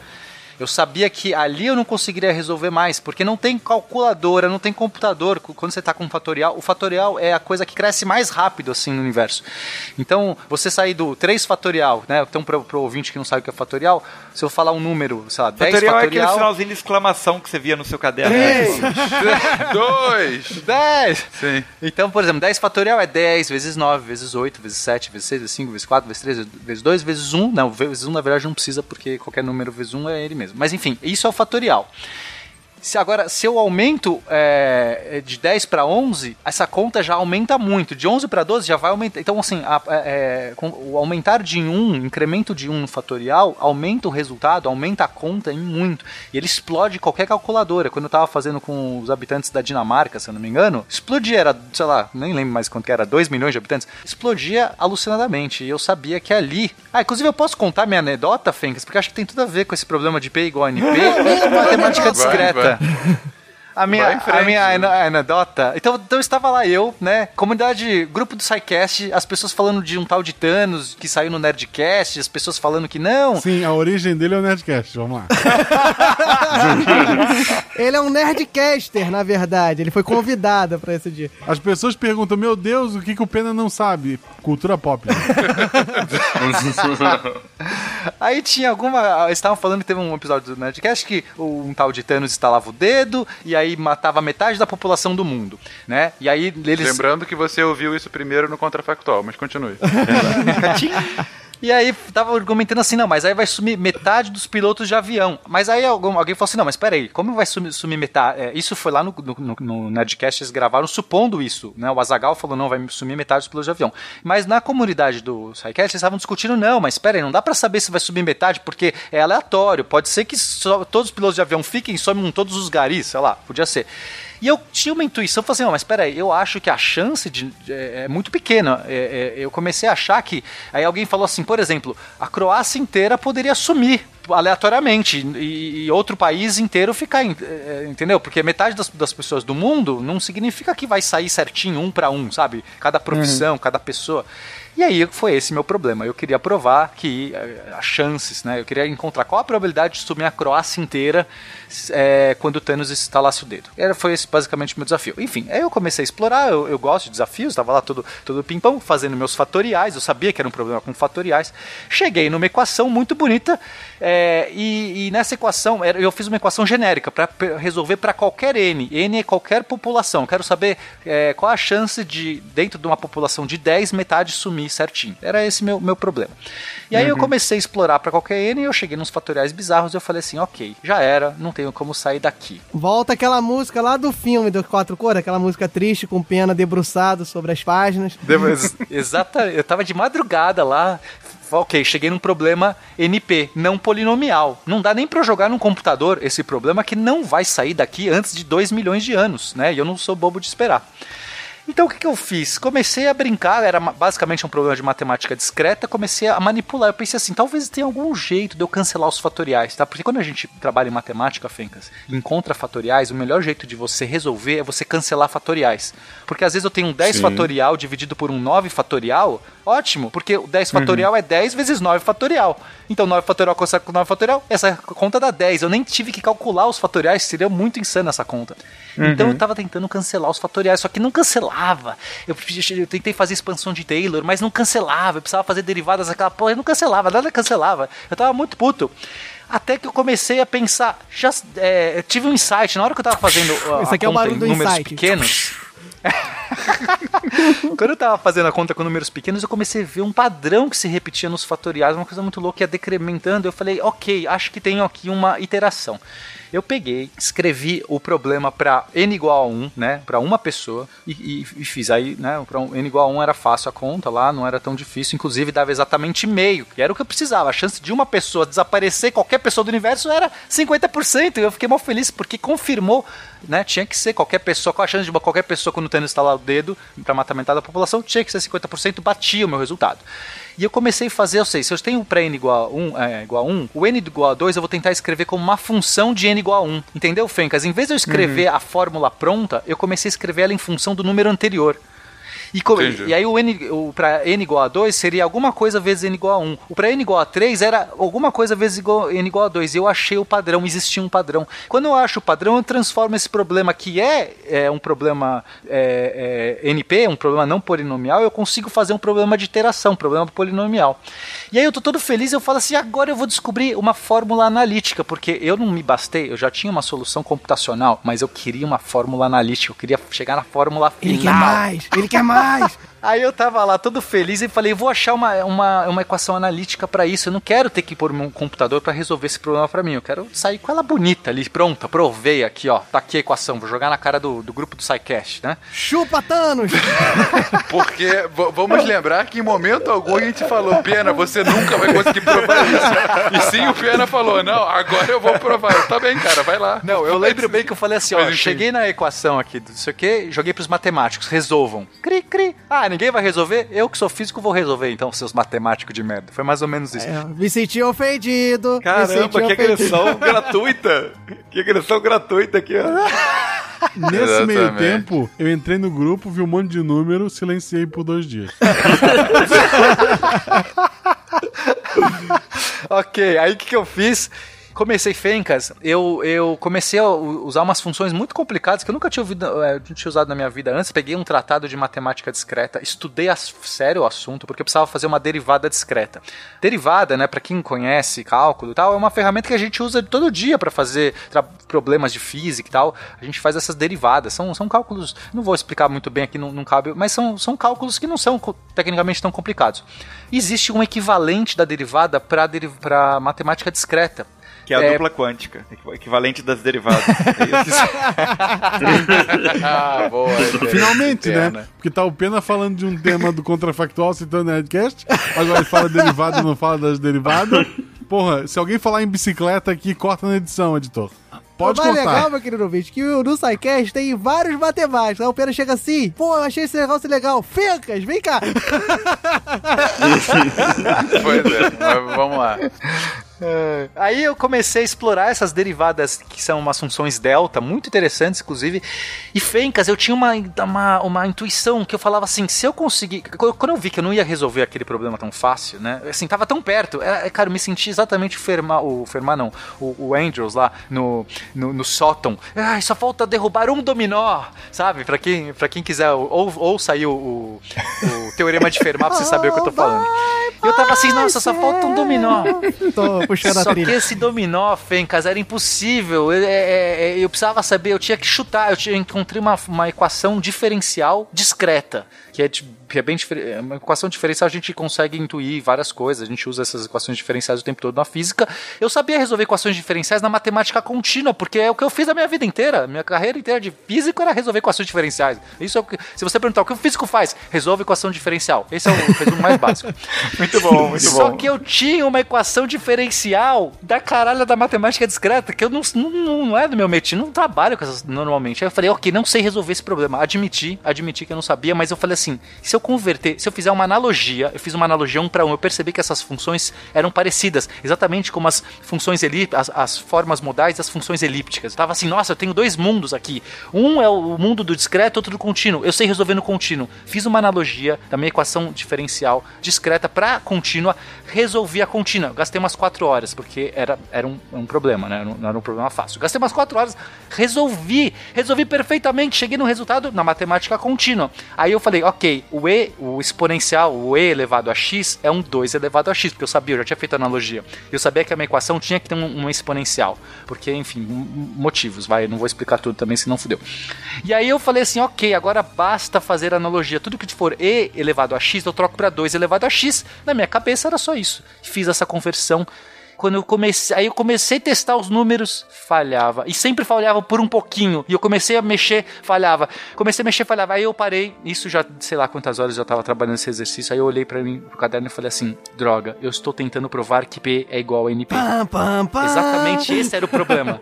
Eu sabia que ali eu não conseguiria resolver mais, porque não tem calculadora, não tem computador. Quando você está com fatorial, o fatorial é a coisa que cresce mais rápido assim no universo. Então, você sair do 3 fatorial, né? Então, para o ouvinte que não sabe o que é fatorial, se eu falar um número, sei lá, 10 Fatorial é aquele fatorial. sinalzinho de exclamação que você via no seu caderno. Três. Dois. 10! Sim. Então, por exemplo, 10 fatorial é 10 vezes 9, vezes 8, vezes 7, vezes 6, vezes 5, vezes 4, vezes 3, vezes 2, vezes 1. Não, vezes 1 na verdade não precisa porque qualquer número vezes 1 é ele mesmo. Mas enfim, isso é o fatorial. Se agora, se eu aumento é, de 10 para 11, essa conta já aumenta muito. De 11 para 12 já vai aumentar. Então, assim, a- é, o aumentar de 1, incremento de 1 no fatorial, aumenta o resultado, aumenta a conta em muito. E ele explode qualquer calculadora. Quando eu tava fazendo com os habitantes da Dinamarca, se eu não me engano, explodia, era, sei lá, nem lembro mais quanto que era, 2 milhões de habitantes. Explodia alucinadamente. E eu sabia que ali. Ah, inclusive eu posso contar minha anedota, Fencas, porque acho que tem tudo a ver com esse problema de P igual a NP e matemática Vai, discreta. A minha, frente. a minha ane- anedota. Então, então estava lá eu, né? Comunidade, grupo do SciCast, as pessoas falando de um tal de Thanos que saiu no Nerdcast, as pessoas falando que não. Sim, a origem dele é o Nerdcast, vamos lá. Ele é um nerdcaster, na verdade. Ele foi convidado pra esse dia. As pessoas perguntam, meu Deus, o que, que o Pena não sabe? Cultura pop. Aí tinha alguma. Estavam falando que teve um episódio do Nerdcast que um tal de Thanos instalava o dedo e aí matava metade da população do mundo, né? E aí eles. Lembrando que você ouviu isso primeiro no Contrafactual, mas continue. E aí tava argumentando assim, não, mas aí vai sumir metade dos pilotos de avião. Mas aí alguém falou assim, não, mas peraí, como vai sumir, sumir metade? É, isso foi lá no, no, no- Nerdcast, eles gravaram supondo isso, né? O Azagal falou, não, vai sumir metade dos pilotos de avião. Mas na comunidade do SciCast, eles estavam discutindo, não, mas peraí, não dá pra saber se vai subir metade, porque é aleatório. Pode ser que só- todos os pilotos de avião fiquem e somem todos os garis, sei lá, podia ser. E eu tinha uma intuição, falei assim, "Não, mas peraí, eu acho que a chance de, é, é muito pequena. É, é, eu comecei a achar que. Aí alguém falou assim, por exemplo, a Croácia inteira poderia sumir aleatoriamente e, e outro país inteiro ficar, em- é, entendeu? Porque metade das, das pessoas do mundo não significa que vai sair certinho um para um, sabe? Cada profissão, cada pessoa. E aí foi esse meu problema. Eu queria provar que eh, as chances, né? Eu queria encontrar qual a probabilidade de sumir a Croácia inteira eh, quando o Thanos instalasse o dedo. Era, foi esse basicamente o meu desafio. Enfim, aí eu comecei a explorar, eu, eu gosto de desafios, estava lá todo, todo pimpão, fazendo meus fatoriais, eu sabia que era um problema com fatoriais. Cheguei numa equação muito bonita, eh, e, e nessa equação, eu fiz uma equação genérica para resolver para qualquer N. N é qualquer população. Eu quero saber eh, qual a chance de, dentro de uma população de 10, metade sumir certinho. Era esse meu, meu problema. E aí eu comecei a explorar para qualquer N e eu cheguei nos fatoriais bizarros e eu falei assim, ok, já era, não tenho como sair daqui. Volta aquela música lá do filme do Quatro Cores, aquela música triste com pena debruçado sobre as páginas. Exata, eu tava de madrugada lá. Ok, cheguei num problema NP, não polinomial. Não dá nem eu jogar num computador esse problema que não vai sair daqui antes de 2 milhões de anos, né? E eu não sou bobo de esperar. Então o que, que eu fiz? Comecei a brincar, era basicamente um problema de matemática discreta, comecei a manipular. Eu pensei assim, talvez tenha algum jeito de eu cancelar os fatoriais, tá? Porque quando a gente trabalha em matemática, Fencas, encontra fatoriais, o melhor jeito de você resolver é você cancelar fatoriais. Porque às vezes eu tenho um 10 Sim. fatorial dividido por um 9 fatorial, ótimo, porque o 10 fatorial é 10 vezes 9 fatorial. Então 9 fatorial consegue com 9 fatorial, essa conta dá 10. Eu nem tive que calcular os fatoriais, seria muito insano essa conta. Então eu tava tentando cancelar os fatoriais, só que não cancelava. Eu, eu tentei fazer expansão de Taylor, mas não cancelava. Eu precisava fazer derivadas daquela porra, e não cancelava, nada cancelava. Eu tava muito puto. Até que eu comecei a pensar, já, é, eu tive um insight, na hora que eu tava fazendo a, Esse aqui é o barulho do números insight. pequenos, quando eu tava fazendo a conta com números pequenos, eu comecei a ver um padrão que se repetia nos fatoriais, uma coisa muito louca, ia decrementando. Eu falei, ok, acho que tem aqui uma iteração. Eu peguei, escrevi o problema para n igual a 1, né, para uma pessoa e, e- e fiz aí, né, para um, n igual a 1 era fácil a conta lá, não era tão difícil, inclusive dava exatamente meio, que era o que eu precisava. A chance de uma pessoa desaparecer, qualquer pessoa do universo era 50%. E eu fiquei mal feliz porque confirmou, né, tinha que ser qualquer pessoa, com a chance de uma qualquer pessoa quando tendo instalar o dedo para matar metade da população, tinha que ser 50%, batia o meu resultado. E eu comecei a fazer, eu sei, se eu tenho para n igual a 1, é, igual a 1, o n igual a 2 eu vou tentar escrever como uma função de n igual a 1. Entendeu, Fencas? Em vez de eu escrever a fórmula pronta, eu comecei a escrever ela em função do número anterior. E, co- Entendi. e aí o n, o, para n igual a 2 seria alguma coisa vezes n igual a 1. O para n igual a 3 era alguma coisa vezes igual, n igual a 2. E eu achei o padrão, existia um padrão. Quando eu acho o padrão, eu transformo esse problema que é, é um problema é, é, NP, um problema não polinomial, eu consigo fazer um problema de iteração, um problema polinomial. E aí eu tô todo feliz, eu falo assim, agora eu vou descobrir uma fórmula analítica, porque eu não me bastei, eu já tinha uma solução computacional, mas eu queria uma fórmula analítica, eu queria chegar na fórmula final. Ele quer mais, ele quer mais. demais. Aí eu tava lá todo feliz e falei, vou achar uma, uma, uma equação analítica pra isso. Eu não quero ter que pôr meu computador pra resolver esse problema pra mim. Eu quero sair com ela bonita ali, pronta, provei aqui, ó. Tá aqui a equação, vou jogar na cara do, do grupo do SciCast, né? Chupa, Thanos! Porque vamos lembrar que em momento algum a gente falou, Pena, você nunca vai conseguir provar isso. E sim, o Pena falou, não, agora eu vou provar. Eu, Tá bem, cara, vai lá. Não, eu lembro bem que eu falei assim, ó, enfim. cheguei na equação aqui, não sei o que, joguei pros matemáticos, resolvam. Cri, cri. Ah, ninguém vai resolver? Eu que sou físico vou resolver, então, seus matemáticos de merda. Foi mais ou menos isso. É, me senti ofendido. me Caramba, senti que ofendido. agressão gratuita. Que agressão gratuita aqui, ó. Nesse meio Exatamente. tempo, eu entrei no grupo, vi um monte de número, silenciei por dois dias. Ok, aí o que, que eu fiz? Comecei Fencas, eu, eu comecei a usar umas funções muito complicadas que eu nunca tinha, ouvido, não tinha usado na minha vida antes. Peguei um tratado de matemática discreta, estudei a sério o assunto, porque eu precisava fazer uma derivada discreta. Derivada, né, para quem conhece cálculo e tal, é uma ferramenta que a gente usa todo dia para fazer problemas de física e tal. A gente faz essas derivadas. São, são cálculos, não vou explicar muito bem aqui, não, não cabe, mas são, são cálculos que não são tecnicamente tão complicados. Existe um equivalente da derivada para matemática discreta. Que é a É. dupla quântica, equi- equivalente das derivadas. É isso? Ah, boa. Finalmente, Pena. né? Porque tá o Pena falando de um tema do contrafactual citando o Nerdcast, agora ele fala derivado e não fala das derivadas. Porra, se alguém falar em bicicleta aqui, corta na edição, editor. Pode o mais cortar. legal, meu querido ouvinte, que o- no SciCast tem vários matemáticos. Aí o Pena chega assim, pô, eu achei esse negócio legal. Fencas, vem cá. Pois é, mas vamos lá. Aí eu comecei a explorar essas derivadas que são umas funções delta, muito interessantes, inclusive. E Fencas, eu tinha uma, uma, uma intuição que eu falava assim: se eu conseguir. Quando eu vi que eu não ia resolver aquele problema tão fácil, né? Assim, tava tão perto. É, é, cara, eu me senti exatamente o Fermat, o Fermat não, o, o Andrews lá no, no, no sótão. Ai, só falta derrubar um dominó, sabe? Pra quem, pra quem quiser, ou, ou sair o, o, o Teorema de Fermat pra você saber o que eu tô falando. E eu tava assim: nossa, só falta um dominó. Tô puxando a Só que trilha. esse dominó, Fencas, era impossível. Eu, é, é, é, eu precisava saber, eu tinha que chutar. Eu tinha, encontrei uma, uma equação diferencial discreta, que é que é bem diferente. é Uma equação diferencial a gente consegue intuir várias coisas, a gente usa essas equações diferenciais o tempo todo na física. Eu sabia resolver equações diferenciais na matemática contínua, porque é o que eu fiz a minha vida inteira. Minha carreira inteira de físico era resolver equações diferenciais. Isso é o que, se você perguntar o que o físico faz, resolve equação diferencial. Esse é o resumo mais básico. Muito bom, muito Só bom. que eu tinha uma equação diferencial da caralho da matemática discreta, que eu não, não, não é do meu metido, não trabalho com essas normalmente. Aí eu falei, ok, não sei resolver esse problema. Admiti, admiti que eu não sabia, mas eu falei assim: se eu converter, se eu fizer uma analogia, eu fiz uma analogia um para um, eu percebi que essas funções eram parecidas, exatamente como as funções elípticas, as, as formas modais das funções elípticas. Eu tava assim, nossa, eu tenho dois mundos aqui. Um é o mundo do discreto, outro do contínuo. Eu sei resolver no contínuo. Fiz uma analogia da minha equação diferencial discreta para contínua, resolvi a contínua. Gastei umas quatro horas, porque era, era um, um problema, né? Não, era um problema fácil. Gastei umas quatro horas, resolvi, resolvi perfeitamente, cheguei no resultado na matemática contínua. Aí eu falei, ok, o e, o exponencial, o e elevado a x é um 2 elevado a x, porque eu sabia, eu já tinha feito a analogia. Eu sabia que a minha equação tinha que ter um, uma exponencial, porque, enfim, motivos, vai, não vou explicar tudo também, senão fudeu. E aí eu falei assim, ok, agora basta fazer a analogia. Tudo que for e elevado a x, eu troco para 2 elevado a x. Na minha cabeça era só isso. Fiz essa conversão. Quando eu comecei, aí eu comecei a testar os números, falhava. E sempre falhava por um pouquinho. E eu comecei a mexer, falhava. Comecei a mexer, falhava. Aí eu parei, isso já, sei lá quantas horas eu já estava trabalhando nesse exercício. Aí eu olhei para mim, pro caderno e falei assim: droga, eu estou tentando provar que P é igual a NP. Pam, pam, pam. Exatamente esse era o problema.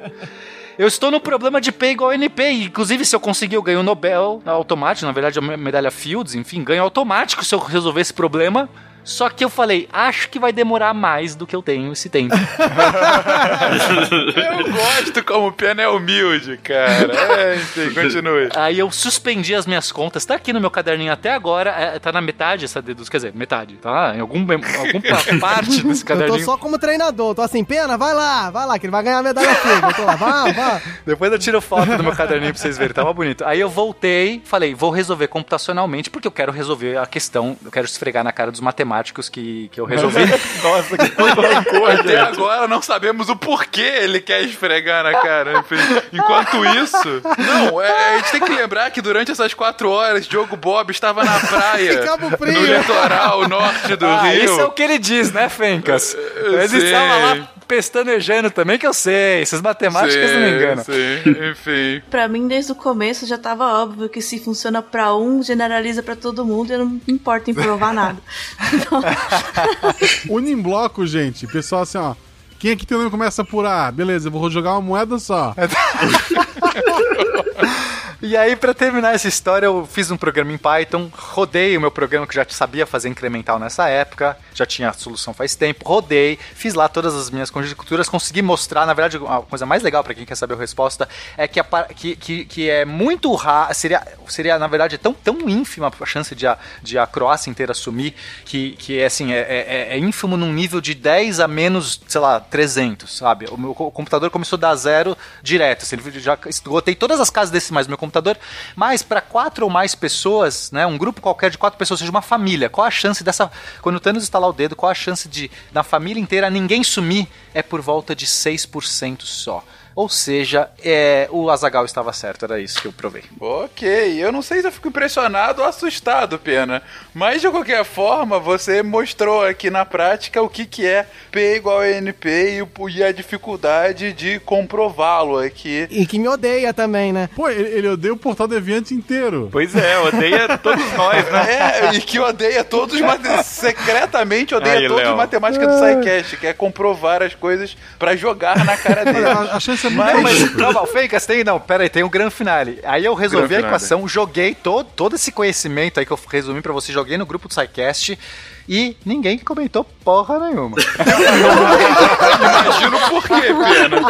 Eu estou no problema de P igual a NP. Inclusive, se eu conseguir, eu ganho o Nobel automático. Na verdade, a medalha Fields, enfim, ganho automático se eu resolver esse problema. Só que eu falei, acho que vai demorar mais do que eu tenho esse tempo. Eu gosto como o Pena é humilde, cara. É, enfim, continue. Aí eu suspendi as minhas contas. Tá aqui no meu caderninho até agora. é, tá na metade essa dedução. Quer dizer, metade. Tá em algum, alguma parte desse Eu tô caderninho. só como treinador, tô assim, pena, vai lá, vai lá, que ele vai ganhar a medalha figa. Eu tô lá, vai, vai. Depois eu tiro foto do meu caderninho pra vocês verem, tava bonito. Aí eu voltei, falei, vou resolver computacionalmente, porque eu quero resolver a questão, eu quero esfregar na cara dos matemáticos que, que eu resolvi. Nossa, que rancor, Até agora não sabemos o porquê ele quer esfregar na cara. Enquanto isso, não, é, a gente tem que lembrar que durante essas quatro horas, Diogo Bob estava na praia, Em Cabo Frio. no litoral norte do ah, Rio. isso é o que ele diz, né, Fencas? Eu Ele sei. estava lá pestanejando também, que eu sei. Essas matemáticas não me Sim, enganam. sim, enfim. Pra mim, desde o começo, já tava óbvio que se funciona pra um, generaliza pra todo mundo e eu não me importo em provar nada. Une em bloco, gente. Pessoal, assim, ó. Quem aqui tem o nome começa por A? Beleza, eu vou jogar uma moeda só. E aí, pra terminar essa história, eu fiz um programa em Python, rodei o meu programa que já sabia fazer incremental nessa época, já tinha a solução faz tempo, rodei, fiz lá todas as minhas conjecturas, consegui mostrar, na verdade, a coisa mais legal pra quem quer saber a resposta é que, a que, que, que é muito raro, seria, seria, na verdade, tão, tão ínfima a chance de a, de a Croácia inteira assumir, que, que é assim, é, é, é ínfimo num nível de 10 a menos, sei lá, 300, sabe? O meu co- computador começou a dar zero direto, assim, já esgotei todas as casas decimais do meu computador, mas para quatro ou mais pessoas, né, um grupo qualquer de quatro pessoas, seja uma família, qual a chance dessa, quando o Thanos estalar o dedo, qual a chance de, na família inteira, ninguém sumir? É por volta de 6% só. Ou seja, é, o Azagal estava certo, era isso que eu provei. Ok, eu não sei se eu fico impressionado ou assustado, Pena. Mas de qualquer forma, você mostrou aqui na prática o que, que é P igual a NP e, e a dificuldade de comprová-lo aqui. E que me odeia também, né? Pô, ele, ele odeia o portal Deviante inteiro. Pois é, odeia todos nós, né? É, e que odeia todos, secretamente odeia Aí, todos Léo. os matemáticas do SciCast, que é comprovar as coisas pra jogar na cara dele. A, a chance Mas, mas ridícula. calma, o Fencas tem, não, pera aí, tem um grande finale. Aí eu resolvi Grande a finale. equação, joguei todo, todo esse conhecimento aí que eu resumi pra você, joguei no grupo do SciCast e ninguém comentou porra nenhuma. Imagino por quê, Pena.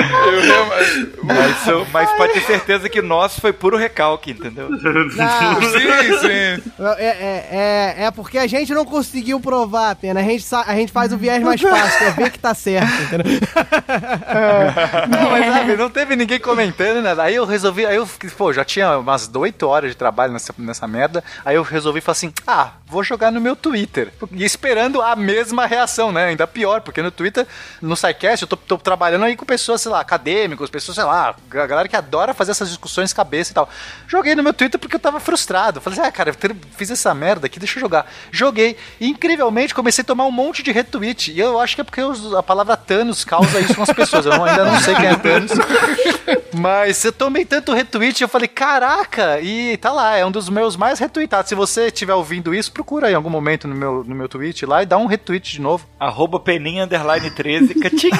Eu Mas, eu- mas pode ter certeza que nosso foi puro recalque, entendeu? Não, Sim, sim. é, é, é, é porque a gente não conseguiu provar, Pena. A gente, a gente faz o viés mais fácil, que é ver que tá certo, entendeu? Não, mas sabe, não teve ninguém comentando nada. Aí eu resolvi, aí eu, pô, já tinha umas 8 horas de trabalho nessa, nessa merda. Aí eu resolvi falar assim: ah, vou jogar no meu Twitter. E esperando a mesma reação, né? Ainda pior, porque no Twitter, no SciCast, eu tô, tô trabalhando aí com pessoas, sei lá, acadêmicos, pessoas, sei lá, a galera que adora fazer essas discussões cabeça e tal. Joguei no meu Twitter porque eu tava frustrado. Falei, ah, cara, eu fiz essa merda aqui, deixa eu jogar. Joguei. E incrivelmente comecei a tomar um monte de retweet. E eu acho que é porque a palavra Thanos causa isso nas pessoas. Eu não- ainda não sei quem é Thanos. Mas eu tomei tanto retweet, eu falei, caraca, e tá lá, é um dos meus mais retweetados. Se você estiver ouvindo isso, procura aí em algum momento no meu, no meu tweet lá e dá um retweet de novo. Arroba peninha underline 13, catim.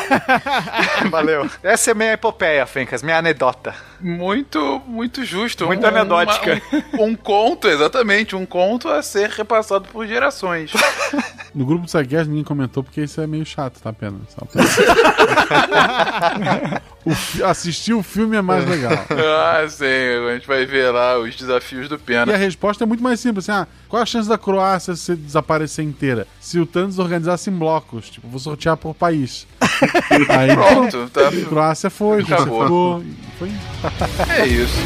Valeu. Essa é minha epopeia, Fencas, minha anedota. Muito, muito justo. Muito Um- anedótica. uma- Um, um conto, exatamente, um conto a ser repassado por gerações. No grupo do Sidecast ninguém comentou porque isso é meio chato, tá apenas. Só pra- O fi- assistir o filme é mais legal. ah, sim, a gente vai ver lá os desafios do E a Pena. resposta é muito mais simples, assim, ah, qual a chance da Croácia se desaparecer inteira? Se o Thanos organizasse em blocos, tipo, vou sortear por país. Aí, Pronto, tá. Croácia foi, Rússia Acabou. ficou. Foi. É isso.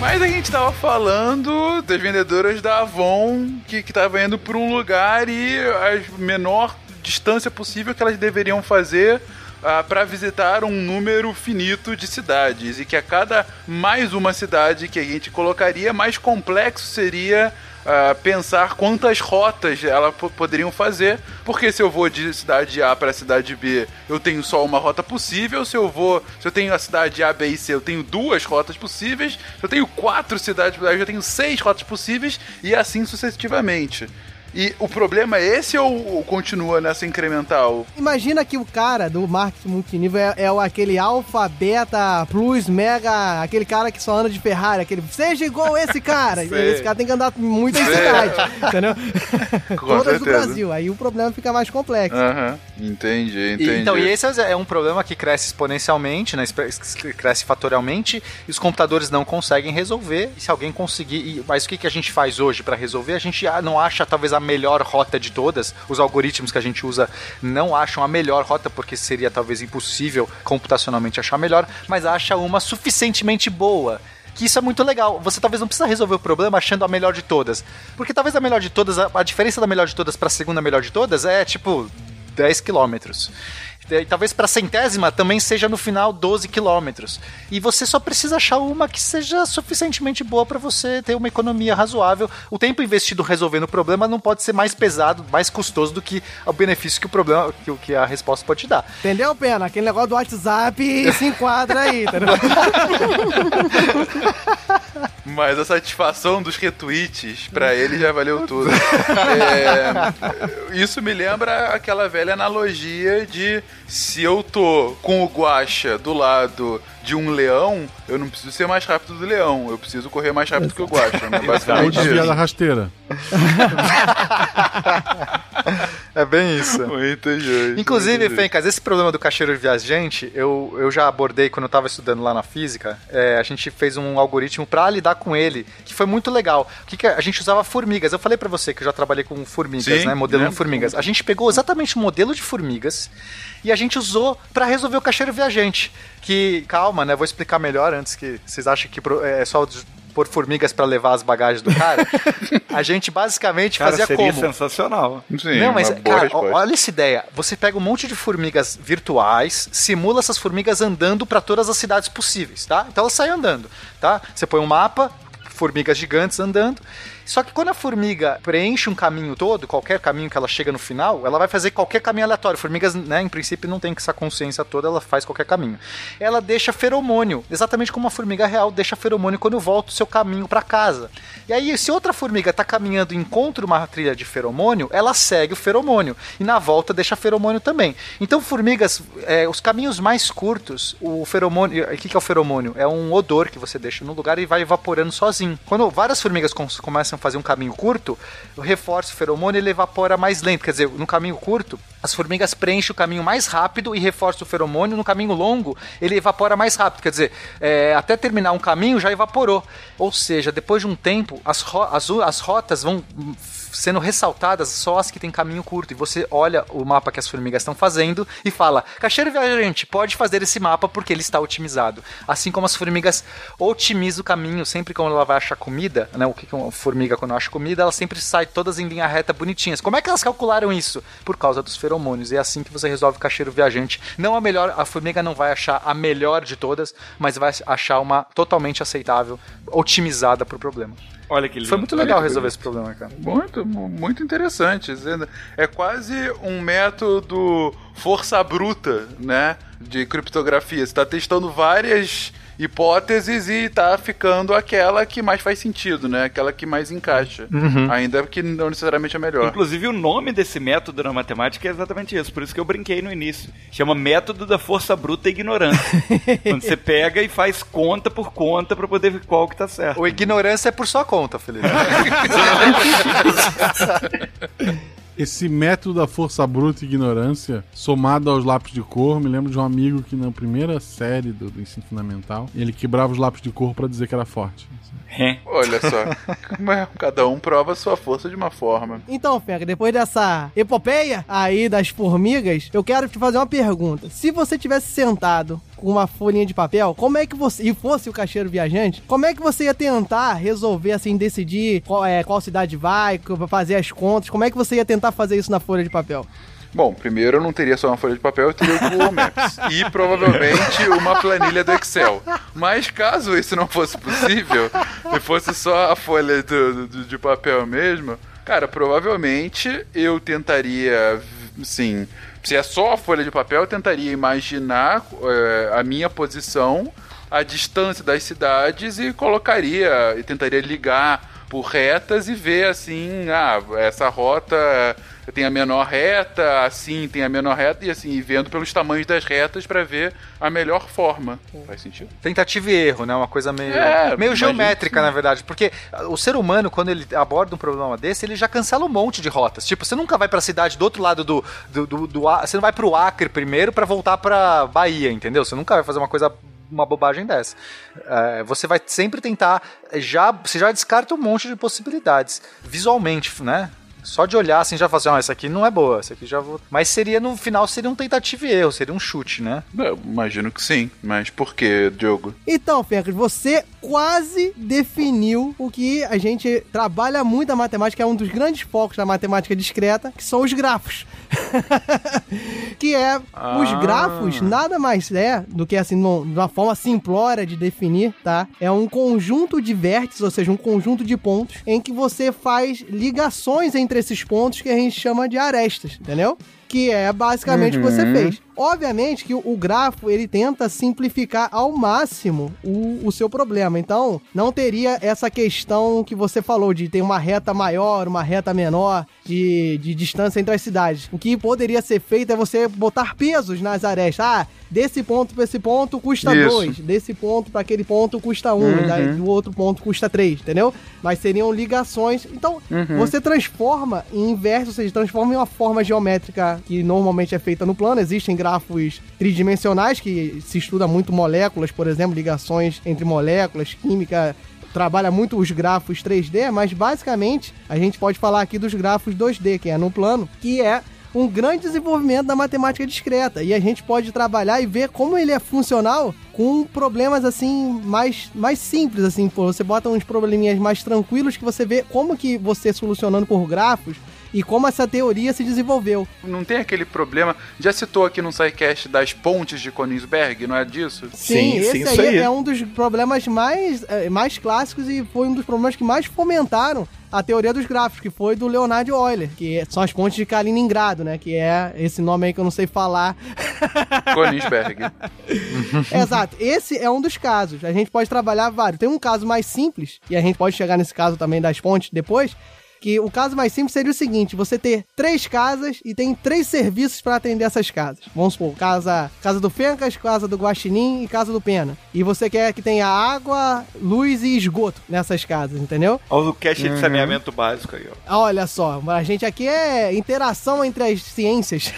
Mas a gente tava falando das vendedoras da Avon que, que tava indo por um lugar e a menor distância possível que elas deveriam fazer para visitar um número finito de cidades e que a cada mais uma cidade que a gente colocaria, mais complexo seria ah, pensar quantas rotas elas po- poderiam fazer, porque se eu vou de cidade A para cidade B, eu tenho só uma rota possível, se eu vou, se eu tenho a cidade A, B e C, eu tenho duas rotas possíveis, se eu tenho quatro cidades, eu tenho seis rotas possíveis e assim sucessivamente. E o problema é esse ou continua nessa incremental? Imagina que o cara do marketing multinível é, é aquele alfa, beta, plus, mega, aquele cara que só anda de Ferrari, aquele seja igual esse cara. Esse cara tem que andar muito em cidade, entendeu? Com Todas do certeza. Brasil. Aí o problema fica mais complexo. Aham, entendi, E, entendi. então, e esse é um problema que cresce exponencialmente, né? cresce fatorialmente, e os computadores não conseguem resolver. E se alguém conseguir. e- mas o que, que a gente faz hoje para resolver? A gente não acha talvez a melhor rota de todas. Os algoritmos que a gente usa não acham a melhor rota, porque seria talvez impossível computacionalmente achar a melhor, mas acha uma suficientemente boa. Que isso é muito legal. Você talvez não precisa resolver o problema achando a melhor de todas. Porque talvez a melhor de todas, a, a diferença da melhor de todas para a segunda melhor de todas é tipo 10 quilômetros. E talvez para a centésima também seja no final 12 quilômetros. E você só precisa achar uma que seja suficientemente boa para você ter uma economia razoável. O tempo investido resolvendo o problema não pode ser mais pesado, mais custoso do que o benefício que o problema, que, o- que a resposta pode te dar. Entendeu, Pena? Aquele negócio do WhatsApp se enquadra aí, entendeu? Mas a satisfação dos retweets pra ele já valeu tudo. É, isso me lembra aquela velha analogia de se eu tô com o guacha do lado de um leão, eu não preciso ser mais rápido do leão, eu preciso correr mais rápido que o guacha. Né? Ou Basicamente desviar da rasteira. É bem isso. Muito. Inclusive. Fencas, esse problema do cacheiro viajante, eu, eu já abordei quando eu tava estudando lá na física. É, a gente fez um algoritmo pra lidar com ele, que foi muito legal. O que, que a a gente usava formigas. Eu falei pra você que eu já trabalhei com formigas, Sim, né? Modelo de lembro. formigas. A gente pegou exatamente o modelo de formigas e a gente usou pra resolver o cacheiro viajante. Que, calma, né? Vou explicar melhor antes que vocês acham que é só pôr formigas pra levar as bagagens do cara. a gente basicamente Cara, fazia seria como? sensacional. Sim, não, mas, cara, resposta. olha essa ideia. Você pega um monte de formigas virtuais, simula essas formigas andando para todas as cidades possíveis, tá? Então elas saem andando, tá? Você põe um mapa, formigas gigantes andando. Só que quando a formiga preenche um caminho todo, qualquer caminho que ela chega no final, ela vai fazer qualquer caminho aleatório. Formigas, né, em princípio, não tem essa consciência toda, ela faz qualquer caminho. Ela deixa feromônio, exatamente como uma formiga real deixa feromônio quando volta o seu caminho para casa. E aí, se outra formiga tá caminhando e encontra uma trilha de feromônio, ela segue o feromônio. E na volta deixa feromônio também. Então, formigas, é, os caminhos mais curtos, o feromônio. O que, é o feromônio? É um odor que você deixa no lugar e vai evaporando sozinho. Quando várias formigas começam fazer um caminho curto, reforça o feromônio e ele evapora mais lento. Quer dizer, no caminho curto, as formigas preenchem o caminho mais rápido e reforçam o feromônio. No caminho longo, ele evapora mais rápido. Quer dizer, é, até terminar um caminho já evaporou. Ou seja, depois de um tempo, as, ro as, as rotas vão sendo ressaltadas só as que tem caminho curto. E você olha o mapa que as formigas estão fazendo e fala: Caixeiro viajante, pode fazer esse mapa porque ele está otimizado. Assim como as formigas otimizam o caminho sempre quando ela vai achar comida, né? O que uma formiga quando acha comida, ela sempre sai todas em linha reta bonitinhas. Como é que elas calcularam isso? Por causa dos feromônios. E é assim que você resolve o caixeiro viajante. Não a melhor, a formiga não vai achar a melhor de todas, mas vai achar uma totalmente aceitável, otimizada pro problema. Olha que lindo. Foi muito legal resolver esse problema, cara. Muito, mu- muito interessante. É quase um método força bruta, né? De criptografia. Você está testando várias hipóteses e tá ficando aquela que mais faz sentido, né? Aquela que mais encaixa. Uhum. Ainda que não necessariamente é melhor. Inclusive, o nome desse método na matemática é exatamente isso. Por isso que eu brinquei no início. Chama método da força bruta e ignorância. Quando você pega e faz conta por conta pra poder ver qual que tá certo. O ignorância é por sua conta, Felipe. Esse método da força bruta e ignorância, somado aos lápis de cor, me lembro de um amigo que na primeira série do, do ensino fundamental, ele quebrava os lápis de cor pra dizer que era forte. Olha só. Cada um prova a sua força de uma forma. Então, Fega, depois dessa epopeia aí das formigas, eu quero te fazer uma pergunta. Se você tivesse sentado com uma folhinha de papel, como é que você, e fosse o caixeiro viajante, como é que você ia tentar resolver, assim, decidir qual, é, qual cidade vai, fazer as contas, como é que você ia tentar fazer isso na folha de papel? Bom, primeiro eu não teria só uma folha de papel, eu teria o Google Maps. e provavelmente uma planilha do Excel. Mas caso isso não fosse possível, e fosse só a folha do, do- de papel mesmo, cara, provavelmente eu tentaria, sim. Se é só a folha de papel, eu tentaria imaginar eh, a minha posição, a distância das cidades e colocaria, e tentaria ligar por retas e ver assim, ah, essa rota tem a menor reta, assim tem a menor reta, e assim, e vendo pelos tamanhos das retas pra ver a melhor forma. Faz sentido? Tentativa e erro, né? Uma coisa meio, É, meio geométrica, sim. na verdade. Porque o ser humano, quando ele aborda um problema desse, ele já cancela um monte de rotas. Tipo, você nunca vai pra cidade do outro lado do. do, do, do A- você não vai pro Acre primeiro pra voltar pra Bahia, entendeu? Você nunca vai fazer uma coisa. Uma bobagem dessa. É, você vai sempre tentar. Já, você já descarta um monte de possibilidades. Visualmente, né? Só de olhar assim já fala assim, ó, essa aqui não é boa, essa aqui já vou. Mas seria no final seria um tentativa e erro, seria um chute, né? Eu imagino que sim, mas por que, Diogo? Então, Fencas, você quase definiu o que a gente trabalha muito a matemática, é um dos grandes focos da matemática discreta, que são os grafos. que é os Ah. grafos nada mais é do que assim, num- de uma forma simplória de definir, tá? É um conjunto de vértices, ou seja, um conjunto de pontos em que você faz ligações entre esses pontos que a gente chama de arestas, entendeu? Que é basicamente o que você Uhum. fez. Obviamente que o, grafo ele tenta simplificar ao máximo o, o seu problema. Então, não teria essa questão que você falou de ter uma reta maior, uma reta menor, de, de distância entre as cidades. O que poderia ser feito é você botar pesos nas arestas. Ah, desse ponto para esse ponto custa Isso. 2, desse ponto para aquele ponto custa 1, um, Uhum. do outro ponto custa 3, entendeu? Mas seriam ligações. Então, Uhum. você transforma em inverso, ou seja, transforma em uma forma geométrica que normalmente é feita no plano. Existem grafos tridimensionais que se estuda muito moléculas, por exemplo, ligações entre moléculas, química, trabalha muito os grafos 3D, mas basicamente a gente pode falar aqui dos grafos 2D, que é no plano, que é um grande desenvolvimento da matemática discreta. E a gente pode trabalhar e ver como ele é funcional com problemas assim mais, mais simples assim, pô, você bota uns probleminhas mais tranquilos que você vê como que você solucionando por grafos e como essa teoria se desenvolveu. Não tem aquele problema. Já citou aqui no SciCast das pontes de Königsberg, não é disso? Sim, esse aí, é um dos problemas mais, eh, mais clássicos e foi um dos problemas que mais fomentaram a teoria dos grafos, que foi do Leonard Euler, que são as pontes de Kaliningrado, né? Que é esse nome aí que eu não sei falar. Königsberg. Exato. Esse é um dos casos. A gente pode trabalhar vários. Tem um caso mais simples, e a gente pode chegar nesse caso também das pontes depois, Que o caso mais simples seria o seguinte: você ter três casas e tem três serviços para atender essas casas. Vamos supor, casa, casa do Fencas, casa do Guaxinim e casa do Pena. E você quer que tenha água, luz e esgoto nessas casas, entendeu? Olha o cache Uhum. de saneamento básico aí, ó. Olha só, a gente aqui é interação entre as ciências.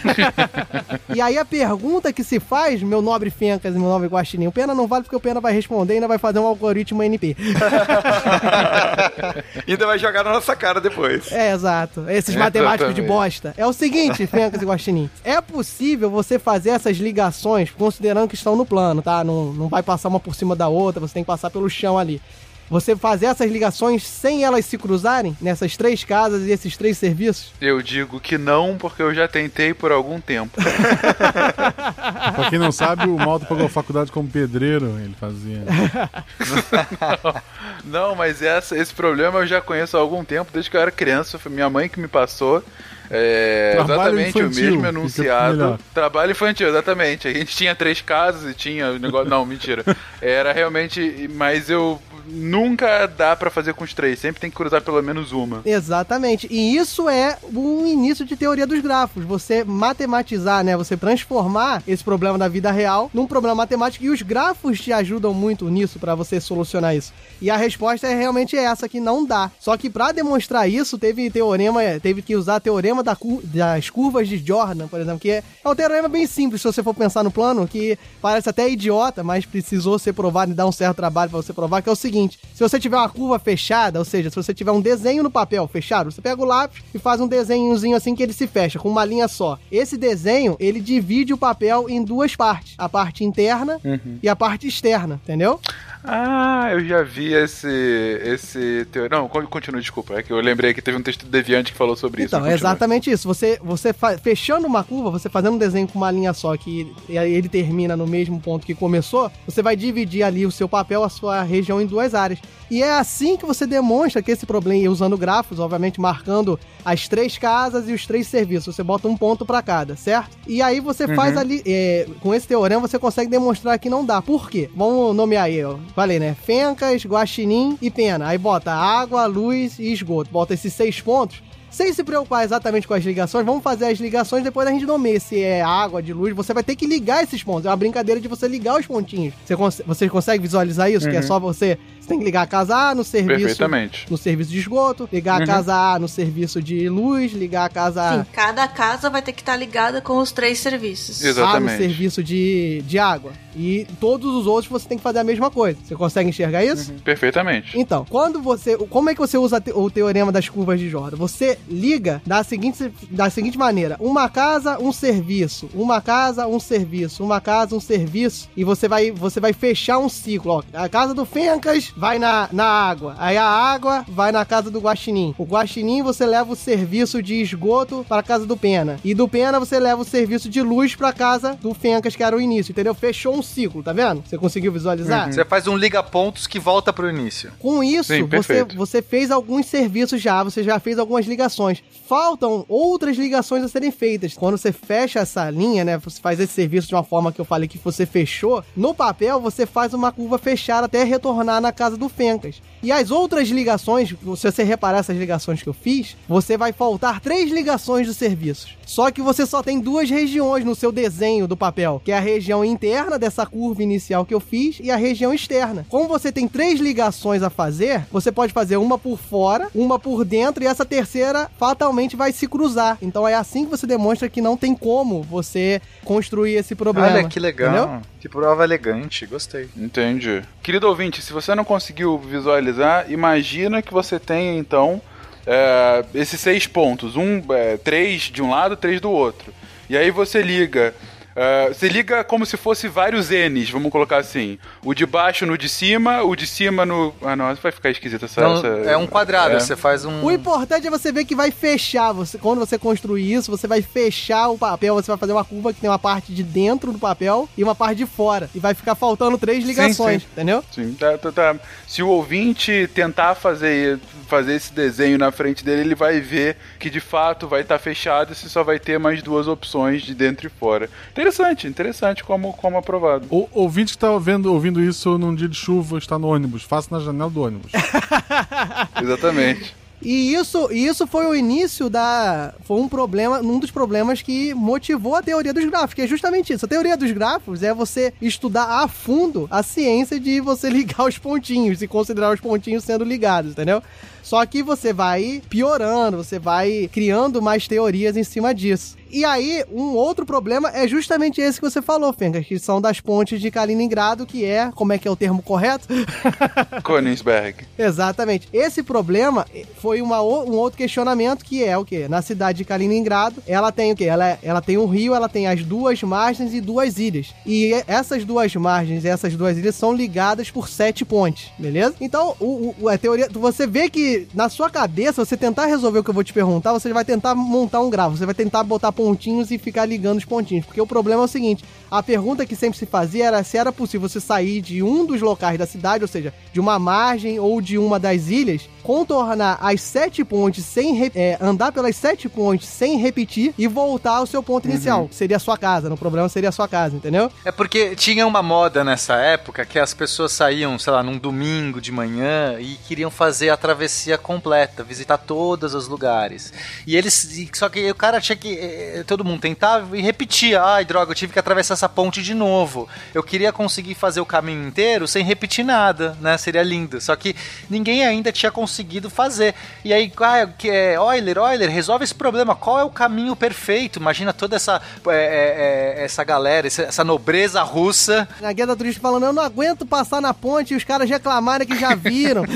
e aí a pergunta que se faz, meu nobre Fencas e meu nobre Guaxinim, o Pena não vale porque o Pena vai responder e ainda vai fazer um algoritmo NP. Ainda vai jogar na nossa cara depois. É, exato. Esses matemáticos de bosta. É o seguinte, Fencas e Guaxinim. É possível você fazer essas ligações considerando que estão no plano, tá? Não, não vai passar uma por cima da outra, você tem que passar pelo chão ali. Você fazer essas ligações sem elas se cruzarem nessas três casas e esses três serviços? Eu digo que não, porque eu já tentei por algum tempo. Pra quem não sabe, o Malta pagou a faculdade como pedreiro, ele fazia. Não, mas essa, esse problema eu já conheço há algum tempo, desde que eu era criança. Foi minha mãe que me passou. É, exatamente infantil, o mesmo fica enunciado. Trabalho infantil, exatamente. A gente tinha três casas e tinha o negócio. Não, mentira. Era realmente. Mas eu. Nunca dá pra fazer com os três, sempre tem que cruzar pelo menos uma. Exatamente. E isso é o início de teoria dos grafos. Você matematizar, né? Você transformar esse problema da vida real num problema matemático e os grafos te ajudam muito nisso pra você solucionar isso. E a resposta é realmente essa que não dá. Só que pra demonstrar isso, teve teorema, teve que usar teorema da cu- das curvas de Jordan, por exemplo, que é, é um teorema bem simples se você for pensar no plano, que parece até idiota, mas precisou ser provado e dar um certo trabalho pra você provar, que é o seguinte: se você tiver uma curva fechada, ou seja, se você tiver um desenho no papel fechado, você pega o lápis e faz um desenhozinho assim que ele se fecha, com uma linha só. Esse desenho, ele divide o papel em duas partes: a parte interna Uhum. e a parte externa, entendeu? Ah, eu já vi esse. esse teo... Não, con- continua, desculpa. É que eu lembrei que teve um texto do Deviante que falou sobre isso. Então, é exatamente isso. Você, você fa- fechando uma curva, você fazendo um desenho com uma linha só, que aí ele termina no mesmo ponto que começou, você vai dividir ali o seu papel, a sua região em duas áreas. E é assim que você demonstra que esse problema, e usando grafos, obviamente marcando as três casas e os três serviços. Você bota um ponto pra cada, certo? E aí você Uhum. faz ali, é, com esse teorema, você consegue demonstrar que não dá. Por quê? Vamos nomear aí, ó. Falei, né? Fencas, guaxinim e pena. Aí bota água, luz e esgoto. Bota esses seis pontos. Sem se preocupar exatamente com as ligações, vamos fazer as ligações depois a gente nomeia se é água, de luz. Você vai ter que ligar esses pontos. É uma brincadeira de você ligar os pontinhos. Você, cons você consegue visualizar isso? Que é Uhum. só você. Você tem que ligar a casa A no serviço. Perfeitamente. No serviço de esgoto, ligar Uhum. a casa A no serviço de luz, ligar a casa A. Sim, cada casa vai ter que estar ligada com os três serviços. A no serviço de, de água. E todos os outros você tem que fazer a mesma coisa. Você consegue enxergar isso? Perfeitamente. Então, quando você. Como é que você usa o teorema das curvas de Jordan? Você liga da seguinte, da seguinte maneira: uma casa, um serviço. Uma casa, um serviço. Uma casa, um serviço. E você vai, você vai fechar um ciclo. Ó, a casa do Fencas vai na, na água. Aí a água vai na casa do Guaxinim. O Guaxinim você leva o serviço de esgoto para a casa do Pena. E do Pena você leva o serviço de luz para casa do Fencas, que era o início, entendeu? Fechou um ciclo, tá vendo? Você conseguiu visualizar? Você faz um liga-pontos que volta pro início. Com isso, Sim, você, você fez alguns serviços já, você já fez algumas ligações. Faltam outras ligações a serem feitas. Quando você fecha essa linha, né? Você faz esse serviço de uma forma que eu falei que você fechou. No papel, você faz uma curva fechada até retornar na casa do Fencas. E as outras ligações, se você reparar essas ligações que eu fiz, você vai faltar três ligações dos serviços. Só que você só tem duas regiões no seu desenho do papel, que é a região interna dessa curva inicial que eu fiz e a região externa. Como você tem três ligações a fazer, você pode fazer uma por fora, uma por dentro e essa terceira fatalmente vai se cruzar. Então é assim que você demonstra que não tem como você construir esse problema. Olha que legal. Entendeu? Que prova elegante, gostei. Entendi. Querido ouvinte, se você não conseguiu visualizar, imagina que você tem então é, esses seis pontos, um, é, três de um lado, três do outro. E aí você liga. Você liga como se fosse vários N's, vamos colocar assim. O de baixo no de cima, o de cima no. Ah, não, vai ficar esquisito essa. Então, essa- é um quadrado, é. você faz um. O importante é você ver que vai fechar. Você, quando você construir isso, você vai fechar o papel. Você vai fazer uma curva que tem uma parte de dentro do papel e uma parte de fora. E vai ficar faltando três ligações, sim. entendeu? Sim, tá, tá, tá. Se o ouvinte tentar fazer, fazer esse desenho na frente dele, ele vai ver que de fato vai estar fechado e você só vai ter mais duas opções de dentro e fora. Interessante, interessante como, como aprovado. O ouvinte que tá vendo, ouvindo isso num dia de chuva, está no ônibus. Faça na janela do ônibus. Exatamente. E isso, e isso foi o início da. Foi um problema, um dos problemas que motivou a teoria dos grafos, que é justamente isso. A teoria dos grafos é você estudar a fundo a ciência de você ligar os pontinhos e considerar os pontinhos sendo ligados, entendeu? Só que você vai piorando, você vai criando mais teorias em cima disso. E aí, um outro problema é justamente esse que você falou, Fenga, que são das pontes de Kaliningrado, que é, como é que é o termo correto? Königsberg. Exatamente. Esse problema foi uma, um outro questionamento que é o quê? Na cidade de Kaliningrado, ela tem o quê? Ela, ela tem um rio, ela tem as duas margens e duas ilhas. E e- essas duas margens e essas duas ilhas são ligadas por sete pontes, beleza? Então, o, o- a teoria, você vê que na sua cabeça, você tentar resolver o que eu vou te perguntar, você vai tentar montar um grafo, você vai tentar botar pontinhos e ficar ligando os pontinhos. Porque o problema é o seguinte, a pergunta que sempre se fazia era se era possível você sair de um dos locais da cidade, ou seja, de uma margem ou de uma das ilhas, contornar as sete pontes sem é, andar pelas sete pontes sem repetir e voltar ao seu ponto inicial, que seria a sua casa. No problema seria a sua casa, entendeu? É porque tinha uma moda nessa época que as pessoas saíam, sei lá, num domingo de manhã e queriam fazer a travessia completa, visitar todos os lugares. E eles. Só que o cara tinha que. eh, Todo mundo tentava e repetia. Ai, droga, eu tive que atravessar essa ponte de novo. Eu queria conseguir fazer o caminho inteiro sem repetir nada, né? Seria lindo. Só que ninguém ainda tinha conseguido fazer. E aí, ah, que é Euler, Euler, resolve esse problema. Qual é o caminho perfeito? Imagina toda essa, é, é, é, essa galera, essa, essa nobreza russa. Na guia da turista falando, eu não aguento passar na ponte e os caras reclamarem que já viram.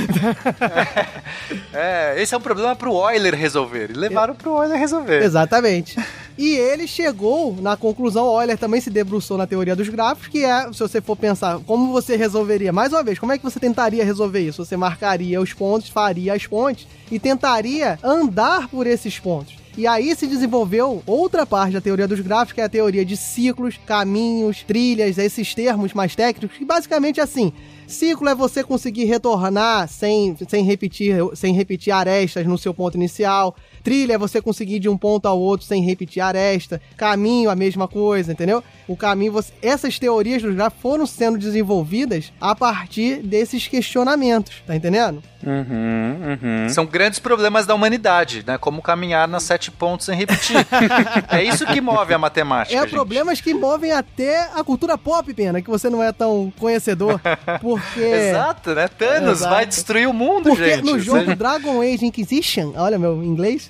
É, esse é um problema pro Euler resolver. E levaram pro Euler resolver. Exatamente. E ele chegou na conclusão, Euler também se debruçou na teoria dos grafos, que é, se você for pensar, como você resolveria, mais uma vez, como é que você tentaria resolver isso? Você marcaria os pontos, faria as pontes e tentaria andar por esses pontos. E aí se desenvolveu outra parte da teoria dos grafos, que é a teoria de ciclos, caminhos, trilhas, esses termos mais técnicos, que basicamente é assim. Ciclo é você conseguir retornar sem, sem, repetir, sem repetir arestas no seu ponto inicial. Trilha é você conseguir ir de um ponto ao outro sem repetir aresta. Caminho, a mesma coisa, entendeu? O caminho, você... essas teorias dos grafos foram sendo desenvolvidas a partir desses questionamentos, tá entendendo? Uhum, uhum. São grandes problemas da humanidade, né? Como caminhar nas sete pontos sem repetir. é isso que move a matemática. É gente. problemas que envolvem até a cultura pop, pena, que você não é tão conhecedor. Porque. Exato, né? Thanos Exato. vai destruir o mundo, Porque gente. no jogo Você- Dragon Age Inquisition, olha meu inglês.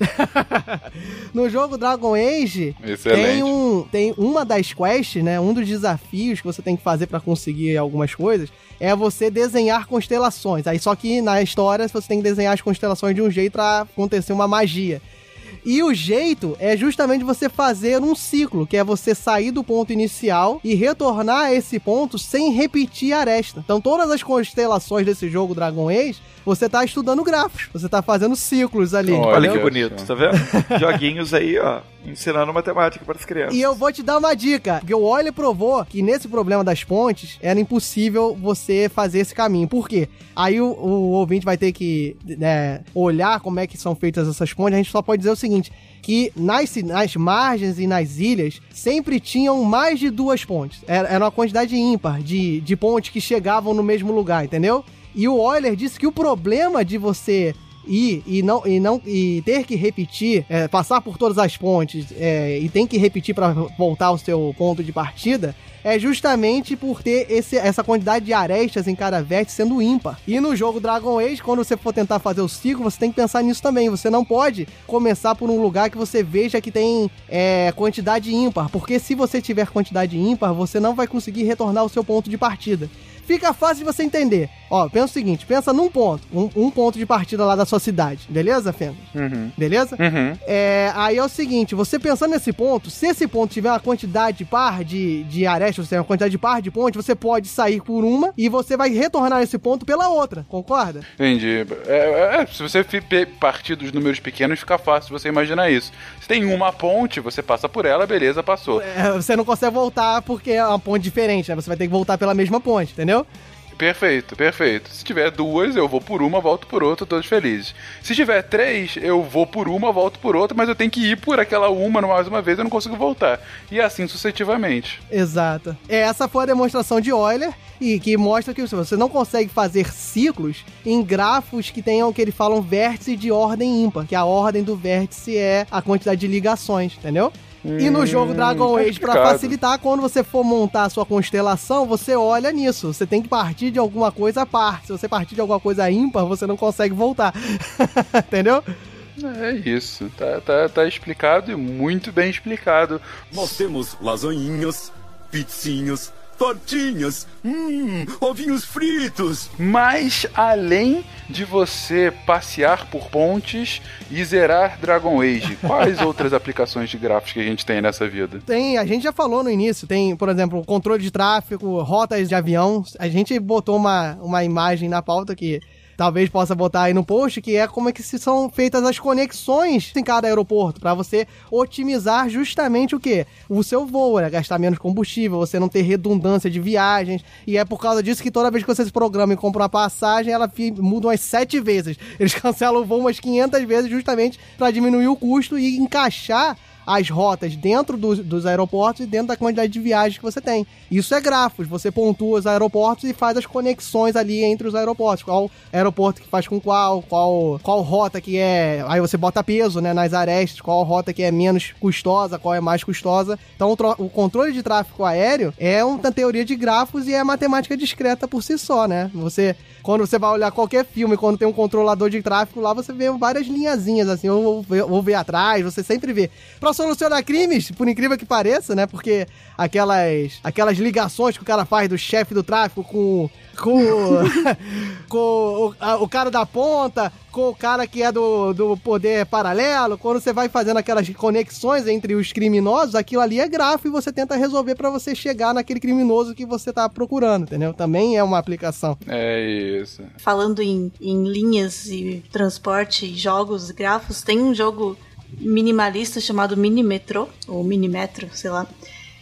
no jogo Dragon Age Excelente. tem um tem uma das quests, né, um dos desafios que você tem que fazer pra conseguir algumas coisas é você desenhar constelações. Aí só que na história você tem que desenhar as constelações de um jeito pra acontecer uma magia. E o jeito é justamente você fazer um ciclo, que é você sair do ponto inicial e retornar a esse ponto sem repetir a aresta. Então, todas as constelações desse jogo Dragon Age, você tá estudando grafos, você tá fazendo ciclos ali. Olha entendeu? que bonito, tá vendo? Joguinhos aí, ó, ensinando matemática para as crianças. E eu vou te dar uma dica, porque o Euler provou que nesse problema das pontes era impossível você fazer esse caminho. Por quê? Aí o, o ouvinte vai ter que né, olhar como é que são feitas essas pontes. A gente só pode dizer o seguinte, que nas, nas margens e nas ilhas sempre tinham mais de duas pontes. Era, era uma quantidade ímpar de, de pontes que chegavam no mesmo lugar, entendeu? E o Euler disse que o problema de você ir e não e não e ter que repetir, é, passar por todas as pontes é, e tem que repetir para voltar ao seu ponto de partida, é justamente por ter esse, essa quantidade de arestas em cada vértice sendo ímpar. E no jogo Dragon Age, quando você for tentar fazer o ciclo, você tem que pensar nisso também. Você não pode começar por um lugar que você veja que tem é, quantidade ímpar, porque se você tiver quantidade ímpar, você não vai conseguir retornar ao seu ponto de partida. Fica fácil de você entender. Ó, pensa o seguinte, pensa num ponto, um, um ponto de partida lá da sua cidade, beleza, Fenda? Uhum. Beleza? Uhum. É, aí é o seguinte, você pensando nesse ponto, se esse ponto tiver uma quantidade par de, de arestas, ou seja, uma quantidade par de pontes, você pode sair por uma e você vai retornar esse ponto pela outra, concorda? Entendi. É, é, se você partir dos números pequenos, fica fácil você imaginar isso. Se tem uma ponte, você passa por ela, beleza, passou. É, você não consegue voltar porque é uma ponte diferente, né? Você vai ter que voltar pela mesma ponte, entendeu? Perfeito, perfeito. Se tiver duas, eu vou por uma, volto por outra, todos felizes. Se tiver três, eu vou por uma, volto por outra, mas eu tenho que ir por aquela uma mais uma vez, eu não consigo voltar. E assim sucessivamente. Exato. Essa foi a demonstração de Euler e que mostra que você não consegue fazer ciclos em grafos que tenham o que eles falam vértice de ordem ímpar, que a ordem do vértice é a quantidade de ligações, entendeu? E no jogo Dragon tá Age, pra explicado. facilitar, quando você for montar a sua constelação, você olha nisso. Você tem que partir de alguma coisa à parte. Se você partir de alguma coisa ímpar, você não consegue voltar. Entendeu? É isso. Tá, tá, tá explicado e muito bem explicado. Nós temos lasanhinhas, pizzinhas, tortinhas, hum, ovinhos fritos. Mas além de você passear por pontes e zerar Dragon Age, quais outras aplicações de gráficos que a gente tem nessa vida? Tem, a gente já falou no início, tem, por exemplo, controle de tráfego, rotas de avião. A gente botou uma, uma imagem na pauta que talvez possa botar aí no post, que é como é que são feitas as conexões em cada aeroporto, para você otimizar justamente o que? O seu voo, né? Gastar menos combustível, você não ter redundância de viagens. E é por causa disso que toda vez que você se programa e compra uma passagem, ela muda umas sete vezes. Eles cancelam o voo umas 500 vezes justamente para diminuir o custo e encaixar as rotas dentro dos, dos aeroportos e dentro da quantidade de viagens que você tem. Isso é grafos, você pontua os aeroportos e faz as conexões ali entre os aeroportos. Qual aeroporto que faz com qual, qual, qual rota que é. Aí você bota peso né, nas arestas, qual rota que é menos custosa, qual é mais custosa. Então o, o controle de tráfego aéreo é uma teoria de grafos e é matemática discreta por si só, né? Você. Quando você vai olhar qualquer filme, quando tem um controlador de tráfego lá, você vê várias linhazinhas, assim, ou, ou, ou vê atrás, você sempre vê. Pra solucionar crimes, por incrível que pareça, né? Porque aquelas, aquelas ligações que o cara faz do chefe do tráfico com. Com, com o, a- o cara da ponta, com o cara que é do, do poder paralelo, quando você vai fazendo aquelas conexões entre os criminosos, aquilo ali é grafo e você tenta resolver pra você chegar naquele criminoso que você tá procurando, entendeu? Também é uma aplicação. É isso. Falando em, em linhas e transporte, e jogos, grafos, tem um jogo minimalista chamado Minimetro, ou Minimetro, sei lá,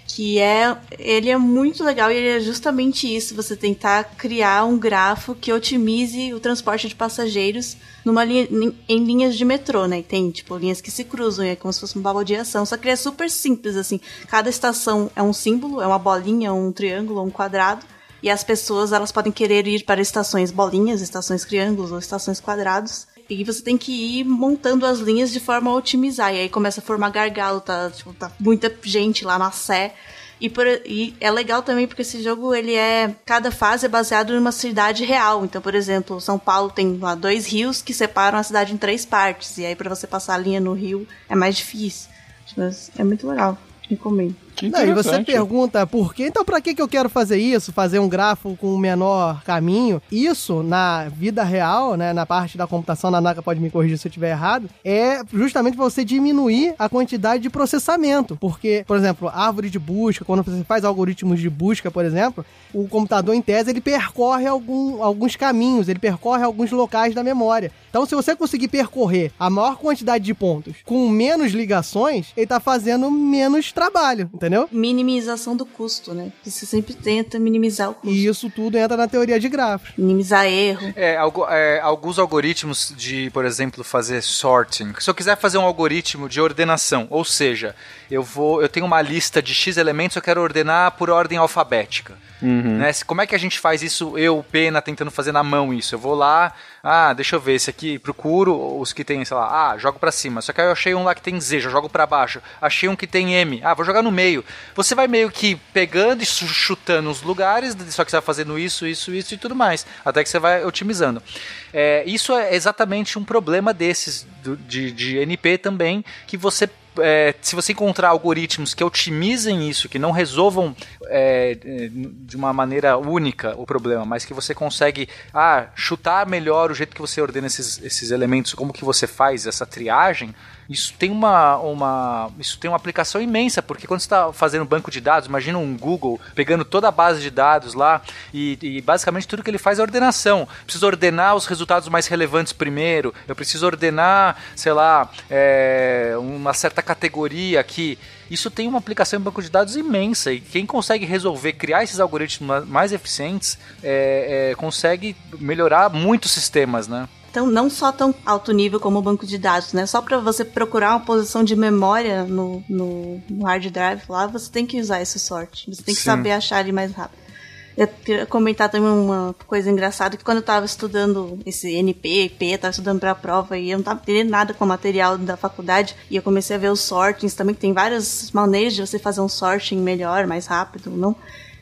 que é ele é muito legal e ele é justamente isso, você tentar criar um grafo que otimize o transporte de passageiros numa linha, em linhas de metrô, né? E tem tipo linhas que se cruzam, é como se fosse um baldeação, só que ele é super simples assim. Cada estação é um símbolo, é uma bolinha, um triângulo, um quadrado. E as pessoas, elas podem querer ir para estações bolinhas, estações triângulos ou estações quadrados. E você tem que ir montando as linhas de forma a otimizar. E aí começa a formar gargalo, tá, tipo, tá muita gente lá na Sé. E, por- e é legal também porque esse jogo, ele é... Cada fase é baseado numa cidade real. Então, por exemplo, São Paulo tem lá dois rios que separam a cidade em três partes. E aí para você passar a linha no rio é mais difícil. Mas é muito legal. Recomendo. Não, e você pergunta por quê? Então, pra que, que eu quero fazer isso? Fazer um grafo com o menor caminho? Isso, na vida real, né? Na parte da computação, na Naka pode me corrigir se eu estiver errado, é justamente pra você diminuir a quantidade de processamento. Porque, por exemplo, árvore de busca, quando você faz algoritmos de busca, por exemplo, o computador, em tese, ele percorre algum- alguns caminhos, ele percorre alguns locais da memória. Então, se você conseguir percorrer a maior quantidade de pontos com menos ligações, ele tá fazendo menos trabalho, entendeu? Minimização do custo, né? Você sempre tenta minimizar o custo. E isso tudo entra na teoria de grafos. Minimizar erro. É, algo- é, alguns algoritmos de, por exemplo, fazer sorting. Se eu quiser fazer um algoritmo de ordenação, ou seja, eu vou, eu tenho uma lista de X elementos, eu quero ordenar por ordem alfabética. Né? Se- Como é que a gente faz isso, eu, Pena, tentando fazer na mão isso? Eu vou lá, ah, deixa eu ver, esse aqui, procuro os que tem, sei lá, ah, jogo pra cima. Só que aí eu achei um lá que tem Z, já jogo pra baixo. Achei um que tem M, ah, vou jogar no meio. Você vai meio que pegando e chu- chutando os lugares, só que você vai fazendo isso, isso, isso e tudo mais. Até que você vai otimizando. É, isso é exatamente um problema desses, do- de, de NP também, que você é, se você encontrar algoritmos que otimizem isso, que não resolvam é, de uma maneira única o problema, mas que você consegue ah, chutar melhor o jeito que você ordena esses, esses elementos, como que você faz essa triagem, isso tem uma, uma, isso tem uma aplicação imensa, porque quando você está fazendo banco de dados, imagina um Google pegando toda a base de dados lá e, e basicamente tudo que ele faz é ordenação. Preciso ordenar os resultados mais relevantes primeiro, eu preciso ordenar, sei lá, é, uma certa categoria aqui. isso tem uma aplicação em banco de dados imensa. E quem consegue resolver, criar esses algoritmos mais eficientes, é, é, consegue melhorar muitos sistemas, né? Então, não só tão alto nível como o banco de dados, né? Só para você procurar uma posição de memória no, no, no, hard drive lá, você tem que usar esse sort. Você tem que Sim. saber achar ele mais rápido. Eu queria comentar também uma coisa engraçada, que quando eu tava estudando esse NP, IP, tava estudando pra prova e eu não tava entendendo nada com o material da faculdade, e eu comecei a ver os sortings também, que tem várias maneiras de você fazer um sorting melhor, mais rápido, não?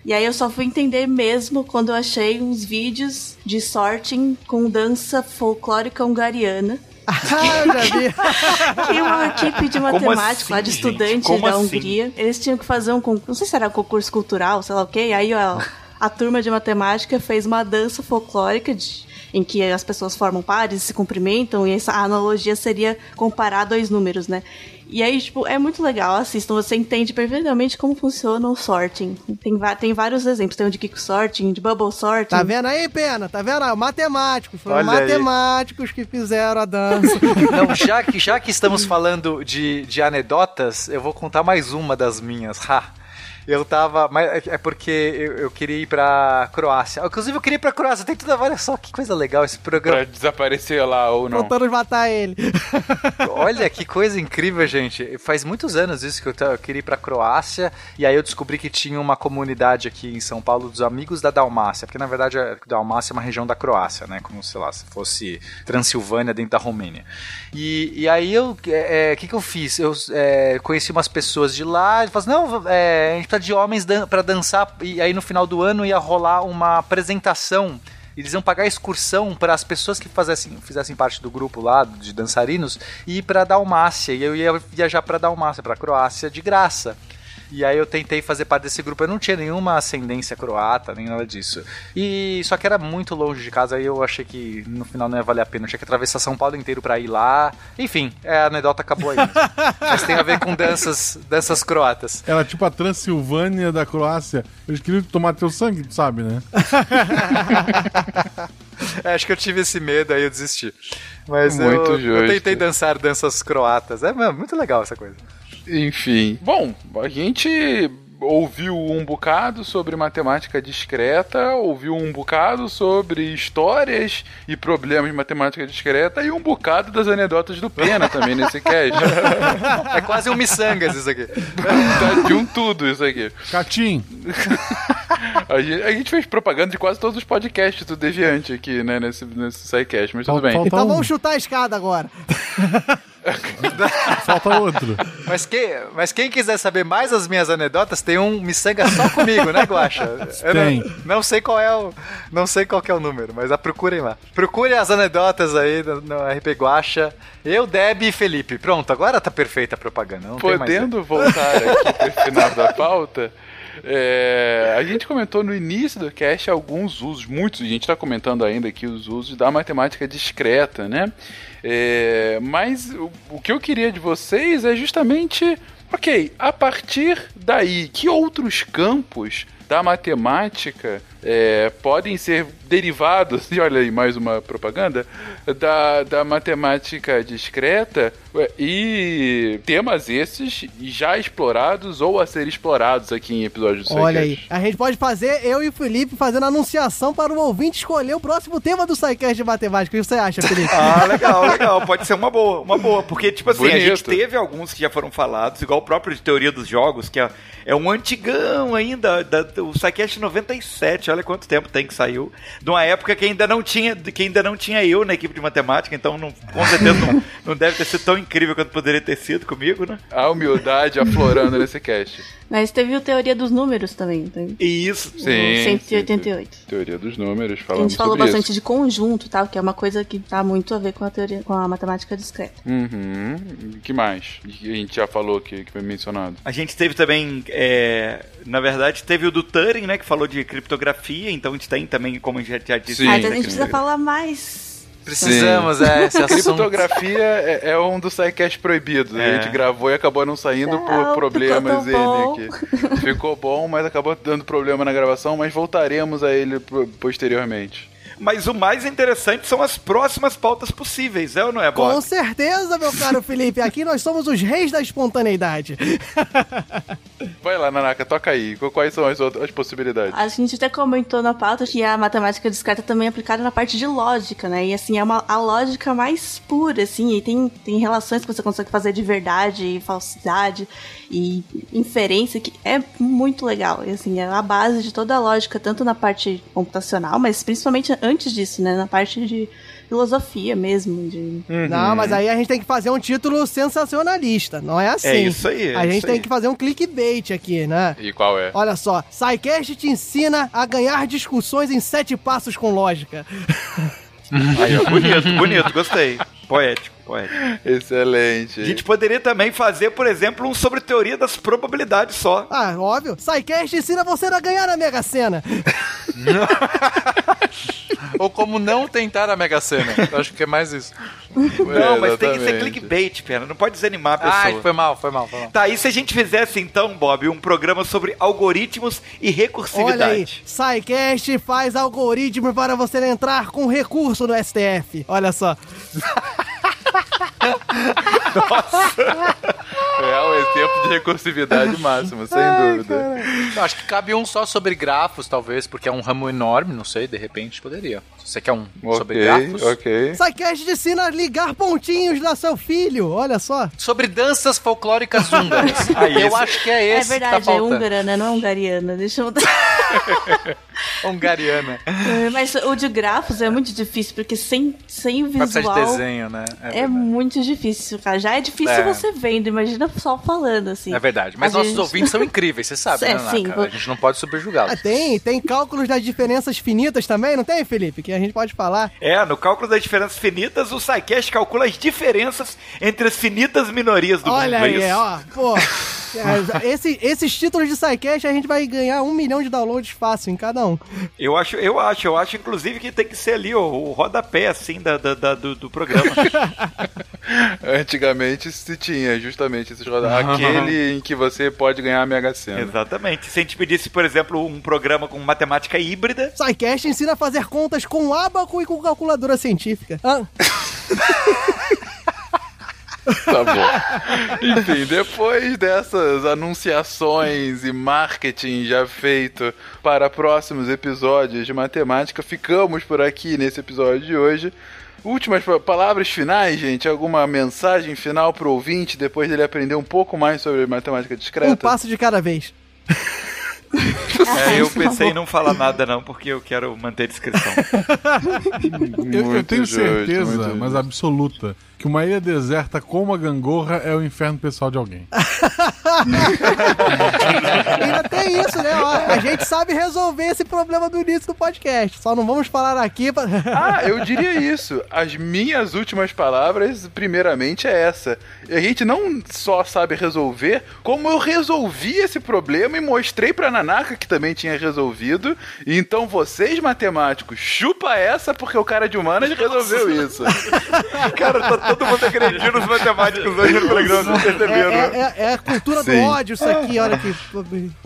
E aí eu só fui entender mesmo quando eu achei uns vídeos de sorting com dança folclórica hungariana. Ah, já vi. e uma equipe de matemática assim, lá de estudantes da assim? Hungria. Eles tinham que fazer um concurso, não sei se era um concurso cultural, sei lá o quê. Aí, ó, a turma de matemática fez uma dança folclórica de, em que as pessoas formam pares, se cumprimentam, e essa analogia seria comparar dois números, né? E aí, tipo, é muito legal, assistam, você entende perfeitamente como funciona o sorting. Tem, tem vários exemplos, tem o de kick sorting, de bubble sorting. Tá vendo aí, Pena? Tá vendo? Matemáticos, foram Olha matemáticos aí. que fizeram a dança. Não, já que, já que estamos falando de, de anedotas, eu vou contar mais uma das minhas. Ha! Eu tava. Mas é, é porque eu, eu, queria ir pra Croácia. Inclusive, eu queria ir pra Croácia. Tem tudo. Olha só que coisa legal esse programa. Pra desaparecer lá ou não. Tentando matar ele. Olha que coisa incrível, gente. Faz muitos anos isso que eu, eu queria ir pra Croácia. E aí eu descobri que tinha uma comunidade aqui em São Paulo dos amigos da Dalmácia. Porque na verdade a Dalmácia é uma região da Croácia, né? Como, sei lá, se fosse Transilvânia dentro da Romênia. E, e aí eu. O é, que, que eu fiz? Eu é, conheci umas pessoas de lá. E falaram assim: não, é, a gente de homens dan para dançar e aí no final do ano ia rolar uma apresentação eles iam pagar excursão para as pessoas que fizessem, fizessem parte do grupo lá de dançarinos e ir para Dalmácia. E eu ia viajar para Dalmácia, para Croácia de graça. E aí eu tentei fazer parte desse grupo. Eu não tinha nenhuma ascendência croata, nem nada disso. E só que era muito longe de casa, aí eu achei que no final não ia valer a pena. Eu tinha que atravessar São Paulo inteiro pra ir lá. Enfim, é, a anedota acabou aí. Mas tem a ver com danças, danças croatas. Era tipo a Transilvânia da Croácia. Eles queriam tomar teu sangue, tu sabe, né? é, acho que eu tive esse medo, aí eu desisti. Mas muito eu, eu tentei dançar danças croatas. É muito legal essa coisa. Enfim. Bom, a gente ouviu um bocado sobre matemática discreta, ouviu um bocado sobre histórias e problemas de matemática discreta e um bocado das anedotas do Pena também nesse cast. é quase um miçangas isso aqui. tá de um tudo isso aqui. Catim. a, gente, a gente fez propaganda de quase todos os podcasts do Deviante aqui, né, nesse, nesse SciCast, mas tudo bem. Então vamos chutar a escada agora. Falta outro. Mas quem, mas quem quiser saber mais as minhas anedotas, tem um miçanga só comigo, né, Guaxa? tem. Não, não, sei qual é o, não sei qual é o número, mas a procurem lá. Procurem as anedotas aí no, no RP Guaxa. Eu, Deb e Felipe. Pronto, agora tá perfeita a propaganda. Não Podendo voltar aqui pro final da pauta. É, a gente comentou no início do cast alguns usos, muitos, a gente está comentando ainda aqui os usos da matemática discreta, né? É, mas o, o que eu queria de vocês é justamente, ok, a partir daí, que outros campos da matemática é, podem ser derivados, e olha aí mais uma propaganda, da, da matemática discreta e temas esses já explorados ou a ser explorados aqui em episódios do Olha aí, a gente pode fazer, eu e o Felipe, fazendo anunciação para o ouvinte escolher o próximo tema do SciCast de matemática. O que você acha, Felipe? ah, legal, legal. Pode ser uma boa, uma boa. Porque, tipo assim, Bonito. a gente teve alguns que já foram falados, igual o próprio de teoria dos jogos, que é, é um antigão ainda, da, o SciCast 97, olha quanto tempo tem que saiu, de uma época que ainda não tinha, que ainda não tinha eu na equipe de matemática, então não, com certeza não, não deve ter sido tão incrível quanto poderia ter sido comigo, né? A humildade aflorando nesse cast. Mas teve o Teoria dos Números também. Tem... Isso. Sim. 188. Sim, teoria dos Números, falamos A gente falou bastante isso. de conjunto, tal, que é uma coisa que tá muito a ver com a teoria, com a matemática discreta. Uhum. que mais? A gente já falou que, que foi mencionado. A gente teve também, é, na verdade, teve o do Turing, né, que falou de criptografia, então a gente tem também, como a gente já disse... Sim. Ah, então a gente precisa falar mais Precisamos, Sim. é, esse assunto. Criptografia é, é, um dos sidecast proibidos. É. A gente gravou e acabou não saindo não, por problemas ele aqui. Ficou bom, mas acabou dando problema na gravação, mas voltaremos a ele posteriormente. Mas o mais interessante são as próximas pautas possíveis, é ou não é, Bob? Com certeza, meu caro Felipe. Aqui nós somos os reis da espontaneidade. Vai lá, Nanaka, toca aí. Quais são as outras as possibilidades? A gente até comentou na pauta que a matemática discreta também é aplicada na parte de lógica, né? E assim, é uma, a lógica mais pura, assim, e tem, tem relações que você consegue fazer de verdade e falsidade e inferência que é muito legal. E assim, é a base de toda a lógica, tanto na parte computacional, mas principalmente antes disso, né? Na parte de filosofia mesmo. De... Não, mas aí a gente tem que fazer um título sensacionalista, não é assim. É isso aí, é a gente tem aí. que fazer um clickbait aqui, né? E qual é? Olha só, SciCast te ensina a ganhar discussões em sete passos com lógica. Aí, ó, bonito, bonito, gostei. Poético, poético. Excelente. A gente poderia também fazer, por exemplo, um sobre teoria das probabilidades só. Ah, óbvio. SciCast ensina você a ganhar na Mega Sena. Ou como não tentar a Mega Sena. Eu acho que é mais isso. Não, mas tem que ser clickbait, pena. Não pode desanimar a pessoa. Ai, foi mal, foi mal, foi mal. Tá, e se a gente fizesse então, Bob, um programa sobre algoritmos e Olha aí, recursividade? SciCast faz algoritmo para você entrar com recurso no STF. Olha só. 吧。É um exemplo de recursividade máximo, sem dúvida. Eu acho que cabe um só sobre grafos, talvez, porque é um ramo enorme, não sei, de repente poderia. Se você quer um sobre Ok, grafos. ok. SciCast te ensina a ligar pontinhos da seu filho. Olha só. Sobre danças folclóricas húngaras. Aí, eu acho que é É esse que tá verdade, é faltando. húngara, né? Não é hungariana. Deixa eu. Hungariana. É, Mas o de grafos é muito difícil, porque sem, sem precisar de visual. desenho, né? É, É verdade. Muito difícil, cara. Já é difícil É. você vendo, imagina só falando, assim. É verdade. Mas A nossos gente- ouvintes são incríveis, você sabe, É, né, sim, vou- A gente não pode subjugá-los. Ah, tem, tem cálculos das diferenças finitas também, não tem, Felipe? Que a gente pode falar. É, no cálculo das diferenças finitas, o SciCast calcula as diferenças entre as finitas minorias do Olha mundo. é aí, isso? ó. Pô. é, esse- esses títulos de SciCast a gente vai ganhar um milhão de downloads fácil em cada um. Eu acho, eu acho, eu acho, inclusive, que tem que ser ali ó, o rodapé, assim, da, da- da- do, do programa. Antigamente se tinha justamente esses rodados. Aquele em que você pode ganhar a Mega Sena. Exatamente. Se a gente pedisse, por exemplo, um programa com matemática híbrida, SciCast ensina a fazer contas com ábaco e com calculadora científica. Ah, Tá bom. Enfim, depois dessas anunciações e marketing já feito para próximos episódios de matemática, ficamos por aqui nesse episódio de hoje. Últimas pa- palavras finais, gente? Alguma mensagem final pro ouvinte depois dele aprender um pouco mais sobre matemática um discreta? passo de cada vez. é, eu pensei em não falar nada não, porque eu quero manter a descrição. Eu, eu tenho justo, certeza, mas justo. absoluta, que uma ilha deserta com uma gangorra é o inferno pessoal de alguém. Ainda tem isso, né? Ó, a gente sabe resolver esse problema do início do podcast. Só não vamos falar aqui. Pra... Ah, eu diria isso. As minhas últimas palavras, primeiramente, é essa. A gente não só sabe resolver, como eu resolvi esse problema e mostrei pra Nanaka que também tinha resolvido. E então vocês, matemáticos, chupa essa porque o cara de humanas resolveu isso. Cara, tá todo mundo agredindo os matemáticos hoje no programa, vocês É, perceberam, né? é- é- é a cultura do Sim. ódio, isso aqui. Olha que,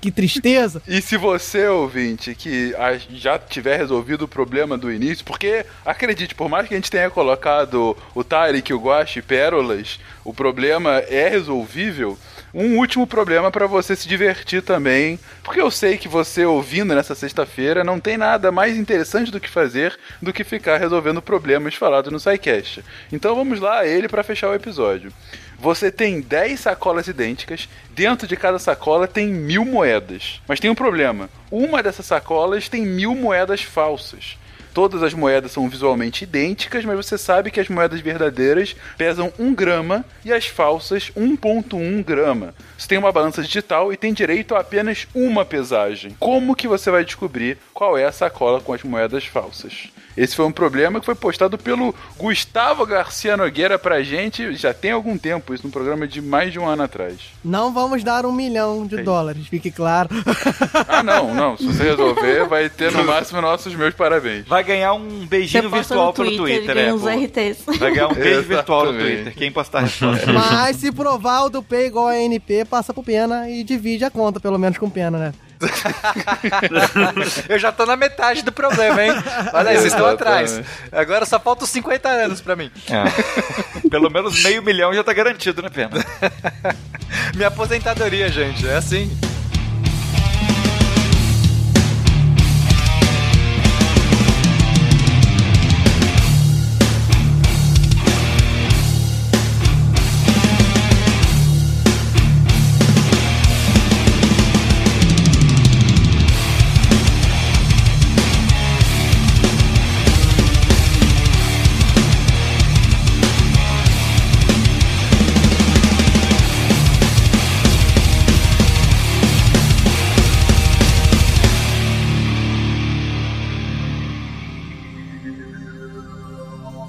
que tristeza. E se você, ouvinte, que já tiver resolvido o problema do início, porque, acredite, por mais que a gente tenha colocado o Tarek, o Guache e Pérolas, o problema é resolvível. Um último problema para você se divertir também, porque eu sei que você ouvindo nessa sexta-feira não tem nada mais interessante do que fazer do que ficar resolvendo problemas falados no SciCast. Então vamos lá a ele para fechar o episódio. Você tem 10 sacolas idênticas, dentro de cada sacola tem mil moedas. Mas tem um problema: uma dessas sacolas tem mil moedas falsas. Todas as moedas são visualmente idênticas, mas você sabe que as moedas verdadeiras pesam 1 grama e as falsas 1,1 grama. Você tem uma balança digital e tem direito a apenas uma pesagem. Como que você vai descobrir qual é a sacola com as moedas falsas? Esse foi um problema que foi postado pelo Gustavo Garcia Nogueira pra gente já tem algum tempo, isso num programa de mais de um ano atrás. Não vamos dar um milhão de dólares, fique claro. Ah, não, não. Se você resolver, vai ter no máximo nossos meus parabéns. Vai ganhar um beijinho virtual no pelo Twitter, Twitter, né? uns pô? RTs. Vai ganhar um beijo virtual no. Twitter. Quem postar a resposta. Mas se provar o do P igual a NP, passa pro Pena e divide a conta, pelo menos com Pena, né? Eu já tô na metade do problema, hein? Olha aí, vocês estão atrás. Agora só faltam 50 anos pra mim. É. Pelo menos meio milhão já tá garantido, né, Pena? Minha aposentadoria, gente, é assim.